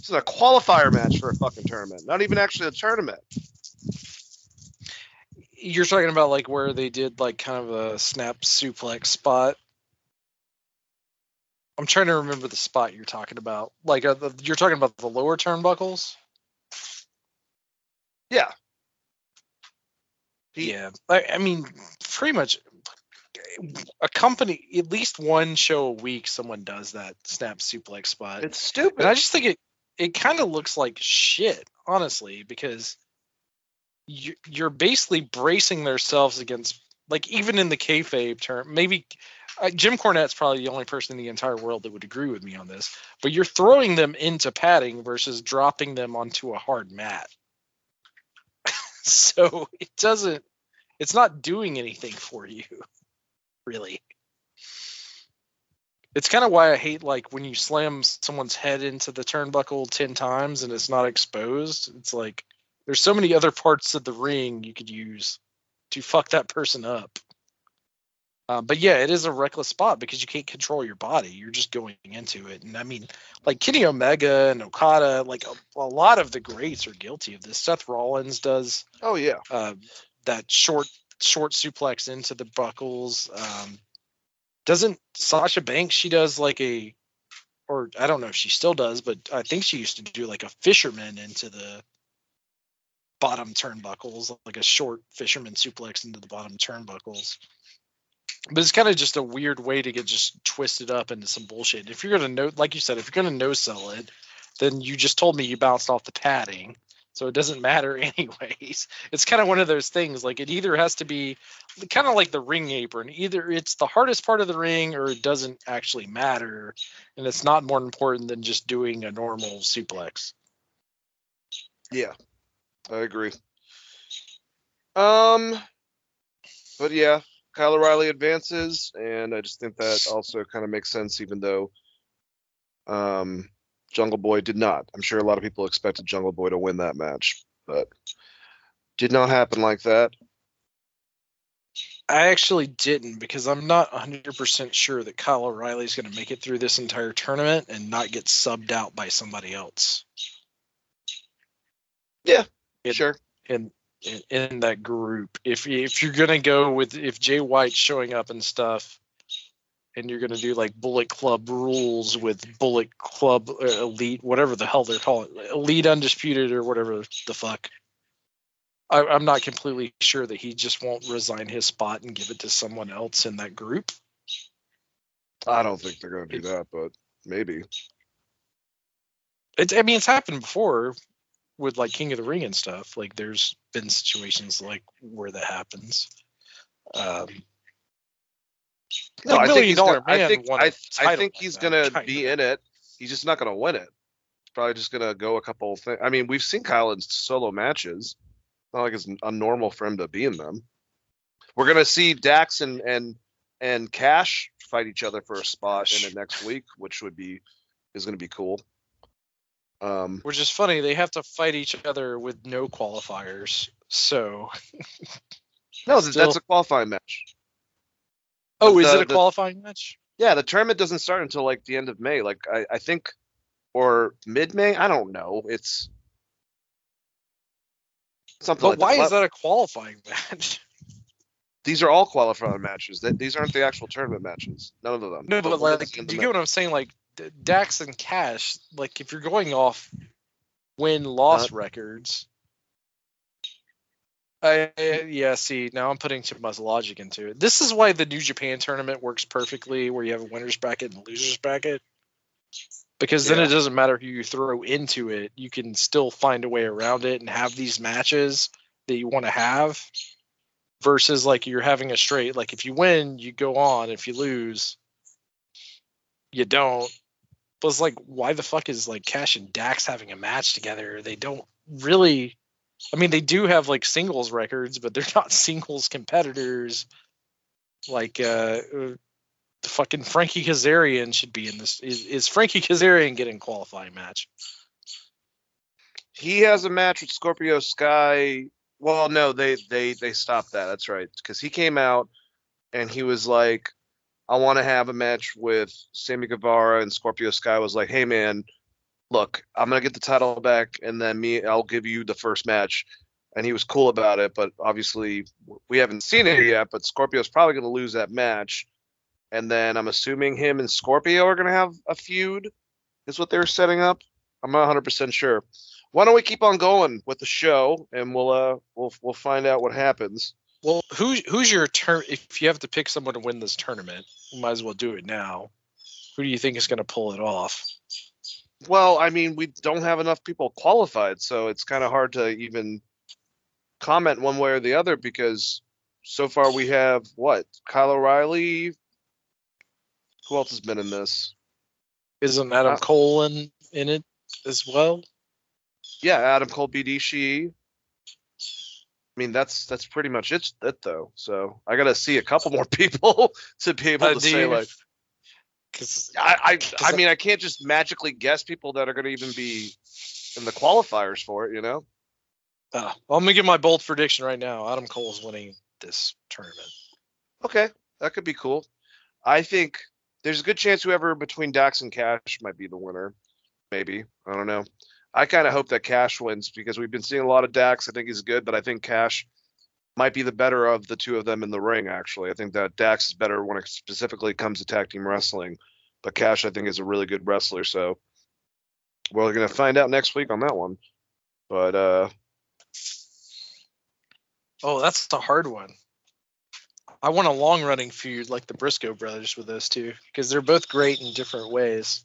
This is a qualifier match for a fucking tournament. Not even actually a tournament. You're talking about like where they did like kind of a snap suplex spot. I'm trying to remember the spot you're talking about. Like uh, the, you're talking about the lower turnbuckles. Yeah. Yeah, I, I mean, pretty much a company, at least one show a week, someone does that snap suplex spot. It's stupid. And I just think it it kind of looks like shit, honestly, because you, you're basically bracing themselves against, like, even in the kayfabe term, maybe uh, Jim Cornette's probably the only person in the entire world that would agree with me on this, but you're throwing them into padding versus dropping them onto a hard mat. So it doesn't, it's not doing anything for you, really it's kind of why I hate like when you slam someone's head into the turnbuckle 10 times and it's not exposed. It's like there's so many other parts of the ring you could use to fuck that person up. Uh, but yeah, it is a reckless spot because you can't control your body. You're just going into it. And I mean, like Kenny Omega and Okada, like a, a lot of the greats are guilty of this. Seth Rollins does oh yeah. uh, that short short suplex into the buckles. Um, doesn't Sasha Banks? She does like a, or I don't know if she still does, but I think she used to do like a fisherman into the bottom turnbuckles, like a short fisherman suplex into the bottom turnbuckles. But it's kind of just a weird way to get just twisted up into some bullshit. If you're gonna know, like you said, if you're gonna no sell it, then you just told me you bounced off the padding so it doesn't matter anyways. It's kind of one of those things like it either has to be kind of like the ring apron. Either it's the hardest part of the ring or it doesn't actually matter and it's not more important than just doing a normal suplex. Yeah. I agree. Um but yeah, Kyle O'Reilly advances and I just think that also kind of makes sense even though um Jungle Boy did not. I'm sure a lot of people expected Jungle Boy to win that match, but did not happen like that. I actually didn't because I'm not 100% sure that Kyle O'Reilly is going to make it through this entire tournament and not get subbed out by somebody else. Yeah, It- sure. in in, that group. If if you're gonna go with if Jay White's showing up and stuff, and you're gonna do like Bullet Club rules with Bullet Club uh, Elite, whatever the hell they're calling it, Elite Undisputed or whatever the fuck. I, I'm not completely sure that he just won't resign his spot and give it to someone else in that group. I don't think they're gonna do that, but maybe. It's I mean it's happened before with like King of the Ring and stuff. Like there's been situations like where that happens. Um, No, Like I think he's gonna, I think I, I think he's gonna be of. in it. He's just not gonna win it. He's probably just gonna go a couple things. I mean, we've seen Kyle in solo matches. Not like it's unnormal for him to be in them. We're gonna see Dax and and and Cash fight each other for a spot in it next week, which would be is gonna be cool. Um, Which is funny, they have to fight each other with no qualifiers. So, no, th- that's a qualifying match. oh, is the- it a the- qualifying match? Yeah, the tournament doesn't start until like the end of May. Like I, I think, or mid May. I don't know. It's something. But like why that. is that a qualifying match? These are all qualifying matches. That these aren't the actual tournament matches. None of them. No, but like, do you get what I'm saying? Like Dax and Cash, like if you're going off win loss records. I, yeah, see, now I'm putting too much logic into it. This is why the New Japan tournament works perfectly, where you have a winners bracket and a losers bracket. Because then Yeah. it doesn't matter who you throw into it, you can still find a way around it and have these matches that you want to have. Versus like you're having a straight, like if you win, you go on. If you lose, you don't. It's like, why the fuck is like Cash and Dax having a match together? They don't really. I mean, they do have like singles records, but they're not singles competitors. Like, uh, uh, the fucking Frankie Kazarian should be in this. Is, is Frankie Kazarian getting qualifying match? He has a match with Scorpio Sky. Well, no, they they they stopped that. That's right, because he came out and he was like, "I want to have a match with Sammy Guevara," and Scorpio Sky was like, "Hey, man, look, I'm gonna get the title back, and then me, I'll give you the first match. And he was cool about it, but obviously we haven't seen it yet. But Scorpio's probably gonna lose that match, and then I'm assuming him and Scorpio are gonna have a feud. Is what they were setting up. I'm not 100 percent sure. Why don't we keep on going with the show, and we'll uh we'll we'll find out what happens. Well, who's who's your turn? If you have to pick someone to win this tournament, you might as well do it now. Who do you think is going to pull it off? Well, I mean, we don't have enough people qualified, so it's kind of hard to even comment one way or the other because so far we have what Kyle O'Reilly. Who else has been in this? Isn't Adam Uh, Cole in, in it as well? Yeah, Adam Cole, BDC. I mean, that's that's pretty much it, it though. So I got to see a couple more people to be able Uh, to say you- like. 'cause- I I, I mean, I can't just magically guess people that are going to even be in the qualifiers for it. You know. uh, well, I'm gonna give my bold prediction right now. Adam Cole's winning this tournament. Okay, that could be cool. I think there's a good chance whoever between Dax and Cash might be the winner. Maybe I don't know. I kind of hope that Cash wins because we've been seeing a lot of Dax. I think he's good, but I think Cash might be the better of the two of them in the ring. Actually, I think that Dax is better when it specifically comes to tag team wrestling, but Cash I think is a really good wrestler. So we're gonna find out next week on that one. But uh, Oh, that's the hard one. I want a long running feud like the Briscoe brothers with those two because they're both great in different ways.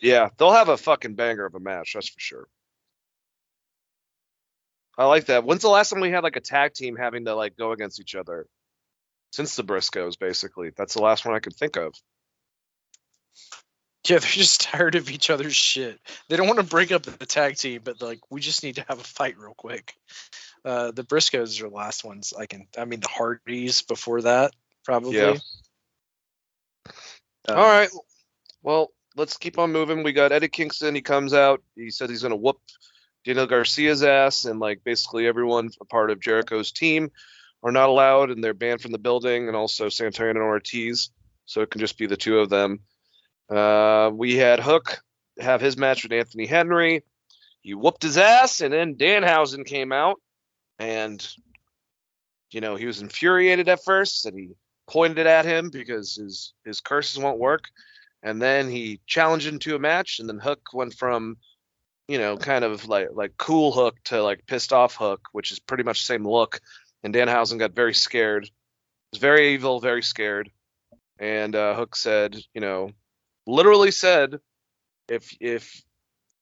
Yeah, they'll have a fucking banger of a match, that's for sure. I like that. When's the last time we had like a tag team having to like go against each other? Since the Briscoes, basically. That's the last one I could think of. Yeah, they're just tired of each other's shit. They don't want to break up the tag team, but like we just need to have a fight real quick. Uh, the Briscoes are the last ones I can. I mean, the Hardys before that probably. Yeah. Um, All right. Well, let's keep on moving. We got Eddie Kingston. He comes out. He said he's gonna whoop Daniel Garcia's ass, and like basically everyone a part of Jericho's team are not allowed, and they're banned from the building, and also Santana and Ortiz. So it can just be the two of them. Uh, we had Hook have his match with Anthony Henry. He whooped his ass, and then Danhausen came out, and you know he was infuriated at first, and he pointed at him because his his curses won't work. And then he challenged him to a match, and then Hook went from, you know, kind of like like cool Hook to like pissed off Hook, which is pretty much the same look. And Danhausen got very scared, was very evil, very scared. And uh, Hook said, you know, literally said, if if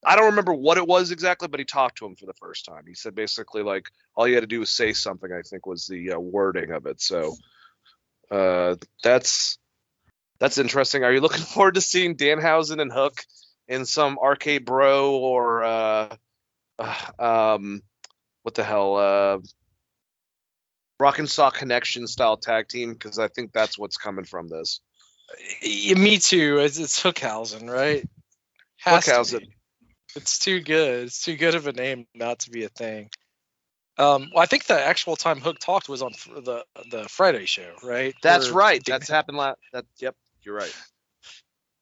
I don't remember what it was exactly, but he talked to him for the first time. He said basically like all you had to do was say something. I think was the uh, wording of it. So uh, that's that's interesting. Are you looking forward to seeing Danhausen and Hook in some arcade bro or uh, uh, um, what the hell, uh, Rock and Sock Connection style tag team? Because I think that's what's coming from this. Yeah, me too. It's, it's Hookhausen, right? Has to Hookhausen. be. It's too good. It's too good of a name not to be a thing. Um, well, I think the actual time Hook talked was on the the Friday show, right? That's Where right. That's happened last. That yep. You're right.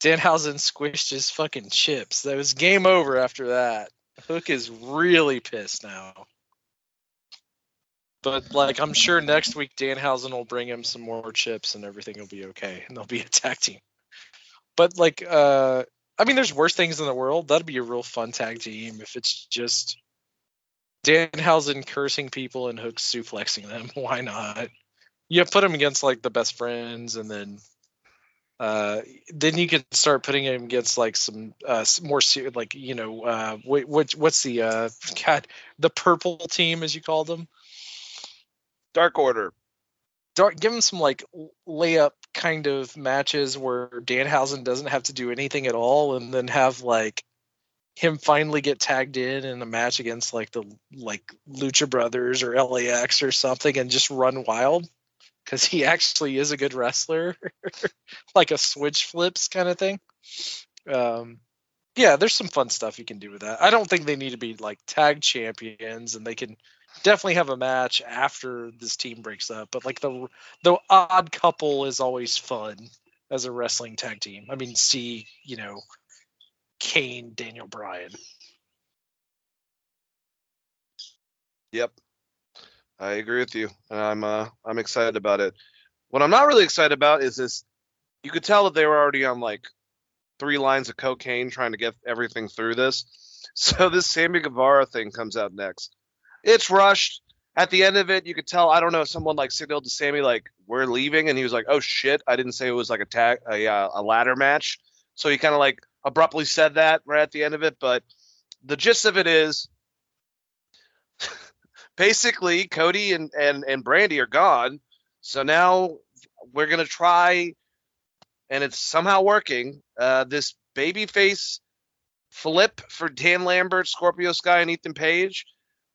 Danhausen squished his fucking chips. That was game over after that. Hook is really pissed now. But like I'm sure next week Danhausen will bring him some more chips and everything will be okay and they'll be a tag team. But like uh I mean there's worse things in the world. That'd be a real fun tag team if it's just Danhausen cursing people and Hook suplexing them. Why not? You put him against like the best friends and then uh, then you could start putting him against like some uh, more ser- like you know uh, what, what what's the uh, God the purple team as you call them. Dark Order. Dark, give him some like layup kind of matches where Danhausen doesn't have to do anything at all, and then have like him finally get tagged in in a match against like the like Lucha Brothers or LAX or something, and just run wild because he actually is a good wrestler, like a switch flips kind of thing. Um, yeah, there's some fun stuff you can do with that. I don't think they need to be like tag champions, and they can definitely have a match after this team breaks up. But like the the odd couple is always fun as a wrestling tag team. I mean, see, you know, Kane, Daniel Bryan. Yep. I agree with you. And I'm uh I'm excited about it. What I'm not really excited about is this you could tell that they were already on like three lines of cocaine trying to get everything through this. So this Sammy Guevara thing comes out next. It's rushed. At the end of it, you could tell I don't know someone like signaled to Sammy like we're leaving, and he was like, "Oh shit, I didn't say it was like a tag a, uh, a ladder match." So he kind of like abruptly said that right at the end of it. But the gist of it is basically Cody and, and, and Brandi are gone. So now we're gonna try, and it's somehow working. Uh, this babyface flip for Dan Lambert, Scorpio Sky, and Ethan Page.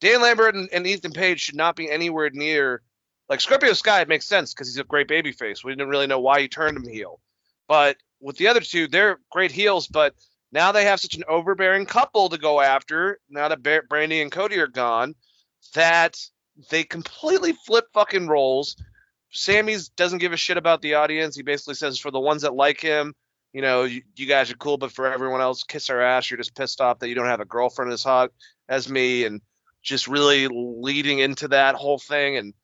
Dan Lambert and, and Ethan Page should not be anywhere near like Scorpio Sky. It makes sense because he's a great babyface. We didn't really know why he turned him heel, but with the other two, they're great heels, but now they have such an overbearing couple to go after. Now that Brandi and Cody are gone, that they completely flip fucking roles. Sammy's doesn't give a shit about the audience. He basically says, for the ones that like him, you know, you, you guys are cool, but for everyone else, kiss our ass. You're just pissed off that you don't have a girlfriend as hot as me, and just really leading into that whole thing. And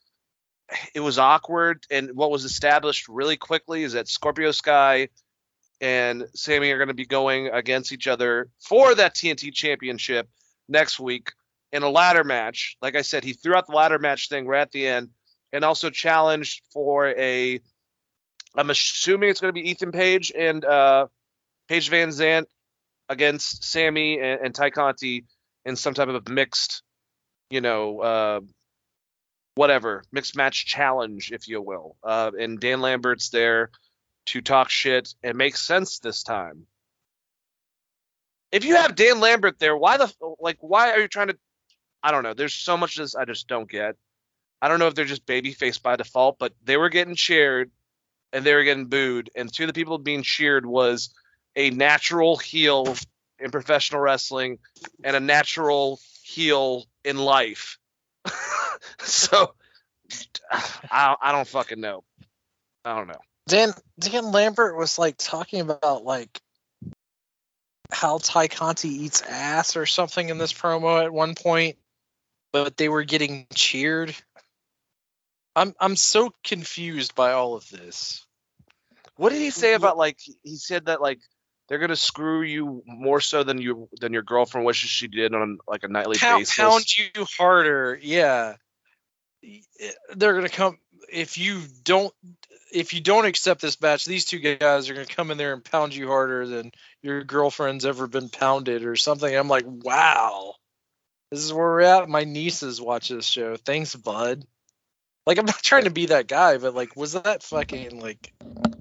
it was awkward. And what was established really quickly is that Scorpio Sky and Sammy are going to be going against each other for that TNT championship next week in a ladder match. Like I said, he threw out the ladder match thing right at the end and also challenged for a I'm assuming it's going to be Ethan Page and uh, Paige Van Zant against Sammy and, and Tay Conti in some type of mixed, you know, uh, whatever mixed match challenge, if you will. Uh, and Dan Lambert's there to talk shit and make sense this time. If you have Dan Lambert there, why the like? Why are you trying to? I don't know. There's so much this I just don't get. I don't know if they're just babyface by default, but they were getting cheered and they were getting booed, and two of the people being cheered was a natural heel in professional wrestling and a natural heel in life. so I, I don't fucking know. I don't know. Dan Dan Lambert was like talking about like how Tay Conti eats ass or something in this promo at one point, but they were getting cheered. I'm I'm so confused by all of this. What did he say about like he said that like they're gonna screw you more so than you than your girlfriend wishes she did on like a nightly Pound, basis. pound you harder, yeah. They're gonna come if you don't if you don't accept this match. These two guys are gonna come in there and pound you harder than your girlfriend's ever been pounded or something. I'm like, wow, this is where we're at. My nieces watch this show. Thanks, bud. Like I'm not trying to be that guy, but like, was that fucking like?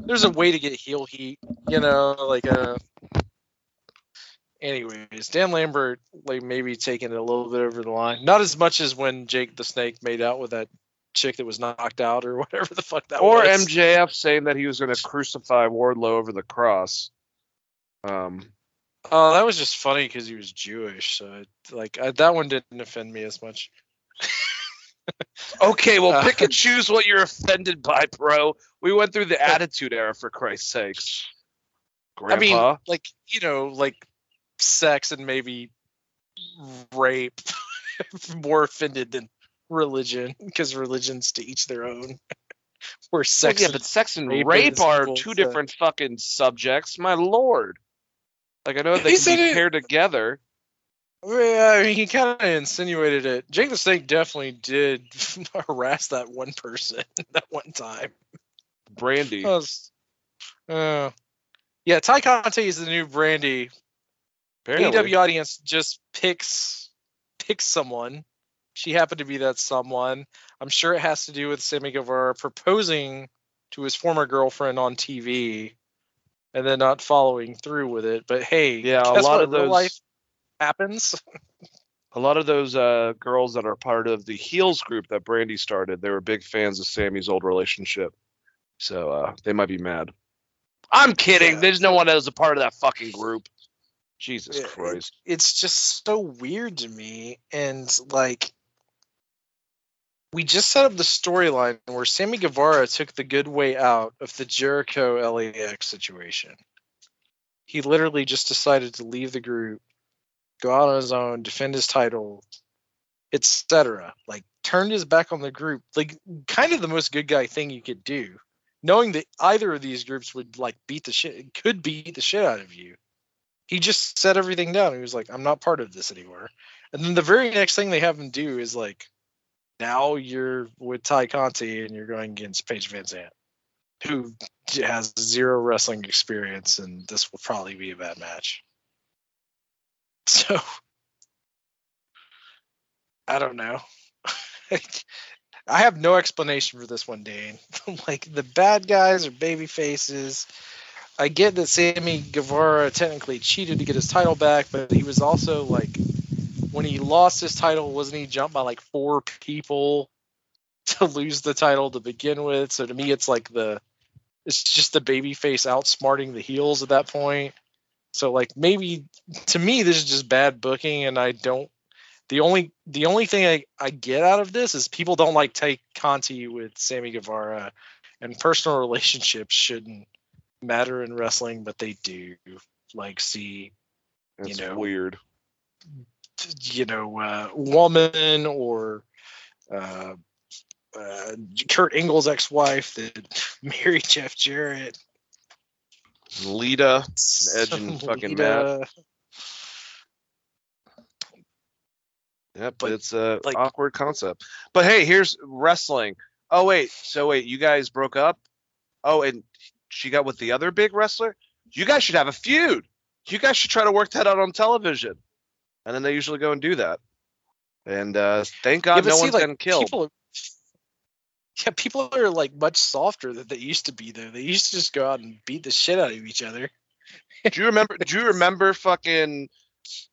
There's a way to get heel heat, you know, like uh Anyways, Dan Lambert like maybe taking it a little bit over the line. Not as much as when Jake the Snake made out with that chick that was knocked out or whatever the fuck that or was. Or MJF saying that he was gonna crucify Wardlow over the cross. Um, Oh, that was just funny because he was Jewish. So it, like I, that one didn't offend me as much. okay, well, Uh, pick and choose what you're offended by, bro. We went through the Attitude Era for Christ's sakes. Grandpa. I mean, like you know, like sex and maybe rape. more offended than religion because religions to each their own. Where Well, sex, yeah, but sex and rape rape are two different fucking subjects. My lord. Like I know they He can be it- paired together. Yeah, I mean, he kind of insinuated it. Jake the Snake definitely did harass that one person that one time. Brandi. Was- uh, yeah, Tay Conti is the new Brandi. apparently. AEW audience just picks picks someone. She happened to be that someone. I'm sure it has to do with Sammy Guevara proposing to his former girlfriend on TV and then not following through with it. But hey, Yeah, a lot of those life happens. a lot of those uh, girls that are part of the heels group that Brandi started, they were big fans of Sammy's old relationship. So uh, they might be mad. I'm kidding. Yeah. There's no one that was a part of that fucking group. Jesus Christ. it's just so weird to me and like we just set up the storyline where Sammy Guevara took the good way out of the Jericho LAX situation. He literally just decided to leave the group, go out on his own, defend his title, etc. Like turned his back on the group. Like kind of the most good guy thing you could do, knowing that either of these groups would like beat the shit, could beat the shit out of you. He just set everything down. He was like, "I'm not part of this anymore." And then the very next thing they have him do is like, now you're with Tay Conti and you're going against Paige Van Zant, who has zero wrestling experience, and this will probably be a bad match. So I don't know. I have no explanation for this one, Dane. like the bad guys are baby faces. I get that Sammy Guevara technically cheated to get his title back, but he was also like when he lost his title, wasn't he jumped by like four people to lose the title to begin with? So to me, it's like the it's just the baby face outsmarting the heels at that point. So like maybe to me this is just bad booking, and I don't. The only the only thing I, I get out of this is people don't like take Conti with Sammy Guevara, and personal relationships shouldn't matter in wrestling, but they do. Like see, It's know, weird. You know, uh, woman or uh, uh, Kurt Angle's ex-wife that married Jeff Jarrett. Lita, Edge and fucking Lita. Yep, But, it's a like- awkward concept. But hey, here's wrestling. Oh wait, so wait, you guys broke up? Oh, and she got with the other big wrestler? You guys should have a feud. You guys should try to work that out on television. And then they usually go and do that. And uh, thank God Yeah, no see, one's like, getting killed. People are, yeah, people are like much softer than they used to be. Though they used to just go out and beat the shit out of each other. do you remember? Do you remember fucking?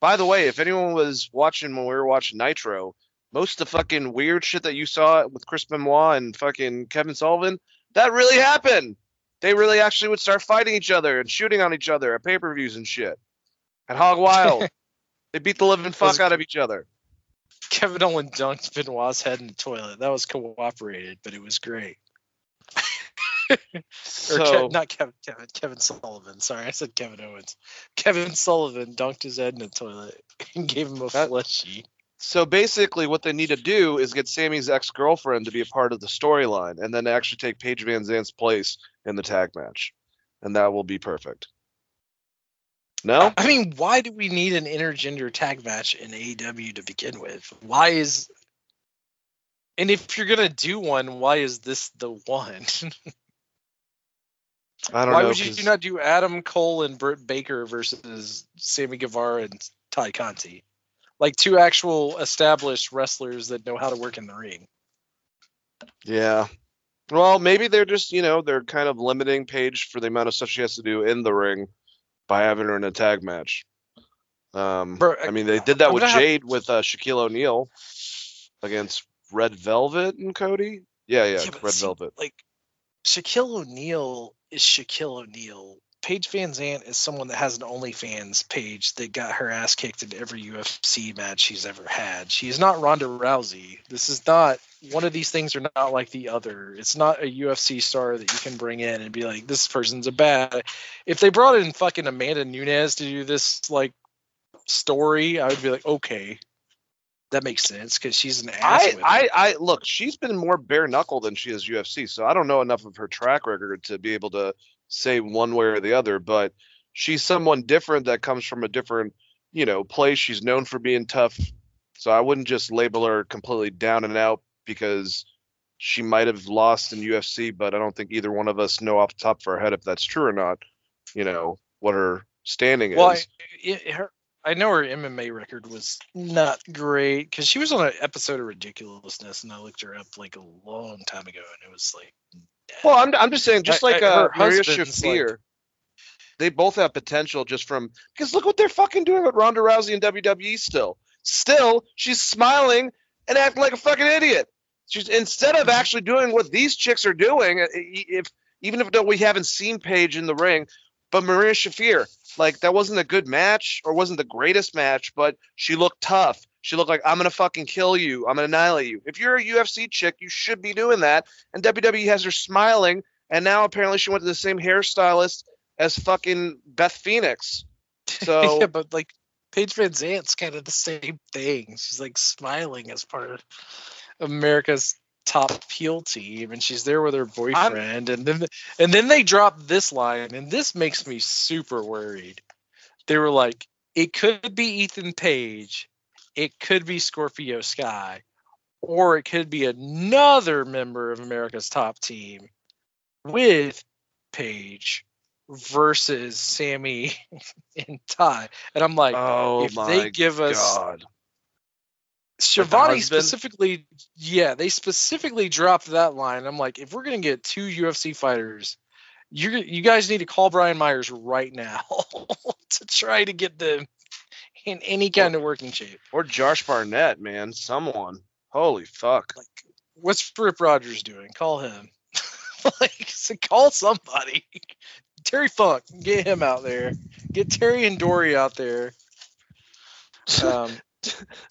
By the way, if anyone was watching when we were watching Nitro, most of the fucking weird shit that you saw with Chris Benoit and fucking Kevin Sullivan, that really happened. They really actually would start fighting each other and shooting on each other at pay-per-views and shit. At Hog Wild, they beat the living fuck out of each other. Kevin Owens dunked Benoit's head in the toilet. That was cooperated, but it was great. Or So Ke- not Kevin, Kevin, Kevin Sullivan. Sorry, I said Kevin Owens. Kevin Sullivan dunked his head in the toilet and gave him a That- fleshy. So basically, what they need to do is get Sammy's ex girlfriend to be a part of the storyline, and then actually take Paige Van Zant's place in the tag match, and that will be perfect. No, I mean, why do we need an intergender tag match in AEW to begin with? Why is and if you're gonna do one, why is this the one? I don't why know. Why would you not do Adam Cole and Britt Baker versus Sammy Guevara and Tay Conti? Like two actual established wrestlers that know how to work in the ring. Yeah. Well, maybe they're just you know they're kind of limiting Paige for the amount of stuff she has to do in the ring by having her in a tag match. Um, I mean, they did that I'm with gonna have- Jade with uh, Shaquille O'Neal against Red Velvet and Cody. Yeah, yeah, but Red see, Velvet. Like Shaquille O'Neal is Shaquille O'Neal. Paige Van Zant is someone that has an OnlyFans page that got her ass kicked in every UFC match she's ever had. She is not Ronda Rousey. This is not one of these things are not like the other. It's not a UFC star that you can bring in and be like, this person's a bad. If they brought in fucking Amanda Nunes to do this like story, I would be like, okay, that makes sense because she's an ass. I. I, I look. She's been more bare knuckle than she is UFC, so I don't know enough of her track record to be able to say one way or the other. But she's someone different that comes from a different, you know, place. She's known for being tough, so I wouldn't just label her completely down and out because she might have lost in UFC. But I don't think either one of us know off the top of our head if that's true or not. You know what her standing Well, I, is. it, her, I know her MMA record was not great because she was on an episode of Ridiculousness, and I looked her up like a long time ago, and it was like, Well, I'm, I'm just saying, just like I- uh, Marina Shafir, like- they both have potential just from because look what they're fucking doing with Ronda Rousey and WWE still. Still, she's smiling and acting like a fucking idiot. She's instead of actually doing what these chicks are doing, uh, if even if though we haven't seen Paige in the ring, but Marina Shafir, like that wasn't a good match or wasn't the greatest match, but she looked tough. She looked like I'm gonna fucking kill you. I'm gonna annihilate you. If you're a UFC chick, you should be doing that. And WWE has her smiling, and now apparently she went to the same hairstylist as fucking Beth Phoenix. So yeah, but like Paige Van Zant's kind of the same thing. She's like smiling as part of America's top heel team, and she's there with her boyfriend, and then and then they drop this line, and this makes me super worried. They were like, it could be Ethan Page, it could be Scorpio Sky, or it could be another member of America's top team with Page versus Sammy and Ty. And I'm like, oh if my they give us god. Shivani specifically, yeah, they specifically dropped that line. I'm like, if we're gonna get two UFC fighters, you you guys need to call Brian Myers right now to try to get them in any kind of working shape. Or Josh Barnett, man. Someone. Holy fuck. Like, what's Rip Rogers doing? Call him. like, so call somebody. Terry Funk, get him out there. Get Terry and Dory out there. Um,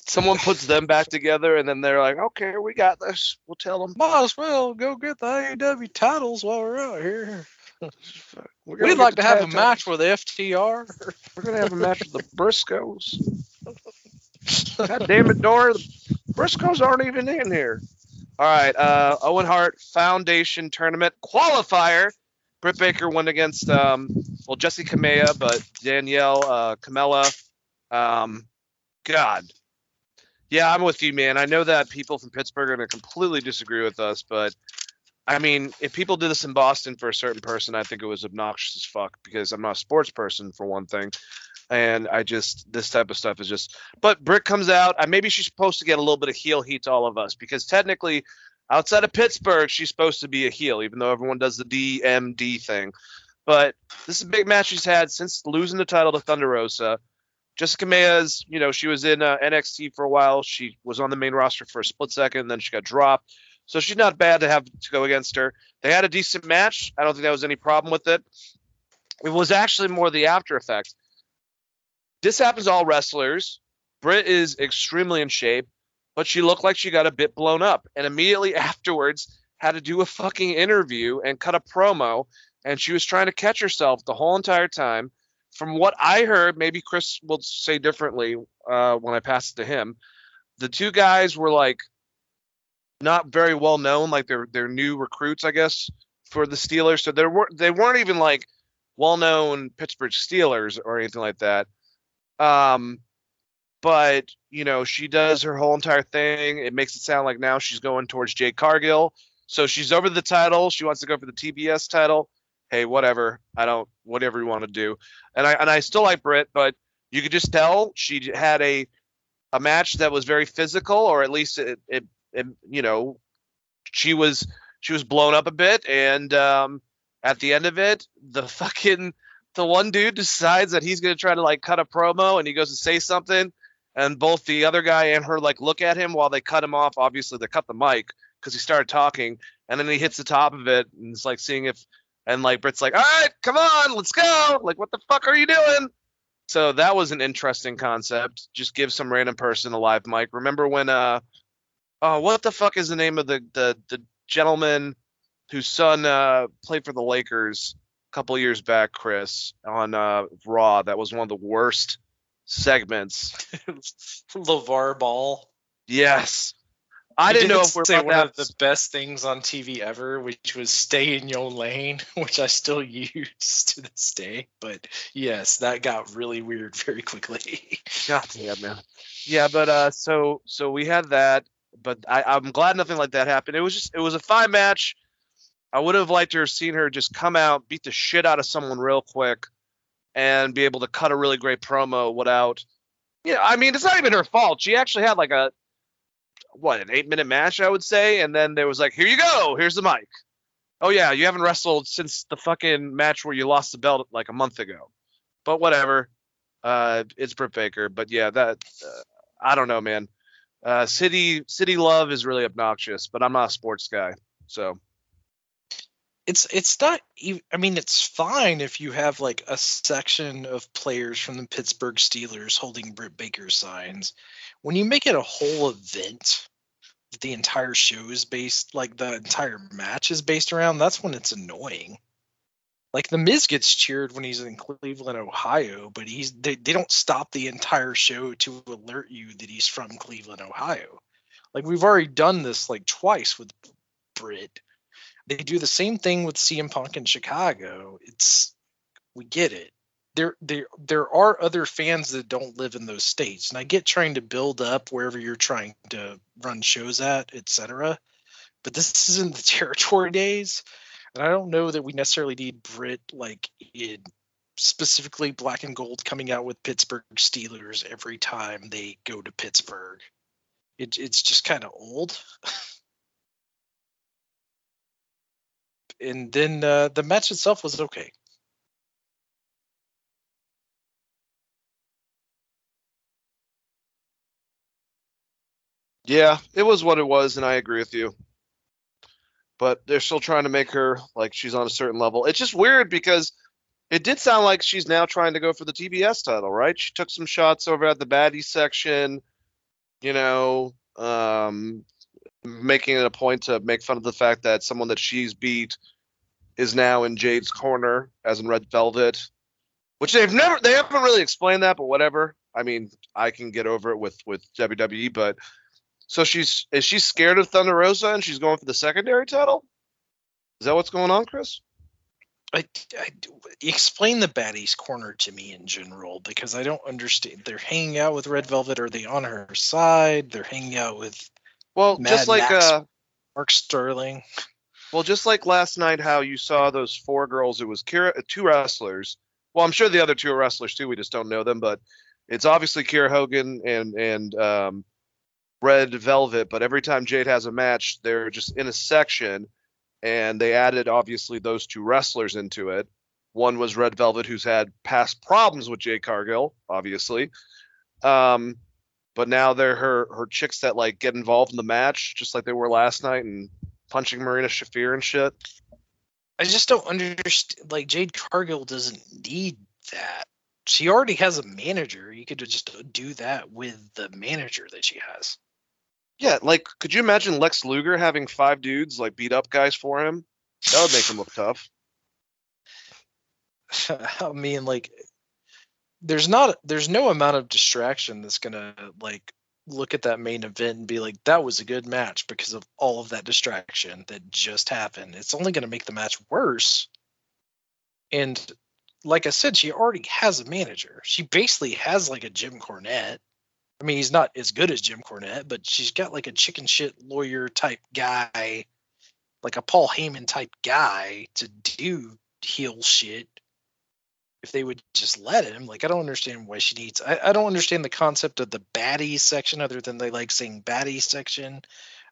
Someone puts them back together and then they're like, okay, we got this. We'll tell them. might as well go get the AEW titles while we're out here. We'd like to have a match with FTR. We're going to have a match with the Briscoes. God damn it, Dora. The Briscoes aren't even in here. All right. Uh, Owen Hart Foundation Tournament qualifier. Britt Baker won against, um, well, Jesse Kamea, but Danielle uh, Kamela. Um, God. Yeah, I'm with you, man. I know that people from Pittsburgh are going to completely disagree with us, but I mean, if people did this in Boston for a certain person, I think it was obnoxious as fuck because I'm not a sports person for one thing. And I just this type of stuff is just. But Britt comes out. Uh, maybe she's supposed to get a little bit of heel heat to all of us because technically, outside of Pittsburgh, she's supposed to be a heel, even though everyone does the DMD thing. But this is a big match she's had since losing the title to Thunder Rosa. Jessica Mea's, you know, she was in uh, NXT for a while. She was on the main roster for a split second, then she got dropped. So she's not bad to have to go against her. They had a decent match. I don't think there was any problem with it. It was actually more the after effect. This happens to all wrestlers. Britt is extremely in shape, but she looked like she got a bit blown up. And immediately afterwards, had to do a fucking interview and cut a promo. And she was trying to catch herself the whole entire time. From what I heard, maybe Chris will say differently uh, when I pass it to him. The two guys were like not very well known, like they're they're new recruits, I guess, for the Steelers. So they weren't they weren't even like well known Pittsburgh Steelers or anything like that. Um, but you know she does her whole entire thing. It makes it sound like now she's going towards Jade Cargill. So she's over the title. She wants to go for the TBS title. Hey, whatever. I don't. Whatever you want to do. And I and I still like Britt, but you could just tell she had a a match that was very physical, or at least it, it, it you know she was she was blown up a bit, and um, at the end of it, the fucking the one dude decides that he's gonna try to like cut a promo, and he goes to say something, and both the other guy and her like look at him while they cut him off. Obviously, they cut the mic because he started talking, and then he hits the top of it, and it's like seeing if and like Britt's like, all right, come on, let's go. Like, what the fuck are you doing? So that was an interesting concept. Just give some random person a live mic. Remember when uh oh what the fuck is the name of the the the gentleman whose son uh played for the Lakers a couple years back, Chris, on uh Raw. That was one of the worst segments. LeVar Ball. Yes. I didn't did know if we're say about to one of the best things on TV ever, which was "Stay in Your Lane," which I still use to this day. But yes, that got really weird very quickly. God damn man. Yeah, but uh so so we had that, but I, I'm glad nothing like that happened. It was just it was a fine match. I would have liked to have seen her just come out, beat the shit out of someone real quick, and be able to cut a really great promo without Yeah, I mean it's not even her fault. She actually had like a what, an eight minute match, I would say, and then there was like, Here you go, here's the mic. Oh yeah, you haven't wrestled since the fucking match where you lost the belt like a month ago. But whatever. Uh, it's Britt Baker, but yeah, that uh, I don't know, man. Uh, city city love is really obnoxious, but I'm not a sports guy, so it's it's not i mean it's fine if you have like a section of players from the pittsburgh steelers holding britt baker signs when you make it a whole event that the entire show is based like the entire match is based around that's when it's annoying Like the Miz gets cheered when he's in Cleveland, Ohio, but he's they, they don't stop the entire show to alert you that he's from Cleveland, Ohio. Like we've already done this like twice with Britt. They do the same thing with CM Punk in Chicago. It's we get it. There there there are other fans that don't live in those states. And I get trying to build up wherever you're trying to run shows at, etc. But this isn't the territory days. And I don't know that we necessarily need britt like in specifically black and gold coming out with Pittsburgh Steelers every time they go to Pittsburgh. It, it's just kind of old. and then uh, the match itself was okay. Yeah, it was what it was, and I agree with you. But they're still trying to make her like she's on a certain level. It's just weird because it did sound like she's now trying to go for the TBS title, right? She took some shots over at the baddie section, you know, um, making it a point to make fun of the fact that someone that she's beat is now in Jade's corner, as in Red Velvet, which they've never they haven't really explained that, but whatever. I mean, I can get over it with with WWE, but so she's is she scared of Thunder Rosa and she's going for the secondary title? Is that what's going on, Chris? I, I explain the baddies corner to me in general because I don't understand. They're hanging out with Red Velvet. Are they on her side? They're hanging out with Well, Mad just like Max. uh Mark Sterling. well, just like last night how you saw those four girls, it was Kiera, uh, two wrestlers. Well, I'm sure the other two are wrestlers too. We just don't know them, but it's obviously Kiera Hogan and and um, Red Velvet. But every time Jade has a match, they're just in a section, and they added obviously those two wrestlers into it. One was Red Velvet, who's had past problems with Jade Cargill, obviously. Um, but now they're her her chicks that like get involved in the match, just like they were last night, and punching Marina Shafir and shit. I just don't understand. Like Jade Cargill doesn't need that. She already has a manager. You could just do that with the manager that she has. Yeah, like could you imagine Lex Luger having five dudes like beat up guys for him? That would make him look tough. I mean, like, there's not, there's no amount of distraction that's gonna like look at that main event and be like, that was a good match because of all of that distraction that just happened. It's only gonna make the match worse. And like I said, she already has a manager. She basically has like a Jim Cornette. I mean, he's not as good as Jim Cornette, but she's got like a chicken shit lawyer type guy, like a Paul Heyman type guy to do heel shit if they would just let him. Like, I don't understand why she needs. I, I don't understand the concept of the baddie section other than they like saying baddie section.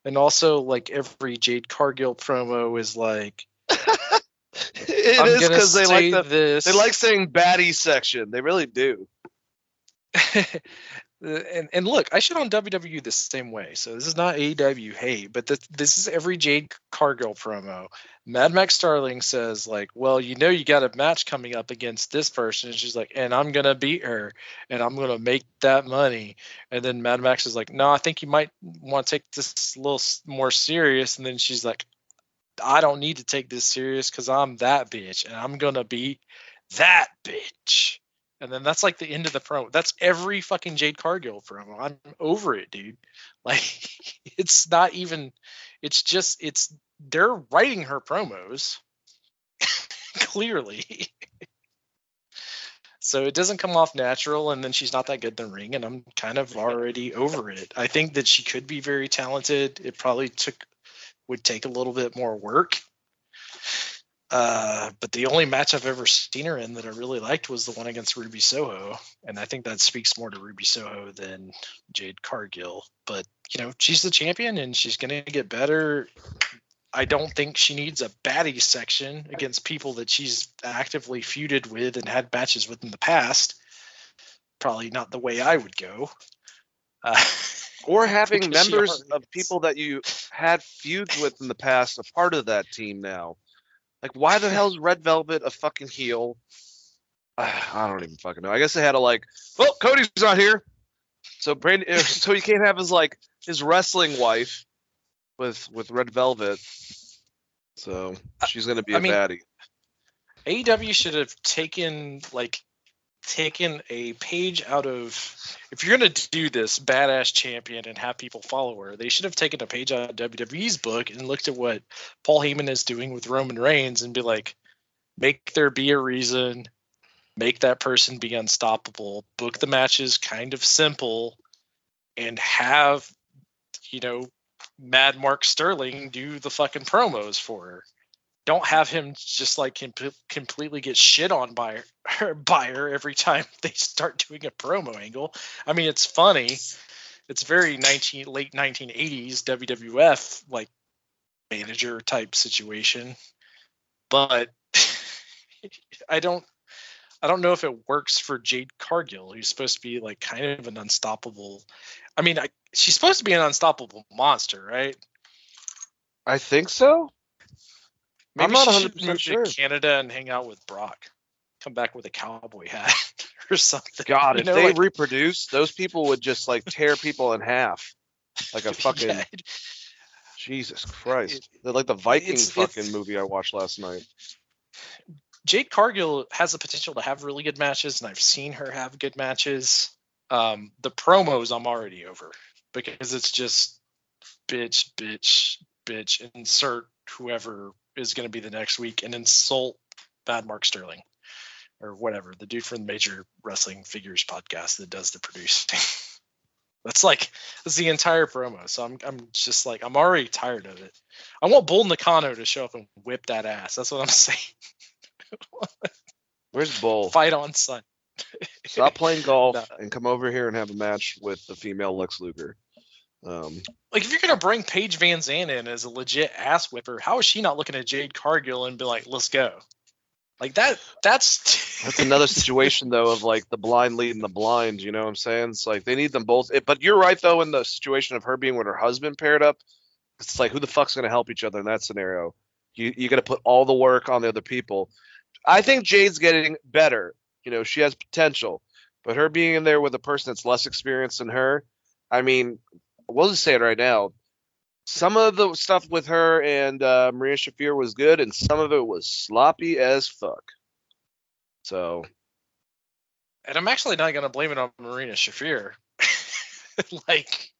And also, like, every Jade Cargill promo is like, It I'm is because they like the, this. they like saying baddie section. They really do. Uh, and and look, I shit on WWE the same way. So this is not AEW hate, but this this is every Jade Cargill promo. Mad Max Sterling says like, "Well, you know, you got a match coming up against this person," and she's like, "And I'm gonna beat her, and I'm gonna make that money." And then Mad Max is like, "No, I think you might want to take this a little more serious." And then she's like, "I don't need to take this serious because I'm that bitch, and I'm gonna beat that bitch." And then that's like the end of the promo. That's every fucking Jade Cargill promo. I'm over it, dude. Like it's not even it's just it's they're writing her promos clearly. so it doesn't come off natural and then she's not that good in the ring and I'm kind of already over it. I think that she could be very talented. It probably took would take a little bit more work. Uh, but the only match I've ever seen her in that I really liked was the one against Ruby Soho, and I think that speaks more to Ruby Soho than Jade Cargill. But you know, she's the champion, and she's gonna get better. I don't think she needs a baddie section against people that she's actively feuded with and had matches with in the past. Probably not the way I would go. Uh, Or having members of people that you had feuds with in the past a part of that team now. Like, why the hell is Red Velvet a fucking heel? I don't even fucking know. I guess they had to like, well, Cody's not here, so Brandon, so you can't have his like his wrestling wife with with Red Velvet. So she's gonna be I a mean, baddie. AEW should have taken like taken a page out of if you're gonna do this badass champion and have people follow her, they should have taken a page out of WWE's book and looked at what Paul Heyman is doing with Roman Reigns and be like, make there be a reason, make that person be unstoppable, book the matches kind of simple, and have you know Mad Mark Sterling do the fucking promos for her don't have him just like com- completely get shit on by her, by her every time they start doing a promo angle. I mean, it's funny. It's very 19 late 1980s WWF like manager type situation, but I don't I don't know if it works for Jade Cargill, who's supposed to be like kind of an unstoppable. I mean, I, she's supposed to be an unstoppable monster, right? I think so. Maybe I'm not she should 100% move sure. to Canada and hang out with Brock. Come back with a cowboy hat or something. God, You if know, they like- reproduce, those people would just like tear people in half, like a fucking Yeah, Jesus Christ. It- They're like the Viking it's- fucking it's- movie I watched last night. Jade Cargill has the potential to have really good matches, and I've seen her have good matches. Um, the promos I'm already over because it's just bitch, bitch, bitch, insert whoever is going to be the next week and insult Bad Mark Sterling or whatever the dude from the Major Wrestling Figures podcast that does the producing. that's like that's the entire promo. So I'm I'm just like I'm already tired of it. I want Bull Nakano to show up and whip that ass. That's what I'm saying. Where's Bull? Fight on Sun. Stop playing golf No. and come over here and have a match with the female Lex Luger. Um, Like if you're gonna bring Paige VanZant in as a legit ass whipper, how is she not looking at Jade Cargill and be like, "Let's go"? Like that. That's that's another situation though of like the blind leading the blind. You know what I'm saying? It's like they need them both. It, but you're right though in the situation of her being with her husband paired up. It's like who the fuck's gonna help each other in that scenario? You you got to put all the work on the other people. I think Jade's getting better. You know she has potential, but her being in there with a person that's less experienced than her. I mean, we'll just say it right now. Some of the stuff with her and uh, Marina Shafir was good, and some of it was sloppy as fuck. So and I'm actually not gonna blame it on Marina Shafir. like,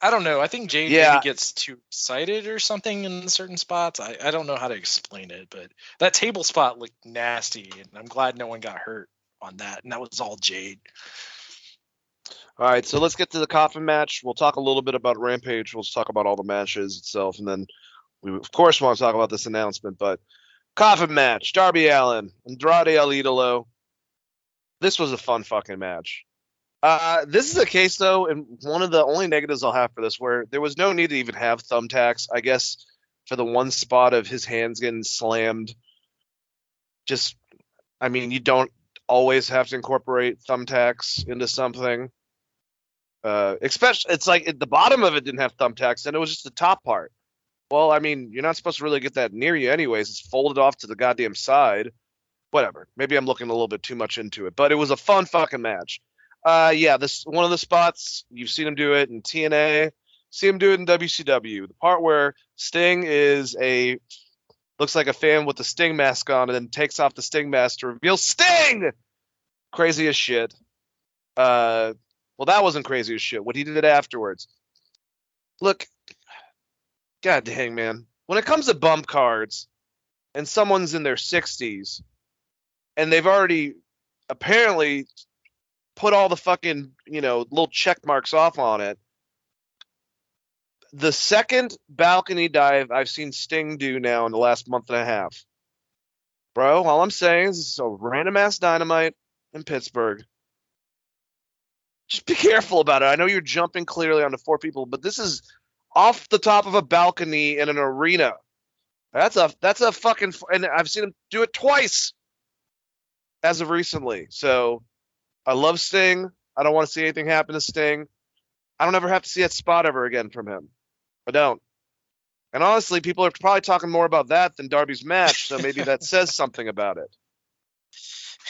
I don't know. I think Jade Yeah. maybe gets too excited or something in certain spots. I, I don't know how to explain it, but that table spot looked nasty, and I'm glad no one got hurt on that. And that was all Jade. All right, so let's get to the coffin match. We'll talk a little bit about Rampage. We'll talk about all the matches itself, and then we of course want to talk about this announcement. But coffin match: Darby Allin, Andrade El Idolo. This was a fun fucking match. Uh, this is a case though, and one of the only negatives I'll have for this, where there was no need to even have thumbtacks. I guess for the one spot of his hands getting slammed, just, I mean, you don't always have to incorporate thumbtacks into something. Uh, especially, it's like the bottom of it didn't have thumbtacks, and it was just the top part. Well, I mean, you're not supposed to really get that near you, anyways. It's folded off to the goddamn side. Whatever. Maybe I'm looking a little bit too much into it, but it was a fun fucking match. Uh, yeah, this one of the spots you've seen him do it in TNA, see him do it in WCW. The part where Sting is a looks like a fan with the Sting mask on, and then takes off the Sting mask to reveal Sting. Crazy as shit. Uh, well, that wasn't crazy as shit. What he did afterwards. Look, god dang, man. When it comes to bump cards, and someone's in their 60s, and they've already apparently put all the fucking, you know, little check marks off on it. The second balcony dive I've seen Sting do now in the last month and a half. Bro, all I'm saying is it's a random ass dynamite in Pittsburgh. Just be careful about it. I know you're jumping clearly onto four people, but this is off the top of a balcony in an arena. That's a that's a fucking and I've seen him do it twice as of recently. So I love Sting. I don't want to see anything happen to Sting. I don't ever have to see that spot ever again from him. I don't. And honestly, people are probably talking more about that than Darby's match, so maybe that says something about it.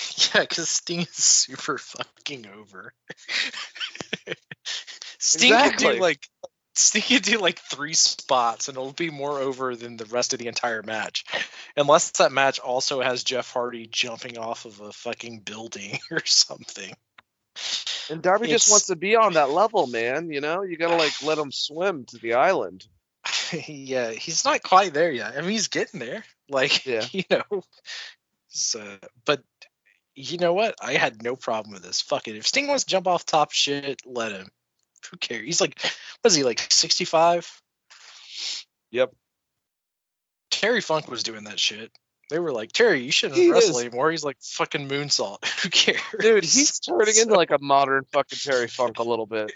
Yeah, because Sting is super fucking over. Sting could Exactly. do like Sting can do like three spots and it'll be more over than the rest of the entire match. Unless that match also has Jeff Hardy jumping off of a fucking building or something. And Darby just wants to be on that level, man. You know, you gotta like let him swim to the island. yeah, he's not quite there yet. I mean, he's getting there. Like, Yeah. you know. So, but you know what? I had no problem with this. Fuck it. If Sting wants to jump off top shit, let him. Who cares? He's like, what is he like, 65? Yep. Terry Funk was doing that shit. They were like, Terry, you shouldn't He wrestle is. anymore. He's like fucking moonsault. Who cares? Dude, he's turning into like a modern fucking Terry Funk a little bit.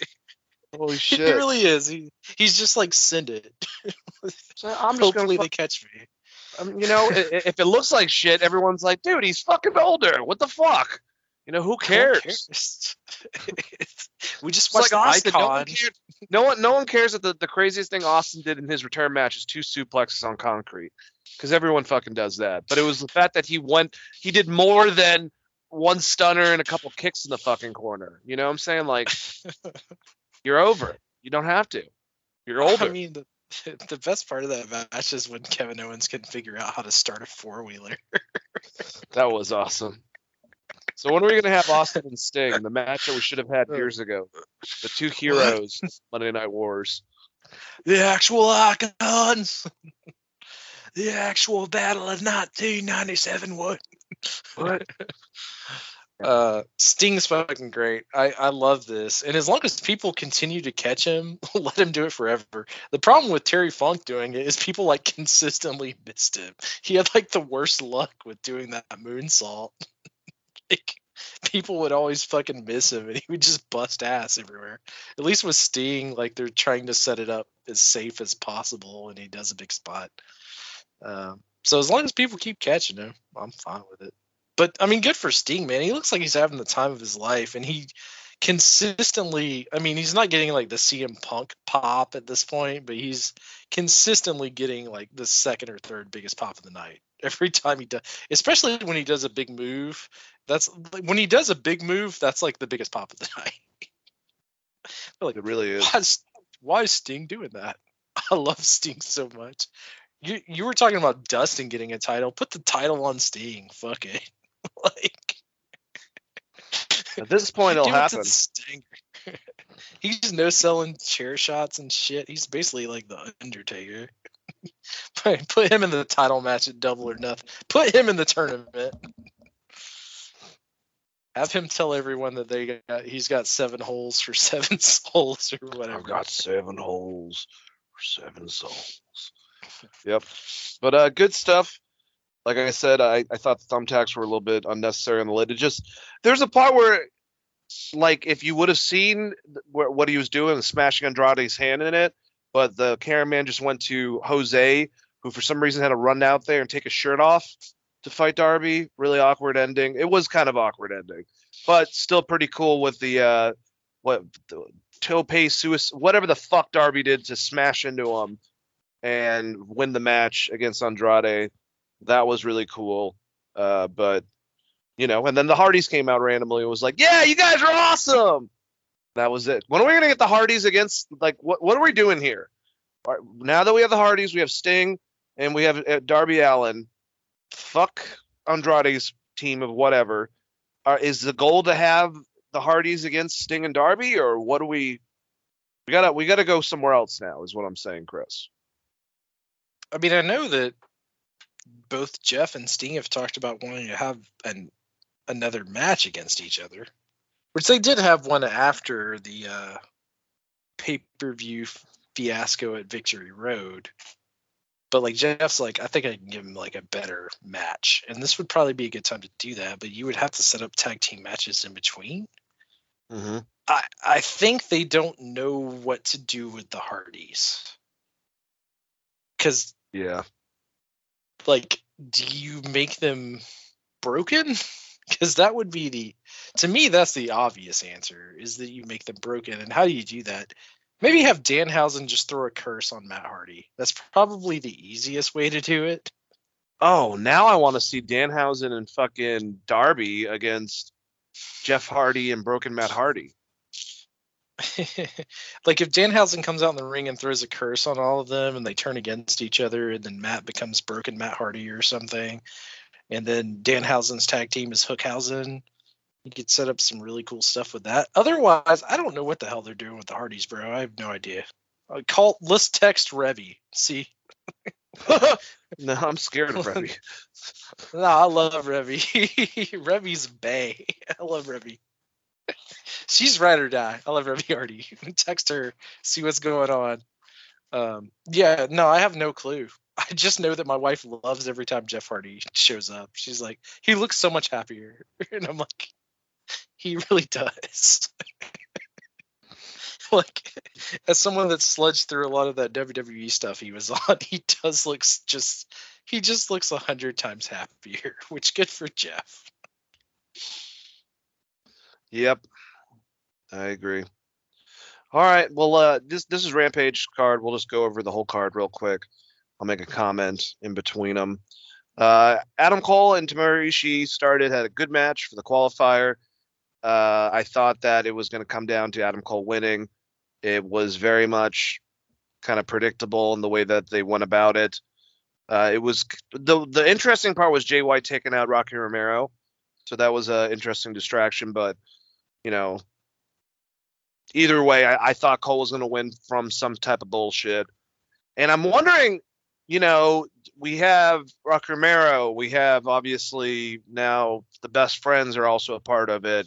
Holy shit. He really is. He, he's just like send it. So I'm just Hopefully gonna, they catch me. Um, you know, if it looks like shit, everyone's like, dude, he's fucking older. What the fuck? You know, who Who cares? cares? we just It's like watched Austin. No one, Icon. cared, no one, no one cares that the, the craziest thing Austin did in his return match is two suplexes on concrete, because everyone fucking does that. But it was the fact that he went, he did more than one stunner and a couple kicks in the fucking corner. You know what I'm saying? Like, you're over. You don't have to. You're older. I mean, the, the best part of that match is when Kevin Owens couldn't figure out how to start a four wheeler. that was awesome. So when are we gonna have Austin and Sting, the match that we should have had years ago? The two heroes, Monday Night Wars. the actual icons. the actual battle of 1997. What? What? Uh, Sting's fucking great. I, I love this. And as long as people continue to catch him, let him do it forever. The problem with Terry Funk doing it is people like consistently missed him. He had like the worst luck with doing that moonsault. like people would always fucking miss him and he would just bust ass everywhere. At least with Sting, like they're trying to set it up as safe as possible and he does a big spot. Um, so as long as people keep catching him, I'm fine with it. But I mean, good for Sting, man. He looks like he's having the time of his life, and he consistently. I mean, he's not getting like the CM Punk pop at this point, but he's consistently getting like the second or third biggest pop of the night every time he does. Especially when he does a big move. That's like, when he does a big move. That's like the biggest pop of the night. like, It really is. why is, why is Sting doing that? I love Sting so much. You you were talking about Dustin getting a title. Put the title on Sting. Fuck it. like At this point, it'll give it to happen. He's no selling chair shots and shit. He's basically like the Undertaker. Put him in the title match at Double or Nothing. Put him in the tournament. Have him tell everyone that they got he's got seven holes for seven souls or whatever. I've got seven holes for seven souls. Yep. But uh, good stuff. Like I said, I, I thought the thumbtacks were a little bit unnecessary on the lid. It just there's a part where, like, if you would have seen wh- what he was doing, smashing Andrade's hand in it, but the cameraman just went to Jose, who for some reason had to run out there and take his shirt off to fight Darby. Really awkward ending. It was kind of awkward ending, but still pretty cool with the uh, what the tope suicide, whatever the fuck Darby did to smash into him and win the match against Andrade. That was really cool. Uh, but you know, and then the Hardys came out randomly and was like, "Yeah, you guys are awesome." That was it. When are we gonna get the Hardys against? Like, what what are we doing here? Right, now that we have the Hardys, we have Sting and we have uh, Darby Allin. Fuck Andrade's team of whatever. Uh, is the goal to have the Hardys against Sting and Darby, or what do we? We gotta we gotta go somewhere else now. Is what I'm saying, Chris. I mean, I know that both Jeff and Sting have talked about wanting to have an another match against each other, which they did have one after the uh, pay per view fiasco at Victory Road. But like Jeff's like, I think I can give him like a better match, and this would probably be a good time to do that. But you would have to set up tag team matches in between. Mm-hmm. I I think they don't know what to do with the Hardys, because Yeah. Like do you make them broken? Because that would be the to me that's the obvious answer is that you make them broken and how do you do that? Maybe have danhausen just throw a curse on matt hardy. That's probably the easiest way to do it. Oh, now I want to see Danhausen and fucking Darby against Jeff Hardy and Broken Matt Hardy. like if Danhausen comes out in the ring and throws a curse on all of them and they turn against each other and then Matt becomes broken Matt Hardy or something. And then Danhausen's tag team is Hookhausen. You could set up some really cool stuff with that. Otherwise, I don't know what the hell they're doing with the Hardys, bro. I have no idea. Uh, call let's text Reby. See, no, I'm scared of Reby. no, I love Reby. Reby's Bay. I love Reby. She's ride or die. I love Reby Hardy. Text her, see what's going on. Um, yeah, no, I have no clue. I just know that my wife loves every time Jeff Hardy shows up. She's like, he looks so much happier, and I'm like, he really does. like, as someone that sludged through a lot of that WWE stuff he was on, he does looks just he just looks a hundred times happier, which good for Jeff. Yep, I agree. All right, well, uh, this this is Rampage card. We'll just go over the whole card real quick. I'll make a comment in between them. Uh, Adam Cole and Tomohiro Ishii started had a good match for the qualifier. Uh, I thought that it was going to come down to Adam Cole winning. It was very much kind of predictable in the way that they went about it. Uh, it was the the interesting part was JY taking out Rocky Romero, so that was an interesting distraction. But you know, either way, I, I thought Cole was going to win from some type of bullshit. And I'm wondering, you know, we have Rock Romero, we have obviously now the best friends are also a part of it.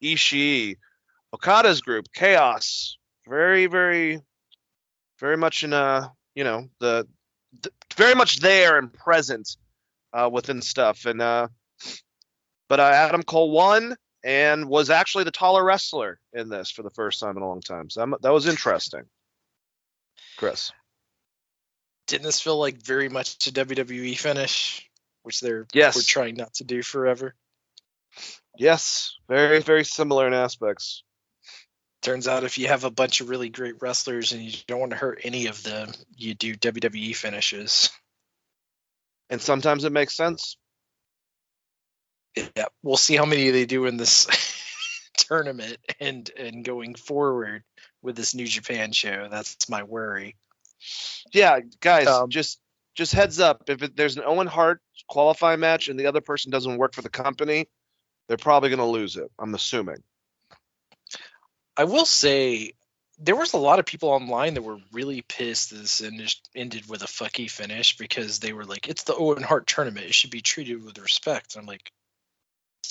Ishii, Okada's group, Chaos, very, very, very much in a, you know, the, the very much there and present uh, within stuff. And uh, but uh, Adam Cole won and was actually the taller wrestler in this for the first time in a long time. So I'm, that was interesting. Chris. Didn't this feel like very much a WWE finish, which they're Yes. we're trying not to do forever? Yes, very, very similar in aspects. Turns out if you have a bunch of really great wrestlers and you don't want to hurt any of them, you do WWE finishes. And sometimes it makes sense. Yeah, we'll see how many they do in this tournament and and going forward with this New Japan show. That's my worry. Yeah, guys, Um, just just heads up. If it, there's an Owen Hart qualifying match and the other person doesn't work for the company, they're probably going to lose it. I'm assuming. I will say there was a lot of people online that were really pissed that this ended, ended with a fucky finish because they were like, "It's the Owen Hart tournament; it should be treated with respect." And I'm like,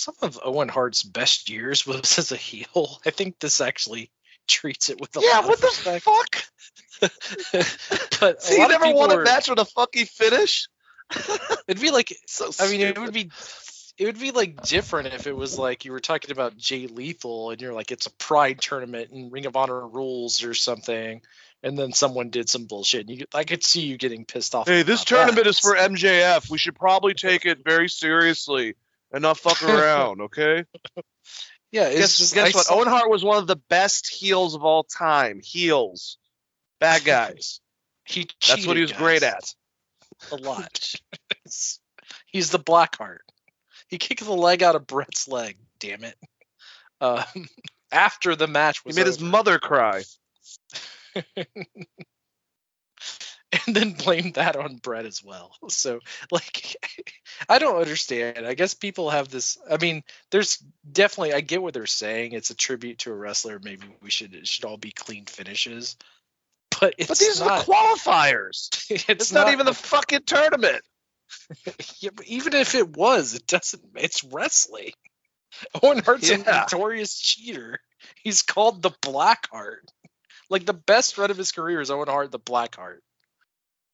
some of Owen Hart's best years was as a heel. I think this actually treats it with a yeah, lot what of the respect. fuck? but a See, you never people won a were- match with a fucking finish? It'd be like so I mean, it would be it would be like different if it was like you were talking about Jay Lethal and you're like it's a Pride tournament and Ring of Honor rules or something, and then someone did some bullshit. And you, I could see you getting pissed off. Hey, this tournament that. is for MJF. We should probably take it very seriously and not fuck around, okay? yeah. It's guess just guess what? saw- Owen Hart was one of the best heels of all time. Heels. Bad guys. he cheated, That's what he was cheated, great at. A lot. He's the Blackheart. He kicked the leg out of Bret's leg. Damn it. Um, after the match He was made his mother cry. and then blame that on Bret as well. So like I don't understand. I guess people have this I mean, there's definitely I get what they're saying. It's a tribute to a wrestler. Maybe we should it should all be clean finishes. But it's But these not, are the qualifiers. it's, It's, not, even the fucking tournament. yeah, but even if it was, it doesn't it's wrestling. Owen Hart's a notorious cheater. He's called the Black Heart. Like the best run of his career is Owen Hart, the Black Heart.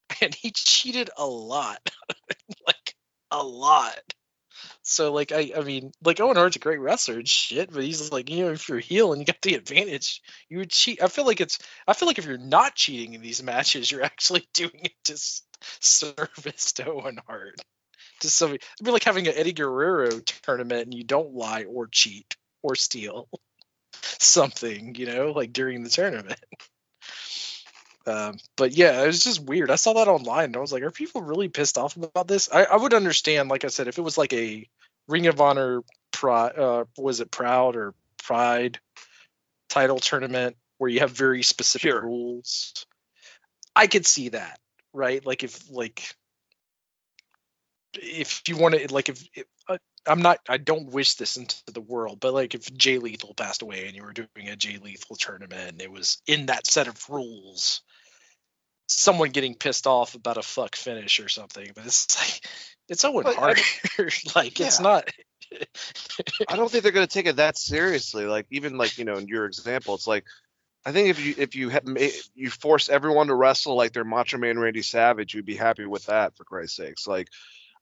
And he cheated a lot. like a lot. So like I I mean, like Owen Hart's a great wrestler and shit, but he's like, you know, if you're a heel and you got the advantage, you would cheat. I feel like it's I feel like if you're not cheating in these matches, you're actually doing it dis service to Owen Hart. To somebody it'd be like having an Eddie Guerrero tournament and you don't lie or cheat or steal something, you know, like during the tournament. Um, but yeah, it was just weird. I saw that online and I was like, are people really pissed off about this? I, I would understand, like I said, if it was like a Ring of Honor, pri- uh, was it Proud or Pride title tournament where you have very specific Sure. rules. I could see that, right? Like if like if you want to like if, if uh, I'm not I don't wish this into the world, but like if Jay Lethal passed away and you were doing a Jay Lethal tournament and it was in that set of rules, someone getting pissed off about a fuck finish or something, but it's like it's Owen But I- Hart. like it's not I don't think they're going to take it that seriously. Like even like you know in your example, it's like I think if you if you ma- you force everyone to wrestle like they're Macho Man Randy Savage, you'd be happy with that for Christ's sakes. Like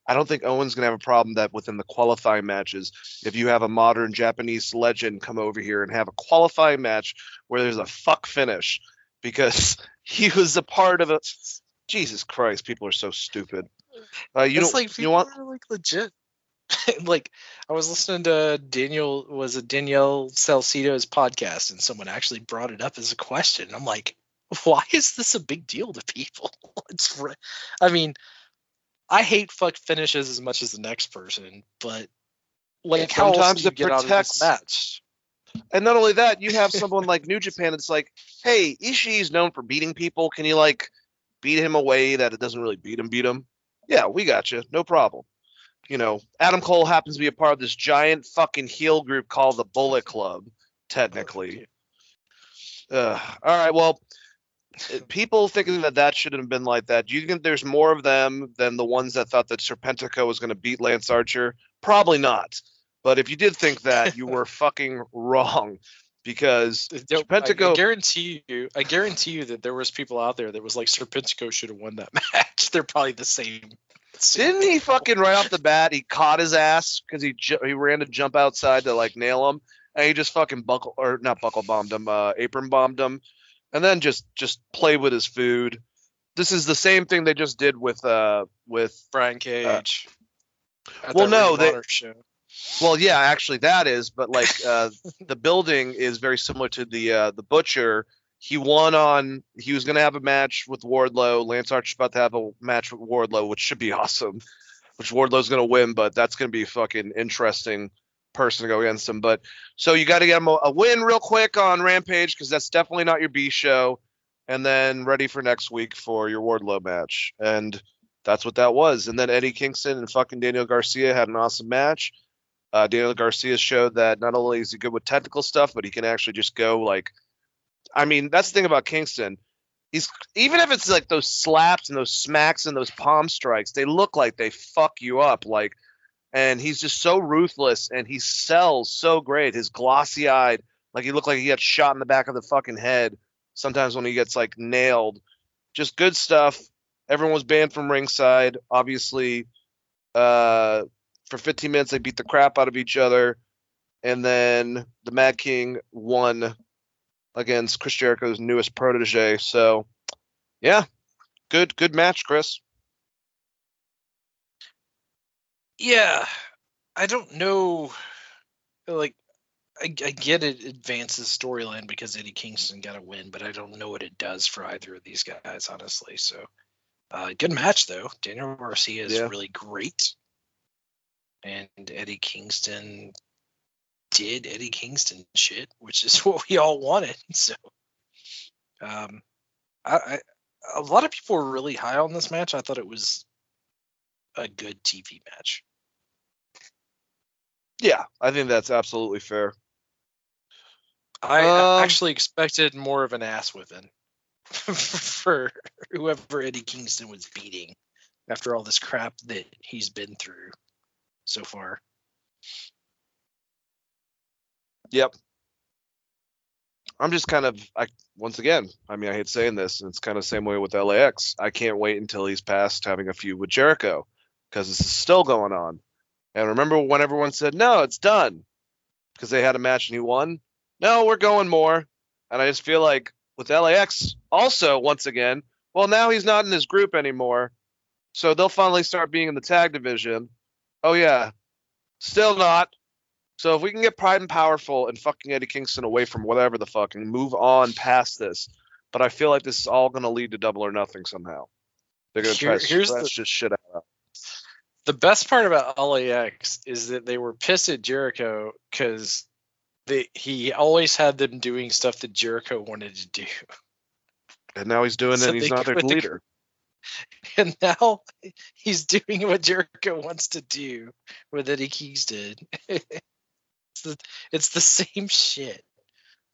I don't think Owen's going to have a problem that within the qualifying matches, if you have a modern Japanese legend come over here and have a qualifying match where there's a fuck finish because he was a part of a Jesus Christ, people are so stupid. Uh, you it's don't like you people want are like legit. like I was listening to Daniel was it Danielle Salcido's podcast and someone actually brought it up as a question. I'm like, why is this a big deal to people? It's re- I mean, I hate fuck finishes as much as the next person, but like how else do you get out of this match? And not only that, you have someone like New Japan. It's like, hey, Ishii's known for beating people. Can you like beat him away that it doesn't really beat him? Beat him? Yeah, we got you. No problem. You know, Adam Cole happens to be a part of this giant fucking heel group called the Bullet Club, technically. Ugh. all right, well, uh, people thinking that that shouldn't have been like that. Do you think there's more of them than the ones that thought that Serpentico was going to beat Lance Archer? Probably not. But if you did think that, you were fucking wrong because Yo, I- guarantee you, I guarantee you that there was people out there that was like Serpentico should have won that match. They're probably the same. same didn't he fucking right off the bat he caught his ass because he ju- he ran to jump outside to like nail him and he just fucking buckle or not buckle bombed him uh, apron bombed him and then just just play with his food. This is the same thing they just did with uh with Brian Cage. at well, no, they- show. Well, yeah, actually that is, but like uh, the building is very similar to the uh, the butcher. He won on. He was going to have a match with Wardlow. Lance Archer's about to have a match with Wardlow, which should be awesome. Which Wardlow's going to win, but that's going to be a fucking interesting person to go against him. But so you got to get him a, a win real quick on Rampage because that's definitely not your B show, and then ready for next week for your Wardlow match. And that's what that was. And then Eddie Kingston and fucking Daniel Garcia had an awesome match. Uh, Daniel Garcia showed that not only is he good with technical stuff, but he can actually just go like, I mean, that's the thing about Kingston. He's even if it's like those slaps and those smacks and those palm strikes, they look like they fuck you up. Like, and he's just so ruthless and he sells so great. His glossy eyed, like he looked like he got shot in the back of the fucking head. Sometimes when he gets like nailed, just good stuff. Everyone was banned from ringside. Obviously, uh, for 15 minutes they beat the crap out of each other and then the mad king won against chris jericho's newest protege so yeah good good match chris Yeah, I don't know. Like, I, I get it advances storyline because Eddie Kingston got a win, but I don't know what it does for either of these guys, honestly. So, uh, good match though. Daniel Garcia is Yeah. really great, and Eddie Kingston did Eddie Kingston shit, which is what we all wanted. So, um, I, I a lot of people were really high on this match. I thought it was a good TV match. yeah i think that's absolutely fair I Um, actually expected more of an ass whipping for whoever Eddie Kingston was beating after all this crap that he's been through so far. yep. I'm just kind of i once again i mean i hate saying this and it's kind of the same way with lax i can't wait until he's past having a feud with jericho because this is still going on. And remember when everyone said no it's done because they had a match and he won? No we're going more. And i just feel like with lax also once again well now he's not in his group anymore. So they'll finally start being in the tag division oh yeah still not so if we can get Proud and Powerful and fucking Eddie Kingston away from whatever the fuck and move on past this, but I feel like this is all going to lead to Double or Nothing somehow. They're going to try Here- to here's the- this shit out. The best part about LAX is that they were pissed at Jericho because he always had them doing stuff that Jericho wanted to do. And now he's doing So it. and He's not their leader. And now he's doing what Jericho wants to do, what Eddie Keys did. it's, the, it's the same shit.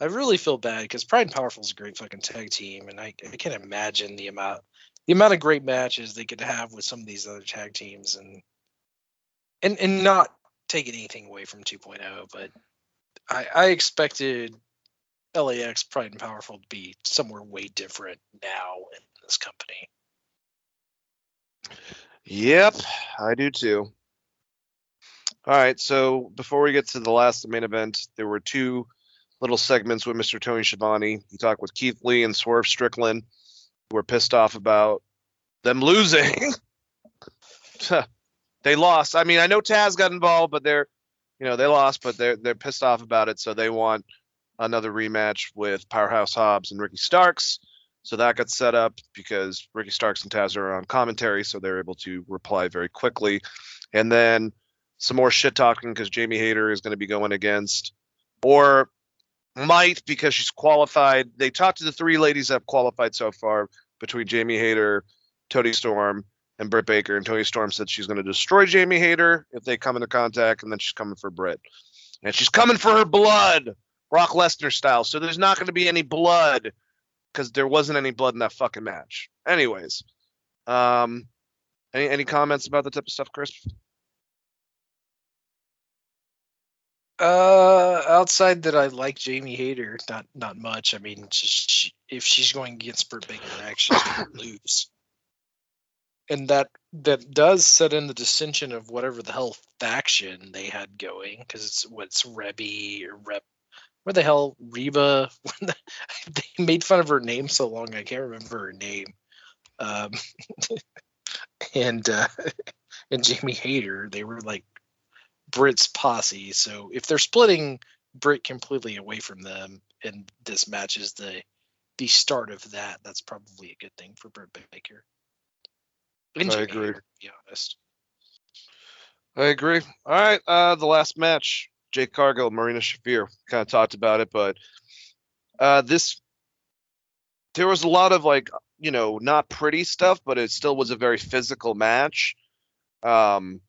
I really feel bad because Proud and Powerful is a great fucking tag team, and I, I can't imagine the amount the amount of great matches they could have with some of these other tag teams, and and and not taking anything away from 2.0, but I, I expected LAX Proud and Powerful to be somewhere way different now in this company. Yep, I do too. All right, so before we get to the last main event, there were two little segments with Mr. Tony Schiavone. He talked with Keith Lee and Swerve Strickland, who were pissed off about them losing. they lost. I mean, I know Taz got involved, but they're, you know, they lost, but they're they're pissed off about it, so they want another rematch with Powerhouse Hobbs and Ricky Starks. So that got set up because Ricky Starks and Taz are on commentary, so they're able to reply very quickly. And then some more shit talking because Jamie Hayter is going to be going against, or might because she's qualified. They talked to the three ladies that have qualified so far between Jamie Hayter, Toni Storm, and Britt Baker. And Toni Storm said she's going to destroy Jamie Hayter if they come into contact, and then she's coming for Britt. And she's coming for her blood, Brock Lesnar style. So there's not going to be any blood because there wasn't any blood in that fucking match. Anyways, um, any any comments about the type of stuff, Chris? Uh, outside that, I like Jamie Hayter. Not not much. I mean, just she, if she's going against Britt Baker next, she's going to lose. And that that does set in the dissension of whatever the hell faction they had going, because it's what's Rebby or Rep. Where the hell Reba? they made fun of her name so long I can't remember her name. Um, and uh, and Jamie Hayter, they were like Britt's posse. So if they're splitting Brit completely away from them, and this match is the the start of that, that's probably a good thing for Britt Baker. And I Jamie agree. Hayter, be honest. I agree. All right, uh, the last match, Jade Cargill, Marina Shafir, kind of talked about it, but uh, this there was a lot of like you know not pretty stuff, but it still was a very physical match. Um,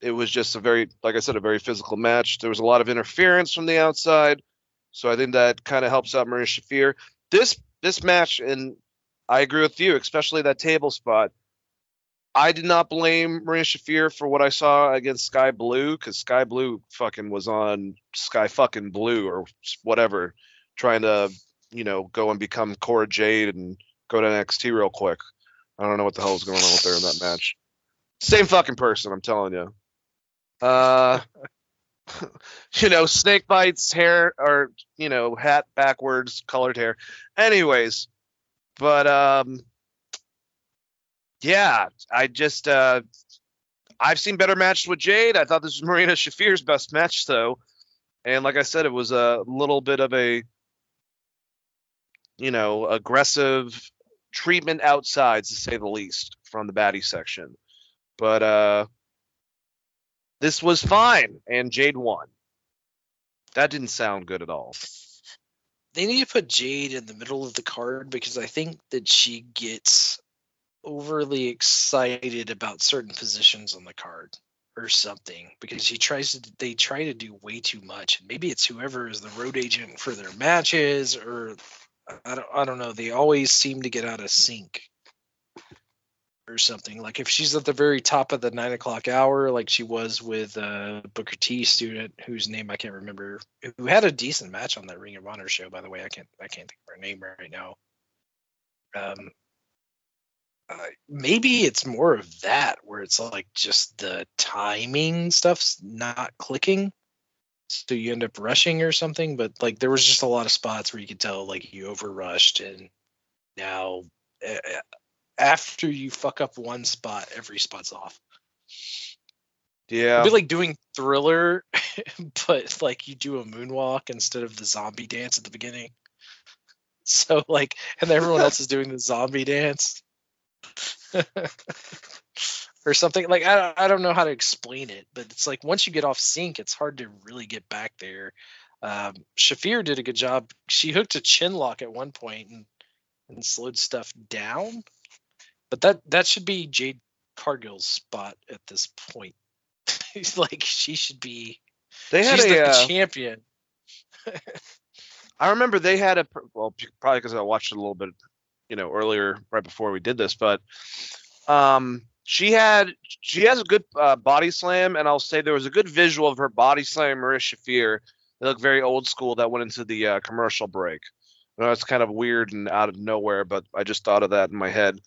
it was just a very, like I said, a very physical match. There was a lot of interference from the outside, so I think that kind of helps out Marina Shafir. This this match, and I agree with you, especially that table spot. I did not blame Marina Shafir for what I saw against Skye Blue because Skye Blue fucking was on Skye fucking Blue or whatever, trying to you know go and become Cora Jade and go to NXT real quick. I don't know what the hell was going on with her in that match. Same fucking person, I'm telling you. Uh, you know, snake bites, hair, or you know, hat backwards, colored hair. Anyways, but um, yeah, I just uh, I've seen better matches with Jade. I thought this was Marina Shafir's best match though, and like I said, it was a little bit of a you know aggressive treatment outside, to say the least, from the baddie section. But uh, this was fine, and Jade won. That didn't sound good at all. They need to put Jade in the middle of the card because I think that she gets overly excited about certain positions on the card or something because he tries to they try to do way too much. Maybe it's whoever is the road agent for their matches or I don't I don't know. They always seem to get out of sync or something. Like if she's at the very top of the nine o'clock hour like she was with uh Booker T student whose name I can't remember who had a decent match on that Ring of Honor show by the way. I can't I can't think of her name right now. Um uh, maybe it's more of that where it's like just the timing stuff's not clicking. So you end up rushing or something but like there was just a lot of spots where you could tell like you over rushed and now uh, after you fuck up one spot every spot's off. Yeah. It'd be like doing thriller but like you do a moonwalk instead of the zombie dance at the beginning. So like and everyone else is doing the zombie dance or something like I, don't- I don't know how to explain it but it's like once you get off sync it's hard to really get back there Um, Shafir did a good job. She hooked a chin lock at one point and and slowed stuff down. But that that should be Jade Cargill's spot at this point. He's like she should be. They had a. the uh, champion. I remember they had a well, probably because I watched it a little bit, you know, earlier right before we did this, but um, she had she has a good uh, body slam, and I'll say there was a good visual of her body slam, Marina Shafir. They look very old school. That went into the uh, commercial break. I know it's kind of weird and out of nowhere, but I just thought of that in my head.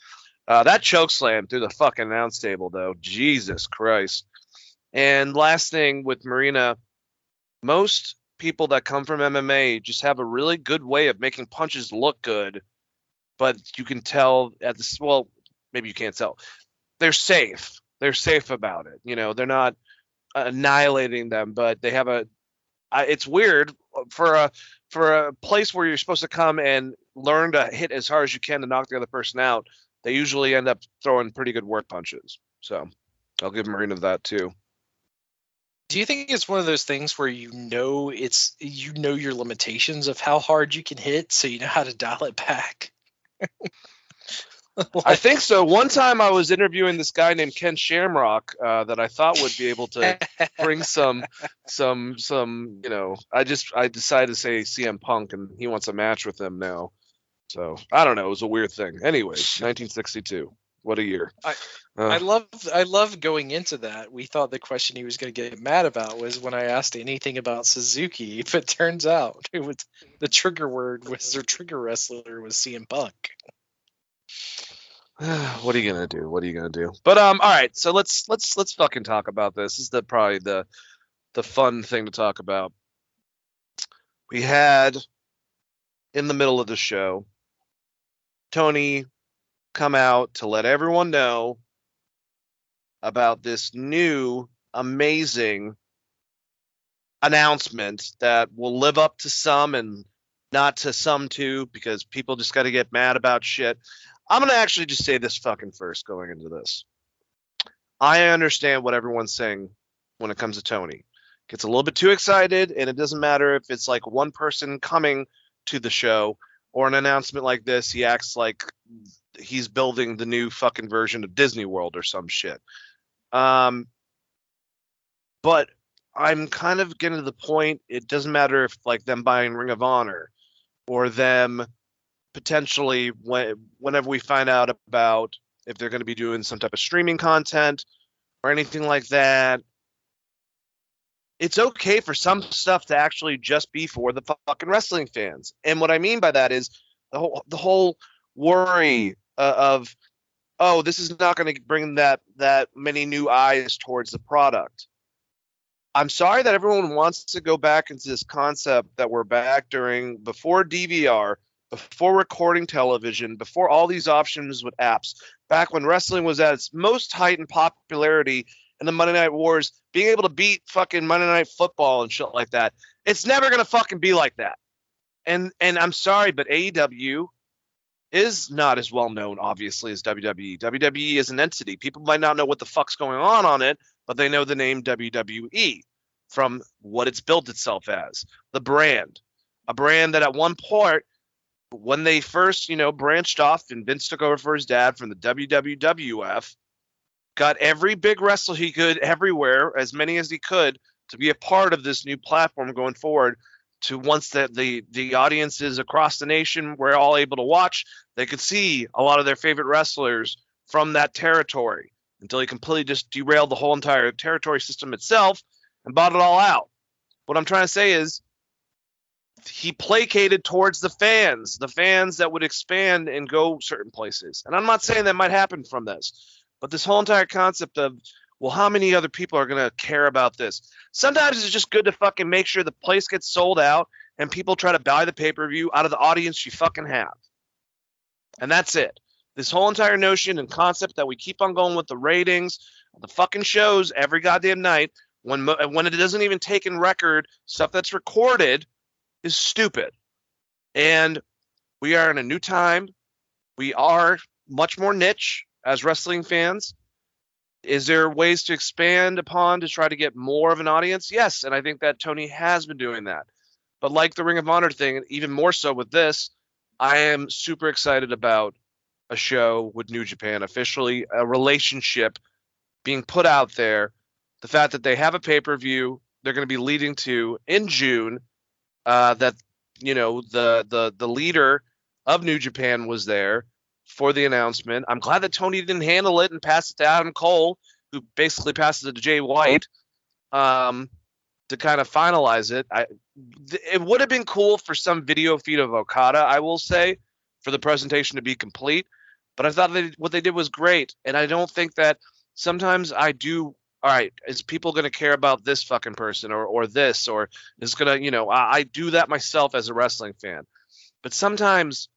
Uh, that choke slam through the fucking announce table, though, Jesus Christ. And last thing with Marina, most people that come from MMA just have a really good way of making punches look good, but you can tell at this well, maybe you can't tell. They're safe. They're safe about it. You know, they're not annihilating them, but they have a. It's weird uh, for a for a place where you're supposed to come and learn to hit as hard as you can to knock the other person out. They usually end up throwing pretty good work punches. So I'll give Marina that too. Do you think it's one of those things where you know it's you know your limitations of how hard you can hit, so you know how to dial it back? I think so. One time I was interviewing this guy named Ken Shamrock uh, that I thought would be able to bring some, some, some. You know, I just I decided to say CM Punk, and he wants a match with him now. So I don't know. It was a weird thing. Anyways, 1962. What a year. I- Uh, I love I love going into that. We thought the question he was going to get mad about was when I asked anything about Suzuki, but turns out it was the trigger word was their trigger wrestler was CM Punk. what are you gonna do? What are you gonna do? But um, all right. So let's let's let's fucking talk about this. This is the probably the the fun thing to talk about. We had in the middle of the show, Tony come out to let everyone know about this new amazing announcement that will live up to some and not to some too because people just got to get mad about shit. I'm going to actually just say this fucking first going into this. I understand what everyone's saying when it comes to Tony. Gets a little bit too excited, and it doesn't matter if it's like one person coming to the show or an announcement like this. He acts like he's building the new fucking version of Disney World or some shit. Um, but I'm kind of getting to the point. It doesn't matter if like them buying Ring of Honor or them potentially when, whenever we find out about if they're going to be doing some type of streaming content or anything like that it's okay for some stuff to actually just be for the fucking wrestling fans and what i mean by that is the whole the whole worry uh, of oh this is not going to bring that that many new eyes towards the product i'm sorry that everyone wants to go back into this concept that we're back during before dvr before recording television, before all these options with apps, back when wrestling was at its most heightened popularity in the Monday Night Wars, being able to beat fucking Monday Night Football and shit like that. It's never gonna fucking be like that. And and I'm sorry, but AEW is not as well known, obviously, as WWE. WWE is an entity. People might not know what the fuck's going on on it, but they know the name WWE from what it's built itself as, the brand, a brand that at one point when they first, you know, branched off and Vince took over for his dad from the WWF, got every big wrestler he could everywhere, as many as he could, to be a part of this new platform going forward. To once that the the audiences across the nation were all able to watch, they could see a lot of their favorite wrestlers from that territory until he completely just derailed the whole entire territory system itself and bought it all out. What I'm trying to say is he placated towards the fans, the fans that would expand and go certain places. And I'm not saying that might happen from this, but this whole entire concept of, well, how many other people are going to care about this? Sometimes it's just good to fucking make sure the place gets sold out and people try to buy the pay per view out of the audience you fucking have. And that's it. This whole entire notion and concept that we keep on going with the ratings, the fucking shows every goddamn night, when when it doesn't even take in record stuff that's recorded is stupid. And we are in a new time. We are much more niche as wrestling fans. Is there ways to expand upon to try to get more of an audience? Yes, and I think that Tony has been doing that. But like the Ring of Honor thing, even more so with this, I am super excited about a show with New Japan officially, a relationship being put out there. The fact that they have a pay per view they're going to be leading to in June, uh, that you know the the the leader of New Japan was there for the announcement. I'm glad that Tony didn't handle it and pass it to Adam Cole, who basically passes it to Jay White um, to kind of finalize it. I, th- it would have been cool for some video feed of Okada, I will say, for the presentation to be complete. But I thought they, what they did was great, and I don't think that sometimes I do. All right, is people going to care about this fucking person or or this or is going to you know I, I do that myself as a wrestling fan, but sometimes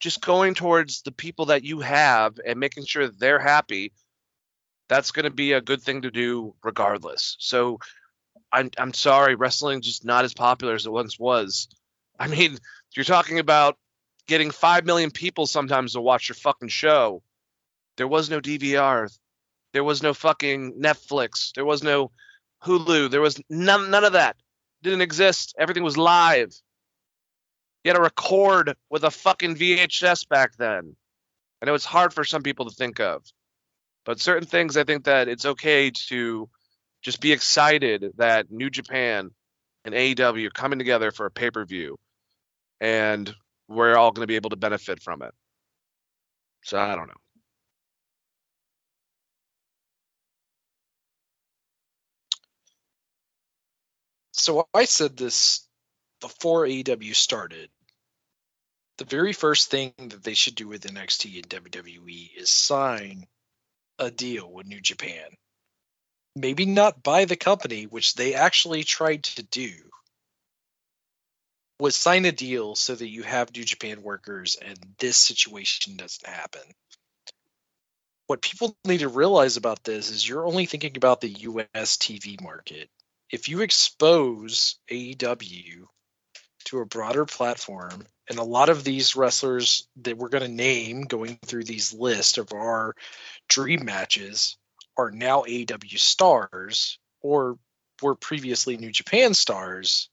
just going towards the people that you have and making sure they're happy that's going to be a good thing to do regardless so I'm, I'm sorry wrestling just not as popular as it once was. I mean you're talking about getting 5 million people sometimes to watch your fucking show. There was no dvr there was no fucking netflix. There was no hulu. There was none, none of that. Didn't exist. Everything was live. You had to record with a fucking VHS back then. I know it's hard for some people to think of. But certain things I think that it's okay to just be excited that New Japan and AEW coming together for a pay-per-view and we're all going to be able to benefit from it. So I don't know. So I said this before AEW started. The very first thing that they should do with NXT and WWE is sign a deal with New Japan. Maybe not by the company, which they actually tried to do, was sign a deal so that you have New Japan workers and this situation doesn't happen. What people need to realize about this is you're only thinking about the US TV market. If you expose AEW to a broader platform, and a lot of these wrestlers that we're going to name going through these lists of our dream matches are now AEW stars or were previously New Japan stars,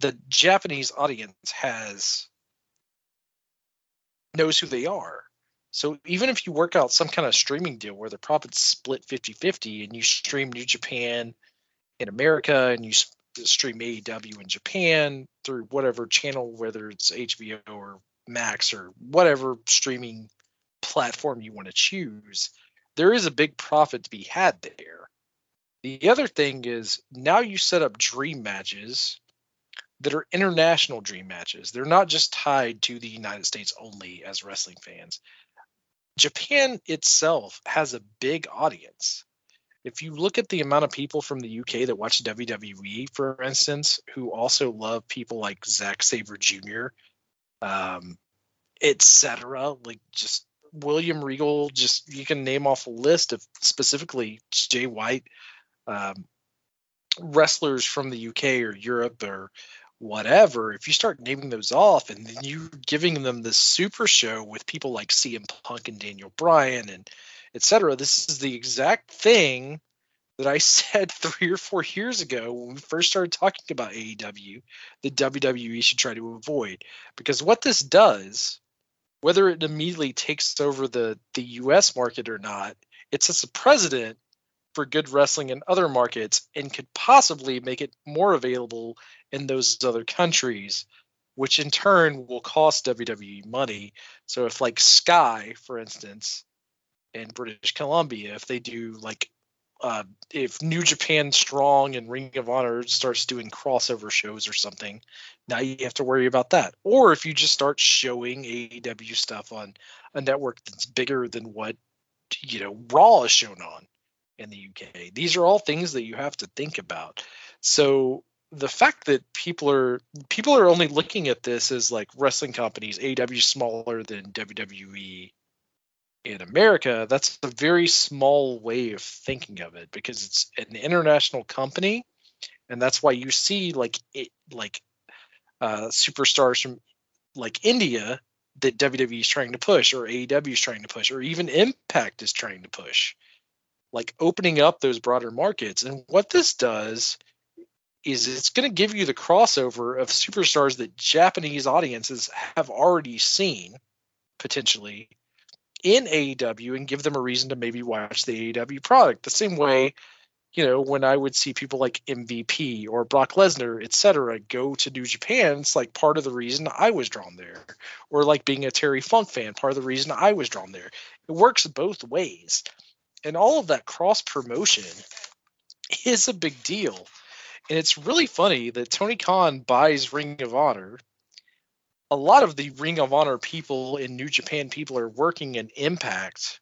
the Japanese audience has knows who they are. So even if you work out some kind of streaming deal where the profits split 50-50 and you stream New Japan in America and you stream AEW in Japan through whatever channel, whether it's HBO or Max or whatever streaming platform you want to choose, there is a big profit to be had there. The other thing is now you set up dream matches that are international dream matches. They're not just tied to the United States only as wrestling fans. Japan itself has a big audience. If you look at the amount of people from the UK that watch WWE, for instance, who also love people like Zack Sabre Jr., um, etc., like just William Regal, just you can name off a list of specifically Jay White, um, wrestlers from the UK or Europe or whatever, if you start naming those off and then you're giving them this super show with people like CM Punk and Daniel Bryan and etc., this is the exact thing that I said three or four years ago when we first started talking about AEW that WWE should try to avoid. Because what this does, whether it immediately takes over the, the US market or not, it sets a precedent for good wrestling in other markets and could possibly make it more available in those other countries, which in turn will cost WWE money. So if like Sky, for instance, in British Columbia, if they do like uh, if New Japan Strong and Ring of Honor starts doing crossover shows or something, now you have to worry about that. Or if you just start showing AEW stuff on a network that's bigger than what you know Raw is shown on in the UK. These are all things that you have to think about. So the fact that people are people are only looking at this as like wrestling companies, AEW smaller than WWE in America, that's a very small way of thinking of it because it's an international company, and that's why you see like it like uh, superstars from like India that WWE is trying to push, or AEW is trying to push, or even Impact is trying to push, like opening up those broader markets. And what this does is it's going to give you the crossover of superstars that Japanese audiences have already seen potentially in AEW and give them a reason to maybe watch the AEW product. The same way, you know, when I would see people like MVP or Brock Lesnar, et cetera, go to New Japan, it's like part of the reason I was drawn there. Or like being a Terry Funk fan, part of the reason I was drawn there. It works both ways. And all of that cross promotion is a big deal. And it's really funny that Tony Khan buys Ring of Honor. A lot of the Ring of Honor people in New Japan people are working in Impact,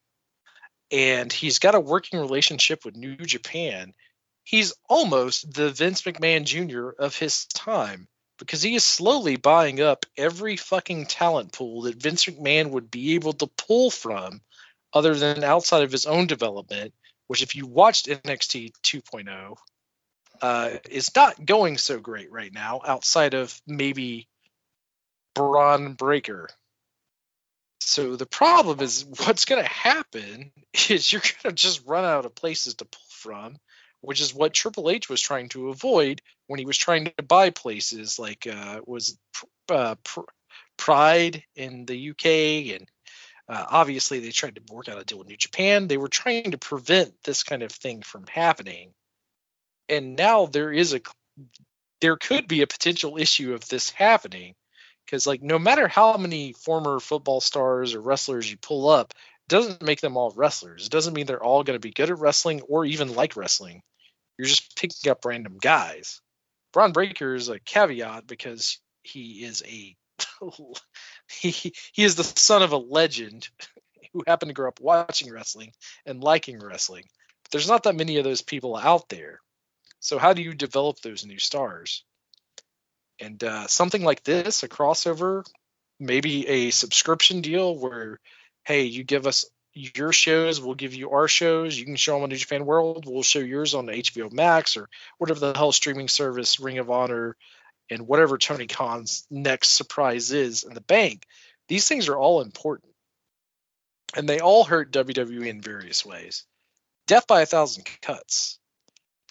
and he's got a working relationship with New Japan. He's almost the Vince McMahon Jr. of his time because he is slowly buying up every fucking talent pool that Vince McMahon would be able to pull from other than outside of his own development, which if you watched NXT 2.0, uh, is not going so great right now outside of maybe Bron Breakker. So the problem is what's going to happen is you're going to just run out of places to pull from, which is what Triple H was trying to avoid when he was trying to buy places like uh, was uh, Pride in the UK and uh, obviously they tried to work out a deal with New Japan. They were trying to prevent this kind of thing from happening and now there is a there could be a potential issue of this happening because like no matter how many former football stars or wrestlers you pull up doesn't make them all wrestlers. It doesn't mean they're all going to be good at wrestling or even like wrestling. You're just picking up random guys. Bron Breakker is a caveat because he is a he he is the son of a legend who happened to grow up watching wrestling and liking wrestling. But there's not that many of those people out there. So how do you develop those new stars? And uh, something like this, a crossover, maybe a subscription deal where, hey, you give us your shows, we'll give you our shows. You can show them on New Japan World. We'll show yours on HBO Max or whatever the hell streaming service, Ring of Honor, and whatever Tony Khan's next surprise is in the bank. These things are all important, and they all hurt WWE in various ways. Death by a thousand cuts.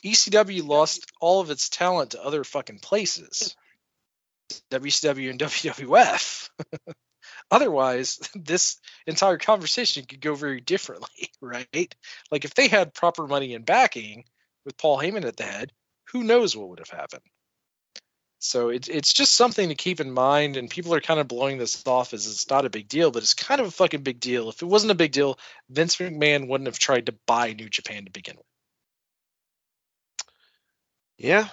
ECW lost all of its talent to other fucking places. WCW and WWF. Otherwise, this entire conversation could go very differently, right? Like if they had proper money and backing with Paul Heyman at the head, who knows what would have happened. So it's it's just something to keep in mind, and people are kind of blowing this off as it's not a big deal, but it's kind of a fucking big deal. If it wasn't a big deal, Vince McMahon wouldn't have tried to buy New Japan to begin with. Yeah,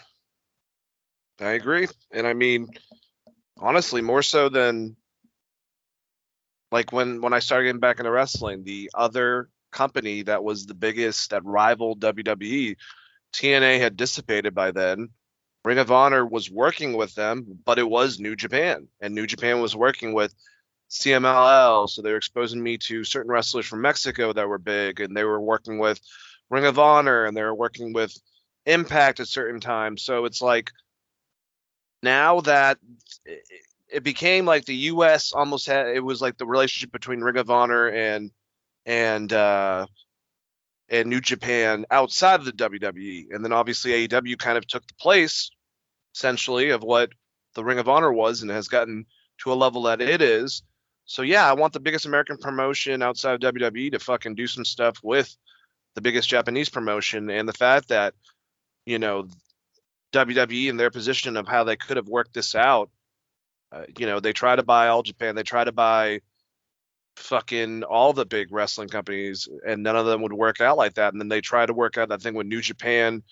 I agree. And I mean, honestly, more so than like when when I started getting back into wrestling, the other company that was the biggest that rivaled WWE, TNA had dissipated by then. Ring of Honor was working with them, but it was New Japan, and New Japan was working with CMLL, so they were exposing me to certain wrestlers from Mexico that were big, and they were working with Ring of Honor, and they were working with impact at certain times. So it's like now that it became like the U.S. almost had it was like the relationship between Ring of Honor and and uh, and New Japan outside of the WWE, and then obviously AEW kind of took the place essentially of what the Ring of Honor was and has gotten to a level that it is. So yeah, I want the biggest American promotion outside of WWE to fucking do some stuff with the biggest Japanese promotion, and the fact that you know, WWE and their position of how they could have worked this out. Uh, you know, they try to buy all Japan, they try to buy fucking all the big wrestling companies, and none of them would work out like that. And then they try to work out that thing with New Japan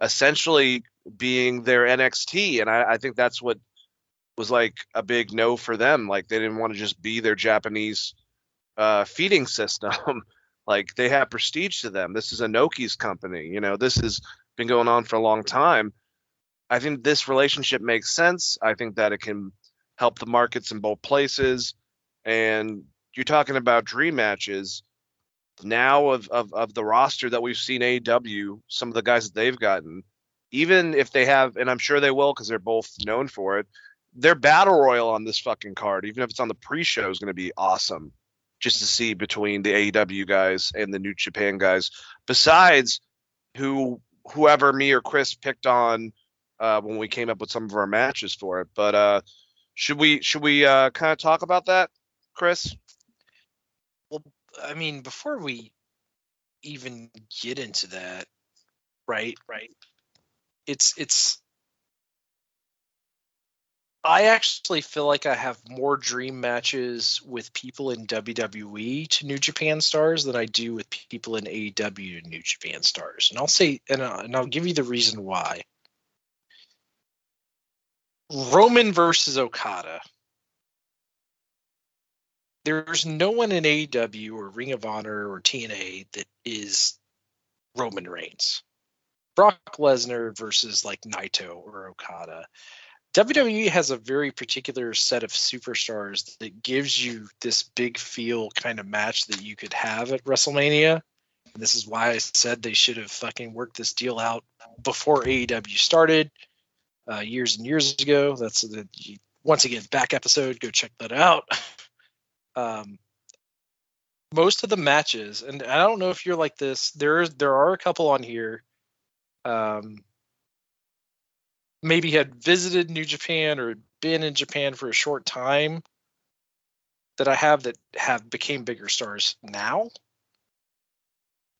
essentially being their NXT. And I, I think that's what was like a big no for them. Like they didn't want to just be their Japanese uh, feeding system. like they have prestige to them. This is Inoki's company. You know, this has been going on for a long time. I think this relationship makes sense. I think that it can help the markets in both places. And you're talking about dream matches now of, of, of the roster that we've seen AEW, some of the guys that they've gotten, even if they have, and I'm sure they will because they're both known for it, their battle royal on this fucking card, even if it's on the pre-show, is going to be awesome just to see between the AEW guys and the New Japan guys. Besides, who whoever me or Chris picked on uh, when we came up with some of our matches for it. But uh, should we should we uh, kind of talk about that, Chris? Well, I mean, before we even get into that, right? Right. It's it's. I actually feel like I have more dream matches with people in WWE to New Japan stars than I do with people in AEW to New Japan stars, and I'll say, and, uh, and I'll give you the reason why. Roman versus Okada. There's no one in AEW or Ring of Honor or TNA that is Roman Reigns. Brock Lesnar versus like Naito or Okada. WWE has a very particular set of superstars that gives you this big feel kind of match that you could have at WrestleMania. And this is why I said they should have fucking worked this deal out before AEW started uh, years and years ago. That's the once again back episode. Go check that out. Um, most of the matches, and I don't know if you're like this. There there are a couple on here. Um, maybe had visited New Japan or been in Japan for a short time that I have that have became bigger stars now.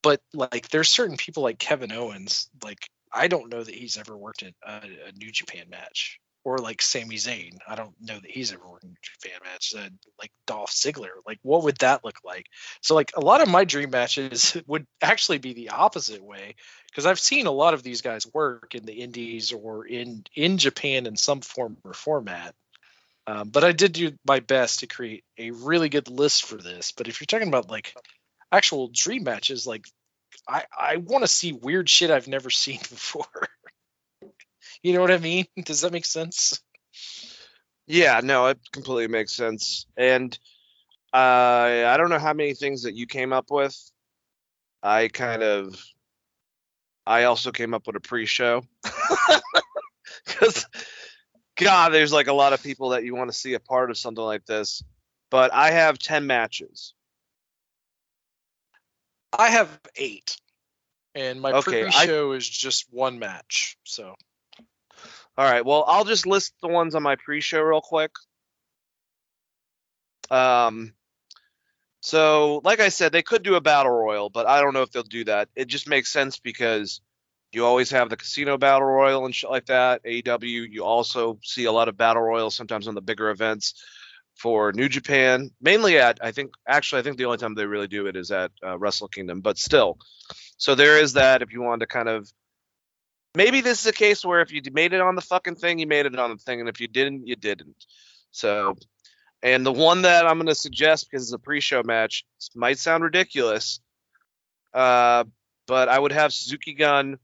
But like there's certain people like Kevin Owens, like I don't know that he's ever worked in a, a New Japan match. Or like Sami Zayn. I don't know that he's ever worked in a Japan match. Uh, like Dolph Ziggler. Like what would that look like? So like a lot of my dream matches would actually be the opposite way because I've seen a lot of these guys work in the indies or in in Japan in some form or format. Um, but I did do my best to create a really good list for this. But if you're talking about like actual dream matches, like I I want to see weird shit I've never seen before. you know what I mean? Does that make sense? Yeah, no, it completely makes sense. And uh, I don't know how many things that you came up with. I kind of, I also came up with a pre-show because, God, there's like a lot of people that you want to see a part of something like this. But I have ten matches. I have eight, and my Okay, I- pre-show is just one match. So All right. Well, I'll just list the ones on my pre-show real quick. Um, so like I said, they could do a battle royal, but I don't know if they'll do that. It just makes sense because you always have the casino battle royal and shit like that. AEW, you also see a lot of battle royals sometimes on the bigger events for New Japan, mainly at I think actually I think the only time they really do it is at uh, Wrestle Kingdom, but still. So there is that if you want to kind of maybe this is a case where if you made it on the fucking thing, you made it on the thing, and if you didn't, you didn't. So, and the one that I'm going to suggest because it's a pre-show match might sound ridiculous, uh, but I would have Suzuki Gun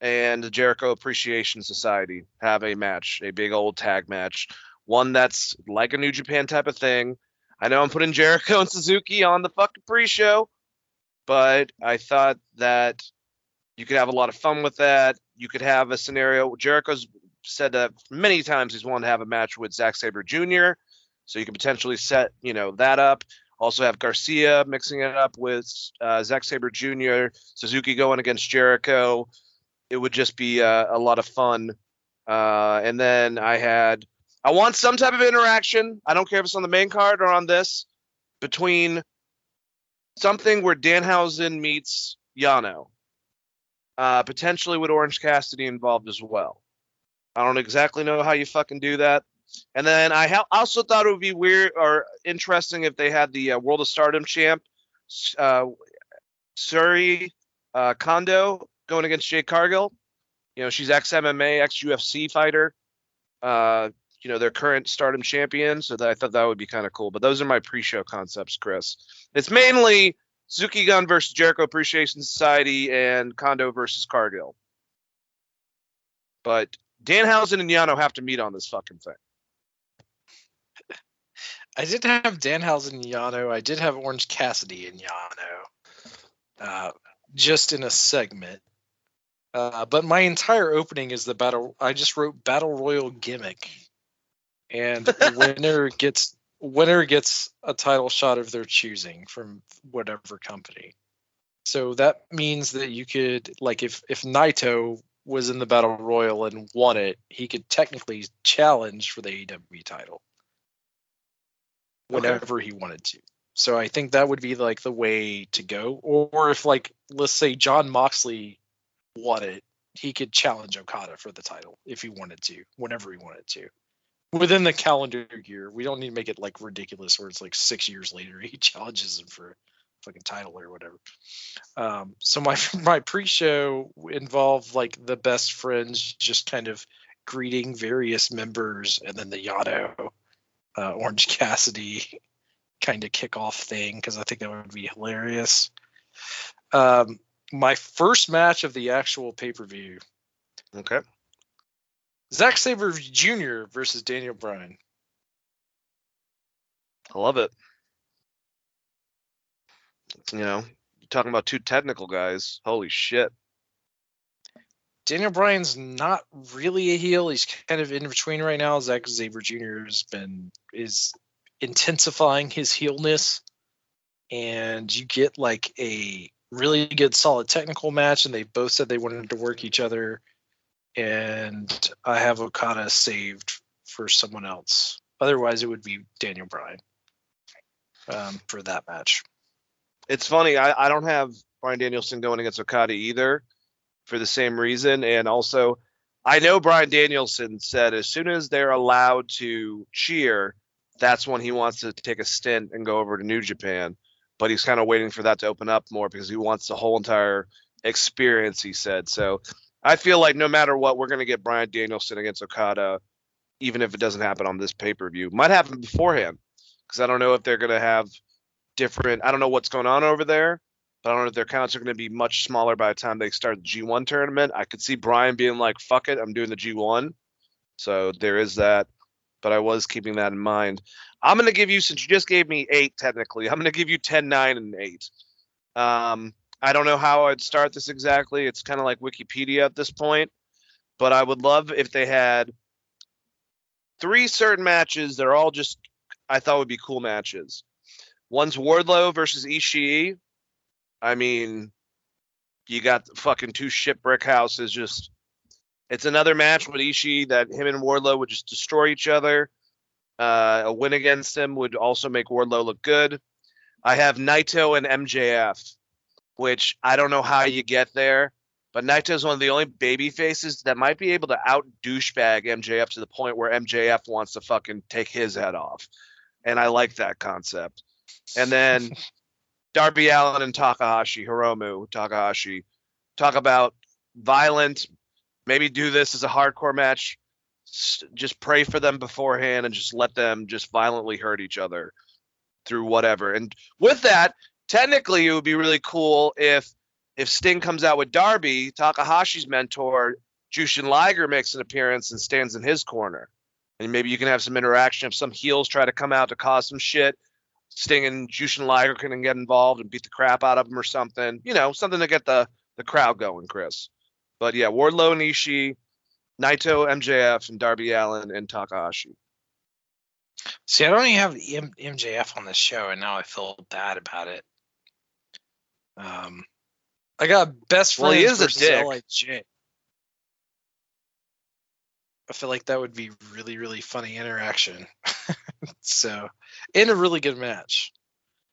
and the Jericho Appreciation Society have a match, a big old tag match, one that's like a New Japan type of thing. I know I'm putting Jericho and Suzuki on the fucking pre-show, but I thought that you could have a lot of fun with that. You could have a scenario. Jericho's said that many times he's wanted to have a match with Zack Sabre Jr. So you could potentially set, you know, that up. Also have Garcia mixing it up with uh, Zack Sabre Jr. Suzuki going against Jericho. It would just be uh, a lot of fun. Uh, and then I had, I want some type of interaction. I don't care if it's on the main card or on this, between something where Danhausen meets Yano uh, potentially with Orange Cassidy involved as well. I don't exactly know how you fucking do that. And then I ha- also thought it would be weird or interesting if they had the uh, World of Stardom champ, uh, Syuri uh, Kondo, going against Jade Cargill. You know, she's ex MMA, ex UFC fighter. Uh, you know, their current Stardom champion. So that, I thought that would be kind of cool. But those are my pre-show concepts, Chris. It's mainly Suzuki Gun versus Jericho Appreciation Society and Kondo versus Cargill. But Danhausen and Yano have to meet on this fucking thing. I did have Danhausen and Yano. I did have Orange Cassidy and Yano, uh, just in a segment. Uh, but my entire opening is the battle. I just wrote battle royal gimmick, and winner gets winner gets a title shot of their choosing from whatever company. So that means that you could like if if Naito was in the battle royal and won it, he could technically challenge for the AEW title Okay. whenever he wanted to. So I think that would be like the way to go. Or if like let's say Jon Moxley won it, he could challenge Okada for the title if he wanted to, whenever he wanted to. Within the calendar year. We don't need to make it like ridiculous where it's like six years later he challenges him for a fucking title or whatever. Um, so my my pre-show involved like the best friends just kind of greeting various members and then the Yano uh, Orange Cassidy kind of kickoff thing because I think that would be hilarious. Um, my first match of the actual pay-per-view Okay. Zack Sabre Jr. versus Daniel Bryan. I love it. You know, you're talking about two technical guys. Holy shit. Daniel Bryan's not really a heel. He's kind of in between right now. Zack Sabre Jr. has been is intensifying his heelness, and you get like a really good solid technical match. And they both said they wanted to work each other. And I have Okada saved for someone else. Otherwise, it would be Daniel Bryan um, for that match. It's funny. I, I don't have Bryan Danielson going against Okada either for the same reason. And also, I know Bryan Danielson said as soon as they're allowed to cheer, that's when he wants to take a stint and go over to New Japan. But he's kind of waiting for that to open up more because he wants the whole entire experience, he said. So I feel like no matter what, we're going to get Bryan Danielson against Okada, even if it doesn't happen on this pay per view. Might happen beforehand because I don't know if they're going to have different. I don't know what's going on over there, but I don't know if their counts are going to be much smaller by the time they start the G1 tournament. I could see Brian being like, "Fuck it, I'm doing the G1." So there is that, but I was keeping that in mind. I'm going to give you since you just gave me eight technically. I'm going to give you 10, 9, and eight. Um, I don't know how I'd start this exactly. It's kind of like Wikipedia at this point, but I would love if they had three certain matches that are all just I thought would be cool matches. One's Wardlow versus Ishii. I mean, you got fucking two shipbrick houses. Just it's another match with Ishii that him and Wardlow would just destroy each other. Uh, a win against him would also make Wardlow look good. I have Naito and MJF, which I don't know how you get there, but Naito's one of the only baby faces that might be able to out douchebag MJF to the point where MJF wants to fucking take his head off. And I like that concept. And then Darby Allin and Takahashi, Hiromu Takahashi, talk about violent. Maybe do this as a hardcore match. Just pray for them beforehand and just let them just violently hurt each other through whatever. And with that, technically, it would be really cool if if Sting comes out with Darby, Takahashi's mentor, Jushin Liger makes an appearance and stands in his corner. And maybe you can have some interaction if some heels try to come out to cause some shit. Sting and Jushin Liger can get involved and beat the crap out of them or something. You know, something to get the the crowd going, Chris. But yeah, Wardlow and Ishii, Naito, MJF, and Darby Allin and Takahashi. See, I don't even have M- MJF on this show, and now I feel bad about it. Um, I got best friends Well, he is a versus dick. LIJ. I feel like that would be really, really funny interaction. so, in a really good match.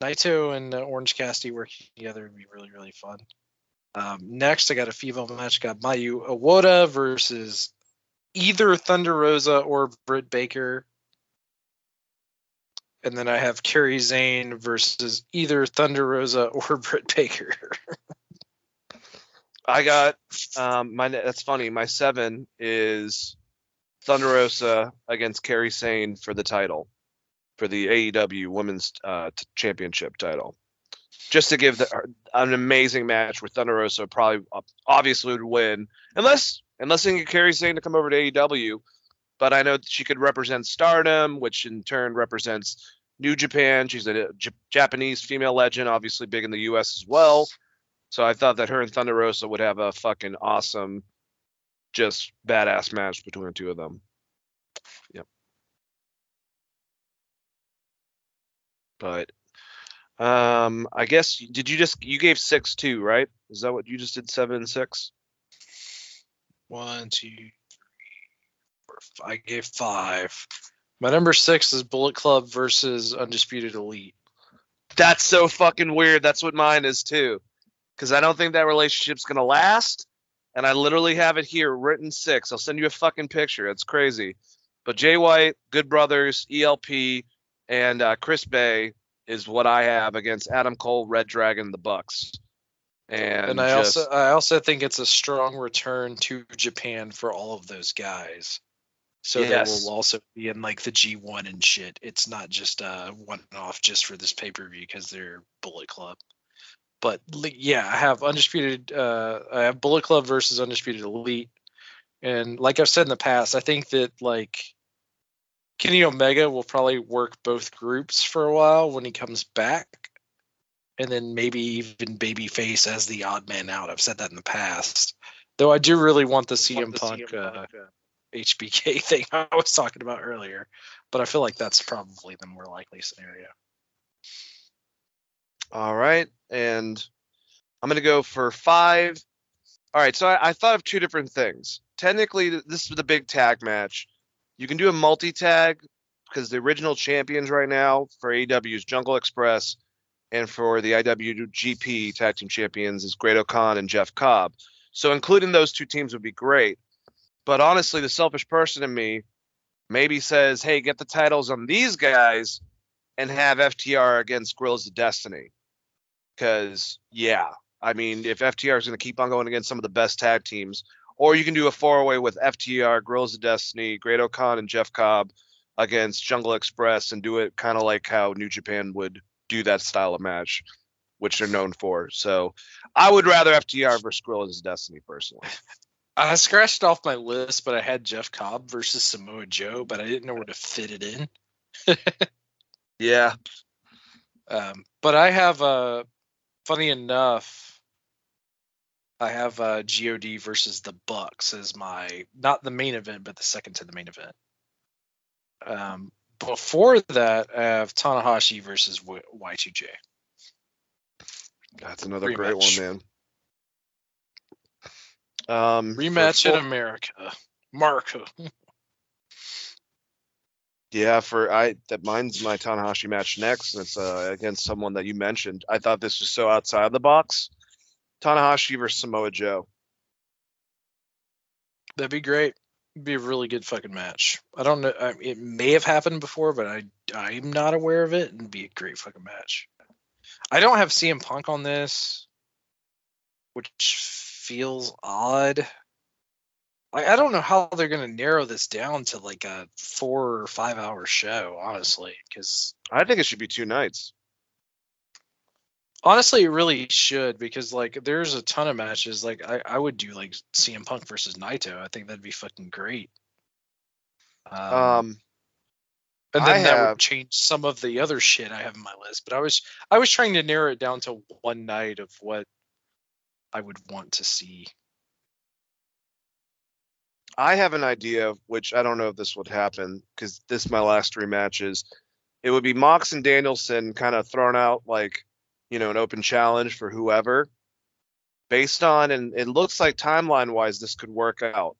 Naito and uh, Orange Cassidy working together would be really, really fun. Um, next, I got a female match. Got Mayu Iwata versus either Thunder Rosa or Britt Baker. And then I have Kairi Sane versus either Thunder Rosa or Britt Baker. I got um my that's funny. My seven is Thunder Rosa against Kairi Sane for the title, for the AEW Women's uh, t- Championship title. Just to give the, an amazing match where Thunder Rosa probably uh, obviously would win, unless unless they get Kairi Sane to come over to AEW. But I know she could represent Stardom, which in turn represents New Japan. She's a J- Japanese female legend, obviously big in the U.S. as well. So I thought that her and Thunder Rosa would have a fucking awesome, just badass match between the two of them. Yep. But um I guess did you just you gave six too, right? Is that what you just did seven six? One, two. I gave five. My number six is Bullet Club versus Undisputed Elite. That's so fucking weird. That's what mine is too. Because I don't think that relationship's gonna last. And I literally have it here written six. I'll send you a fucking picture. It's crazy. But Jay White, Good Brothers, ELP, and uh, Chris Bey is what I have against Adam Cole, Red Dragon, the Bucks. And, And, I just- also I also think it's a strong return to Japan for all of those guys. So Yes. they will also be in like the G1 and shit. It's not just one off just for this pay per view because they're Bullet Club. But yeah, I have undisputed. Uh, I have Bullet Club versus Undisputed Elite, and like I've said in the past, I think that like Kenny Omega will probably work both groups for a while when he comes back, and then maybe even Babyface as the odd man out. I've said that in the past, though. I do really want the CM Punk uh, HBK thing I was talking about earlier, but I feel like that's probably the more likely scenario. All right, and I'm gonna go for five. All right, so I, I thought of two different things. Technically, this is the big tag match. You can do a multi tag because the original champions right now for AEW is Jungle Express, and for the IWGP Tag Team Champions is Great Khan and Jeff Cobb. So including those two teams would be great. But honestly, the selfish person in me maybe says, "Hey, get the titles on these guys." And have FTR against Guerrillas of Destiny. Because, yeah, I mean, if FTR is going to keep on going against some of the best tag teams, or you can do a four way with FTR, Guerrillas of Destiny, Great-O-Khan, and Jeff Cobb against Jungle Express and do it kind of like how New Japan would do that style of match, which they're known for. So I would rather FTR versus Guerrillas of Destiny personally. I scratched it off my list, but I had Jeff Cobb versus Samoa Joe, but I didn't know where to fit it in. Yeah. Um, but I have, uh, funny enough, I have uh, God versus the Bucks as my not the main event, but the second to the main event. Um, before that, I have Tanahashi versus y- Y2J. That's another great Rematch. one, man. Um, Rematch in America. Mark. Yeah, for I that mine's my Tanahashi match next, and it's uh, against someone that you mentioned. I thought this was so outside the box. Tanahashi versus Samoa Joe. That'd be great. It'd be a really good fucking match. I don't know. I, it may have happened before, but I I'm not aware of it. and be a great fucking match. I don't have CM Punk on this, which feels odd. I, I don't know how they're gonna narrow this down to like a four or five hour show, honestly, because I think it should be two nights. honestly, it really should because like there's a ton of matches. Like I, I would do like CM Punk versus Naito. I think that'd be fucking great. Um, and I then that have- would change some of the other shit I have in my list. But I was I was trying to narrow it down to one night of what I would want to see. I have an idea, which I don't know if this would happen because this is my last three matches. It would be Mox and Danielson kind of throwing out like, you know, an open challenge for whoever, based on, and it looks like timeline wise this could work out.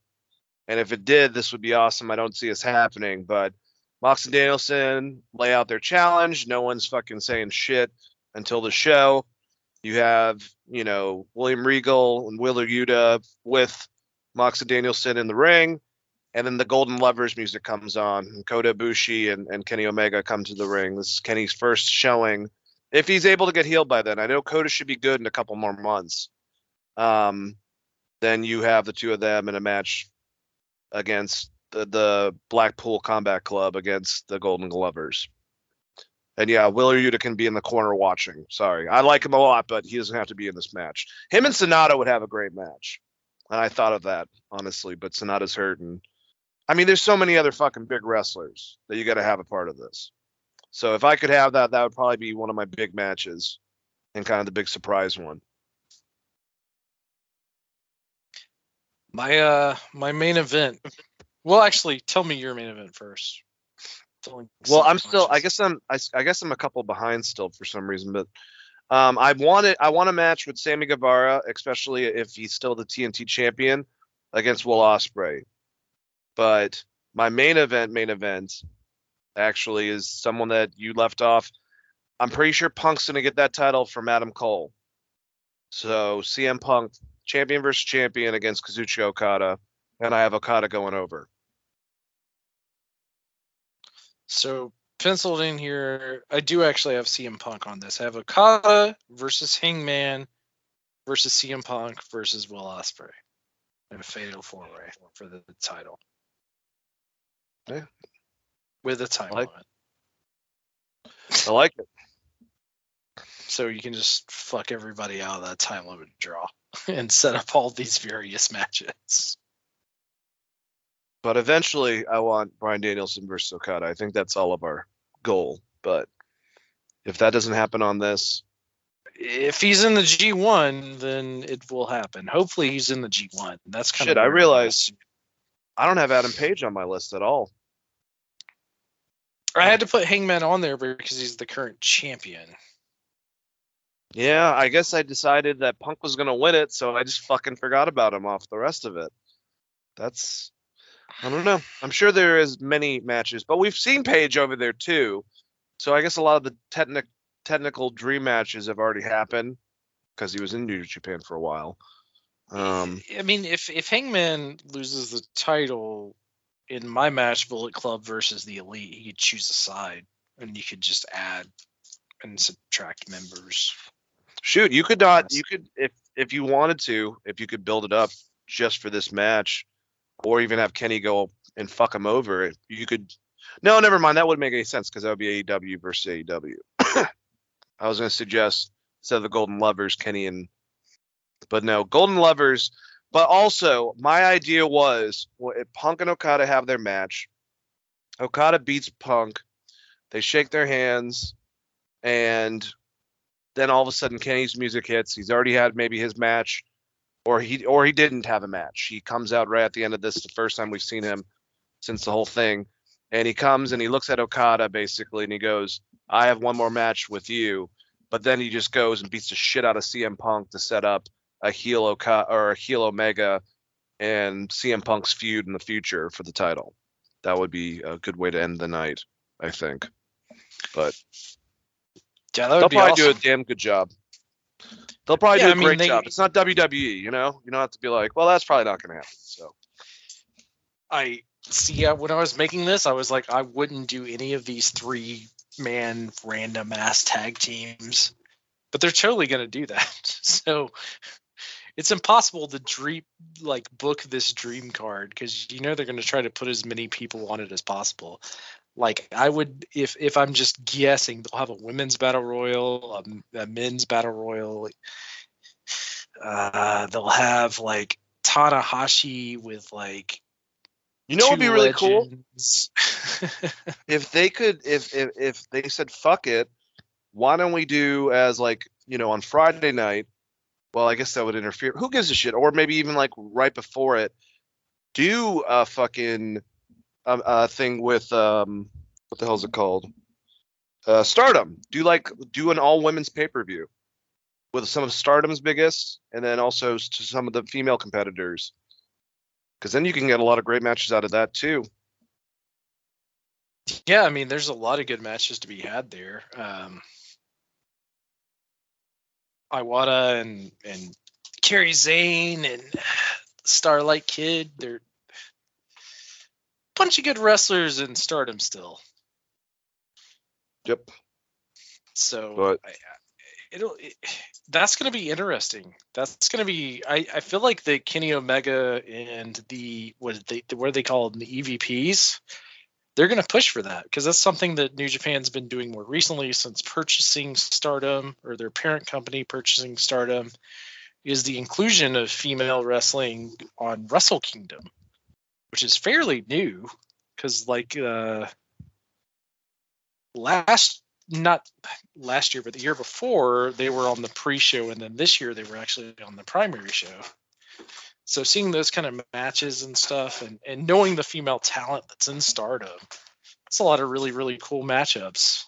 And if it did, this would be awesome. I don't see this happening, but Mox and Danielson lay out their challenge. No one's fucking saying shit until the show. You have, you know, William Regal and Wheeler Yuta with Mox and Danielson in the ring, and then the Golden Lovers music comes on, and Kota Ibushi and, and Kenny Omega come to the ring. This is Kenny's first showing, if he's able to get healed by then. I know Kota should be good in a couple more months. Um, then you have the two of them in a match against the, the Blackpool Combat Club against the Golden Lovers. And yeah, Wheeler Yuta can be in the corner watching. Sorry, I like him a lot, but he doesn't have to be in this match. Him and Sonata would have a great match. And I thought of that, honestly, but Sonata's hurt. And I mean, there's so many other fucking big wrestlers that you got to have a part of this. So if I could have that, that would probably be one of my big matches and kind of the big surprise one. My uh my main event. Well, actually, tell me your main event first. Well, I'm still. I guess I'm. I guess I'm a couple behind still for some reason, but um, I wanted. I want a match with Sammy Guevara, especially if he's still the TNT champion, against Will Ospreay. But my main event, main event, actually is someone that you left off. I'm pretty sure Punk's gonna get that title from Adam Cole. So CM Punk, champion versus champion against Kazuchika Okada, and I have Okada going over. So penciled in here, I do actually have CM Punk on this. I have Okada versus Hangman versus CM Punk versus Will Ospreay in a fatal four way for the title. Yeah. With a time Like- limit. I like it. So you can just fuck everybody out of that time limit draw and set up all these various matches. But eventually, I want Bryan Danielson versus Okada. I think that's all of our goal. But if that doesn't happen on this, If he's in the G1, then it will happen. Hopefully he's in the G1. That's kind Shit, of I realize I don't have Adam Page on my list at all. I had to put Hangman on there because he's the current champion. Yeah, I guess I decided that Punk was gonna win it, so I just fucking forgot about him off the rest of it. That's I don't know. I'm sure there is many matches, but we've seen Page over there too. So I guess a lot of the technic technical dream matches have already happened because he was in New Japan for a while. Um, I mean, if if Hangman loses the title in my match, Bullet Club versus the Elite, he could choose a side, and you could just add and subtract members. shoot, you could not. You could if if you wanted to, if you could build it up just for this match, or even have Kenny go and fuck him over. You could. No, never mind. That wouldn't make any sense because that would be AEW versus AEW. I was going to suggest instead of the Golden Lovers, Kenny and. But no, Golden Lovers. But also, my idea was well, if Punk and Okada have their match. Okada beats Punk. They shake their hands, and then all of a sudden Kenny's music hits. He's already had maybe his match, or he or he didn't have a match. He comes out right at the end of this, the first time we've seen him since the whole thing, and he comes and he looks at Okada basically, and he goes, "I have one more match with you," but then he just goes and beats the shit out of CM Punk to set up a heel Okada or a heel Omega and CM Punk's feud in the future for the title. That would be a good way to end the night, I think. But Yeah, that they'll would be probably awesome. do a damn good job. They'll probably Yeah, do I a mean, great they- job. It's not WWE, you know. You don't have to be like, well, that's probably not going to happen. So I see. When I was making this, I was like, I wouldn't do any of these three man random ass tag teams, but they're totally gonna do that. So it's impossible to dream like book this dream card because you know they're gonna try to put as many people on it as possible. Like I would, if if I'm just guessing, they'll have a women's battle royal, a, a men's battle royal. Uh, they'll have like Tanahashi with like you know what would be really cool if they could, if if if they said fuck it, why don't we do as like you know on Friday night? Well, I guess that would interfere. Who gives a shit? Or maybe even like right before it, do a fucking um, uh, thing with um what the hell's it called? Uh, Stardom. Do like do an all women's pay per view with some of Stardom's biggest, and then also to some of the female competitors. Because then you can get a lot of great matches out of that too. yeah, I mean, there's a lot of good matches to be had there. Um, Iwata and and Kairi Sane and Starlight Kid, they're bunch of good wrestlers in Stardom still. Yep. So But- I, it'll it, that's going to be interesting. That's going to be. I, I feel like the Kenny Omega and the what they what do they called the EVPs. They're going to push for that because that's something that New Japan's been doing more recently since purchasing Stardom or their parent company purchasing Stardom is the inclusion of female wrestling on Wrestle Kingdom, which is fairly new because like uh last not last year, but the year before, they were on the pre-show, and then this year they were actually on the primary show. So seeing those kind of matches and stuff, and and knowing the female talent that's in Stardom, it's a lot of really really cool matchups.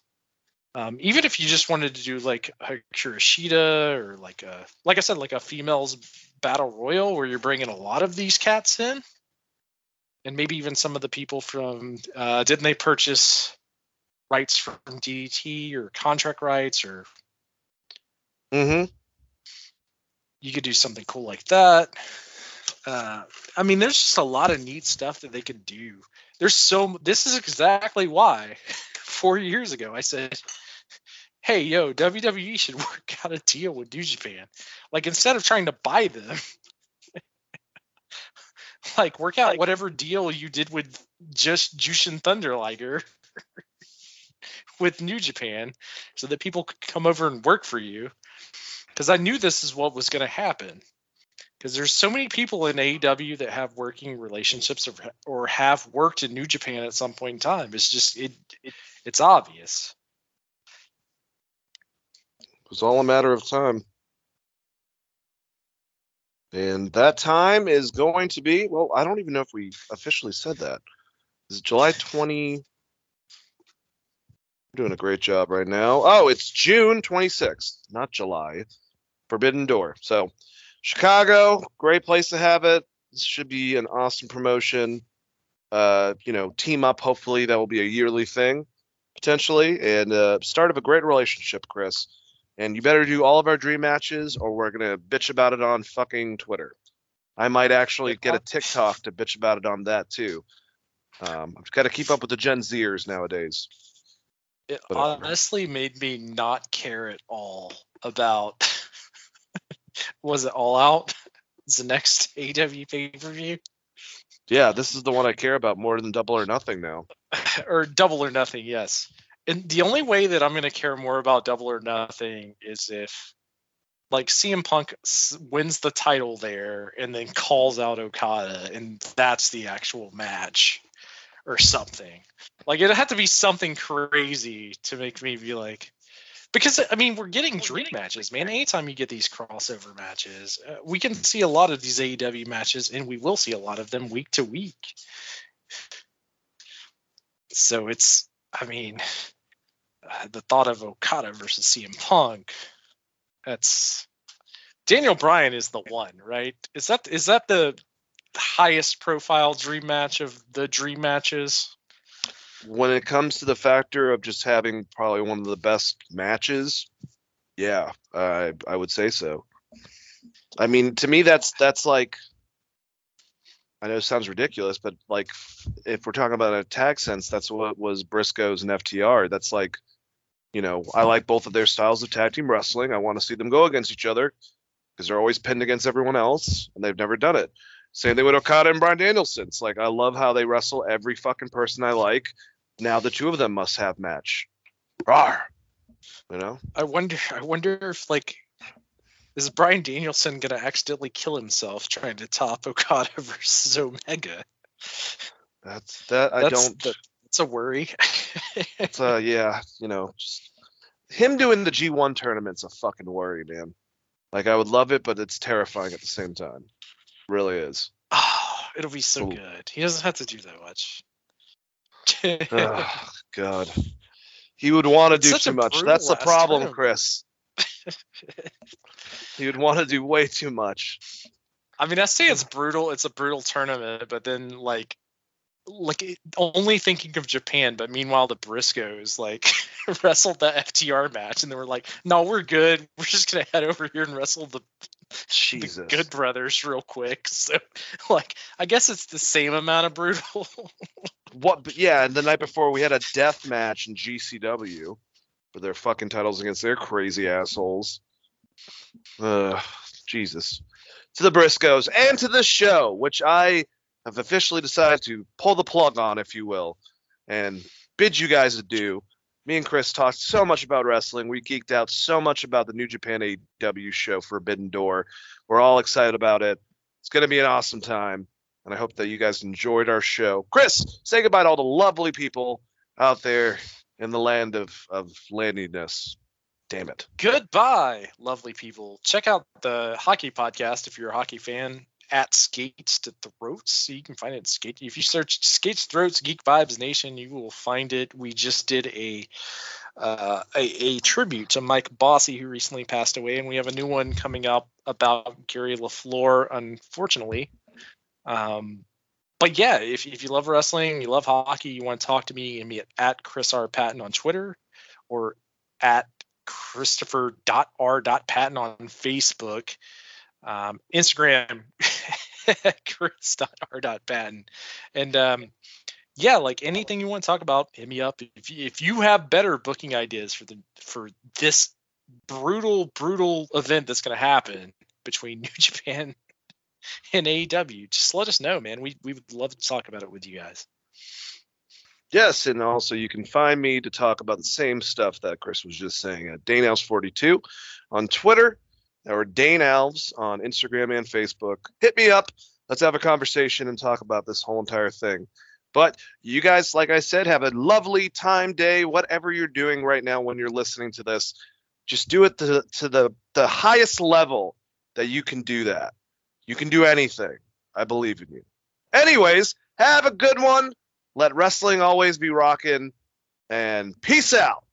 Um, even if you just wanted to do like a Kurashida or like a, like I said, like a females battle royal where you're bringing a lot of these cats in, and maybe even some of the people from, uh, didn't they purchase rights from DDT or contract rights or Mm-hmm. you could do something cool like that. Uh, I mean, there's just a lot of neat stuff that they could do. There's so this is exactly why four years ago I said, "Hey, yo, WWE should work out a deal with New Japan. Like instead of trying to buy them, like work out whatever deal you did with just Jushin Thunder Liger." with New Japan so that people could come over and work for you because I knew this is what was going to happen. Because there's so many people in AEW that have working relationships or, or have worked in New Japan at some point in time. It's just it, it it's obvious. It was all a matter of time. And that time is going to be, well, I don't even know if we officially said that. Is July 20? We're doing a great job right now. Oh, it's June 26th, not July. Forbidden Door. So, Chicago, great place to have it. This should be an awesome promotion. Uh, you know, team up. Hopefully, that will be a yearly thing, potentially, and uh, start of a great relationship, Chris. And you better do all of our dream matches, or we're gonna bitch about it on fucking Twitter. I might actually get a TikTok to bitch about it on that too. Um, I've got to keep up with the Gen Zers nowadays. It Whatever. honestly made me not care at all about. was it All Out? It's the next AEW pay per view Yeah, this is the one I care about more than Double or Nothing now. or Double or Nothing? Yes. And the only way that I'm going to care more about Double or Nothing is if, like, CM Punk wins the title there and then calls out Okada, and that's the actual match or something. Like, it'd have to be something crazy to make me be like, because I mean, we're getting dream matches, man. Anytime you get these crossover matches, uh, we can see a lot of these AEW matches, and we will see a lot of them week to week. So it's, I mean, Uh, the thought of Okada versus CM Punk, that's Daniel Bryan is the one, right? Is that is that the highest profile dream match of the dream matches? When it comes to the factor of just having probably one of the best matches, yeah, I I would say so. I mean, to me, that's that's like. I know it sounds ridiculous, but like, if we're talking about a tag sense, that's what was Briscoes and FTR. That's like, you know, I like both of their styles of tag team wrestling. I want to see them go against each other because they're always pinned against everyone else, and they've never done it. Same thing with Okada and Bryan Danielson. It's like I love how they wrestle every fucking person I like. Now the two of them must have match. Rawr. You know? I wonder. I wonder if like. Is Bryan Danielson gonna accidentally kill himself trying to top Okada versus Omega? That's that I That's don't the- It's a worry. it's, uh yeah, you know, just him doing the G1 tournament's a fucking worry, man. Like I would love it, but it's terrifying at the same time. really is. oh, it'll be so Ooh. good. He doesn't have to do that much. oh, God. He would want to do too much. That's the problem, tournament. Chris. He would want to do way too much. I mean, I say it's brutal. It's a brutal tournament, but then like, like it, only thinking of Japan. But meanwhile, the Briscoes like wrestled the FTR match, and they were like, "No, we're good. We're just gonna head over here and wrestle the, the Good Brothers real quick." So, like, I guess it's the same amount of brutal. What? Yeah, and the night before we had a death match in GCW for their fucking titles against their crazy assholes. Uh, Jesus. To the Briscoes and to the show, which I have officially decided to pull the plug on, if you will, and bid you guys adieu. Me and Chris talked so much about wrestling. We geeked out so much about the New Japan AEW show Forbidden Door. We're all excited about it. It's going to be an awesome time and I hope that you guys enjoyed our show. Chris, say goodbye to all the lovely people out there in the land of of landiness. Damn it. Goodbye, lovely people. Check out the hockey podcast if you're a hockey fan. At Skates to Throats. You can find it at Skate. If you search Skates Throats Geek Vibes Nation, you will find it. We just did a uh, a, a tribute to Mike Bossy, who recently passed away, and we have a new one coming up about Gary LaFleur, unfortunately. Um, but yeah, if, if you love wrestling, you love hockey, you want to talk to me, you can at, at Chris R. Patton on Twitter or at Christopher.R.Patton on Facebook. Um, Instagram, Chris.R.Patton. And um, yeah, like anything you want to talk about, hit me up. If you, if you have better booking ideas for the for this brutal, brutal event that's going to happen between New Japan and AEW, just let us know, man. We we would love to talk about it with you guys. Yes, and also you can find me to talk about the same stuff that Chris was just saying at Dane Alves 42 on Twitter or Dane Alves on Instagram and Facebook. Hit me up. Let's have a conversation and talk about this whole entire thing. But you guys, like I said, have a lovely time, day, whatever you're doing right now when you're listening to this. Just do it to, to the, the highest level that you can do that. You can do anything. I believe in you. Anyways, have a good one. Let wrestling always be rocking. And peace out.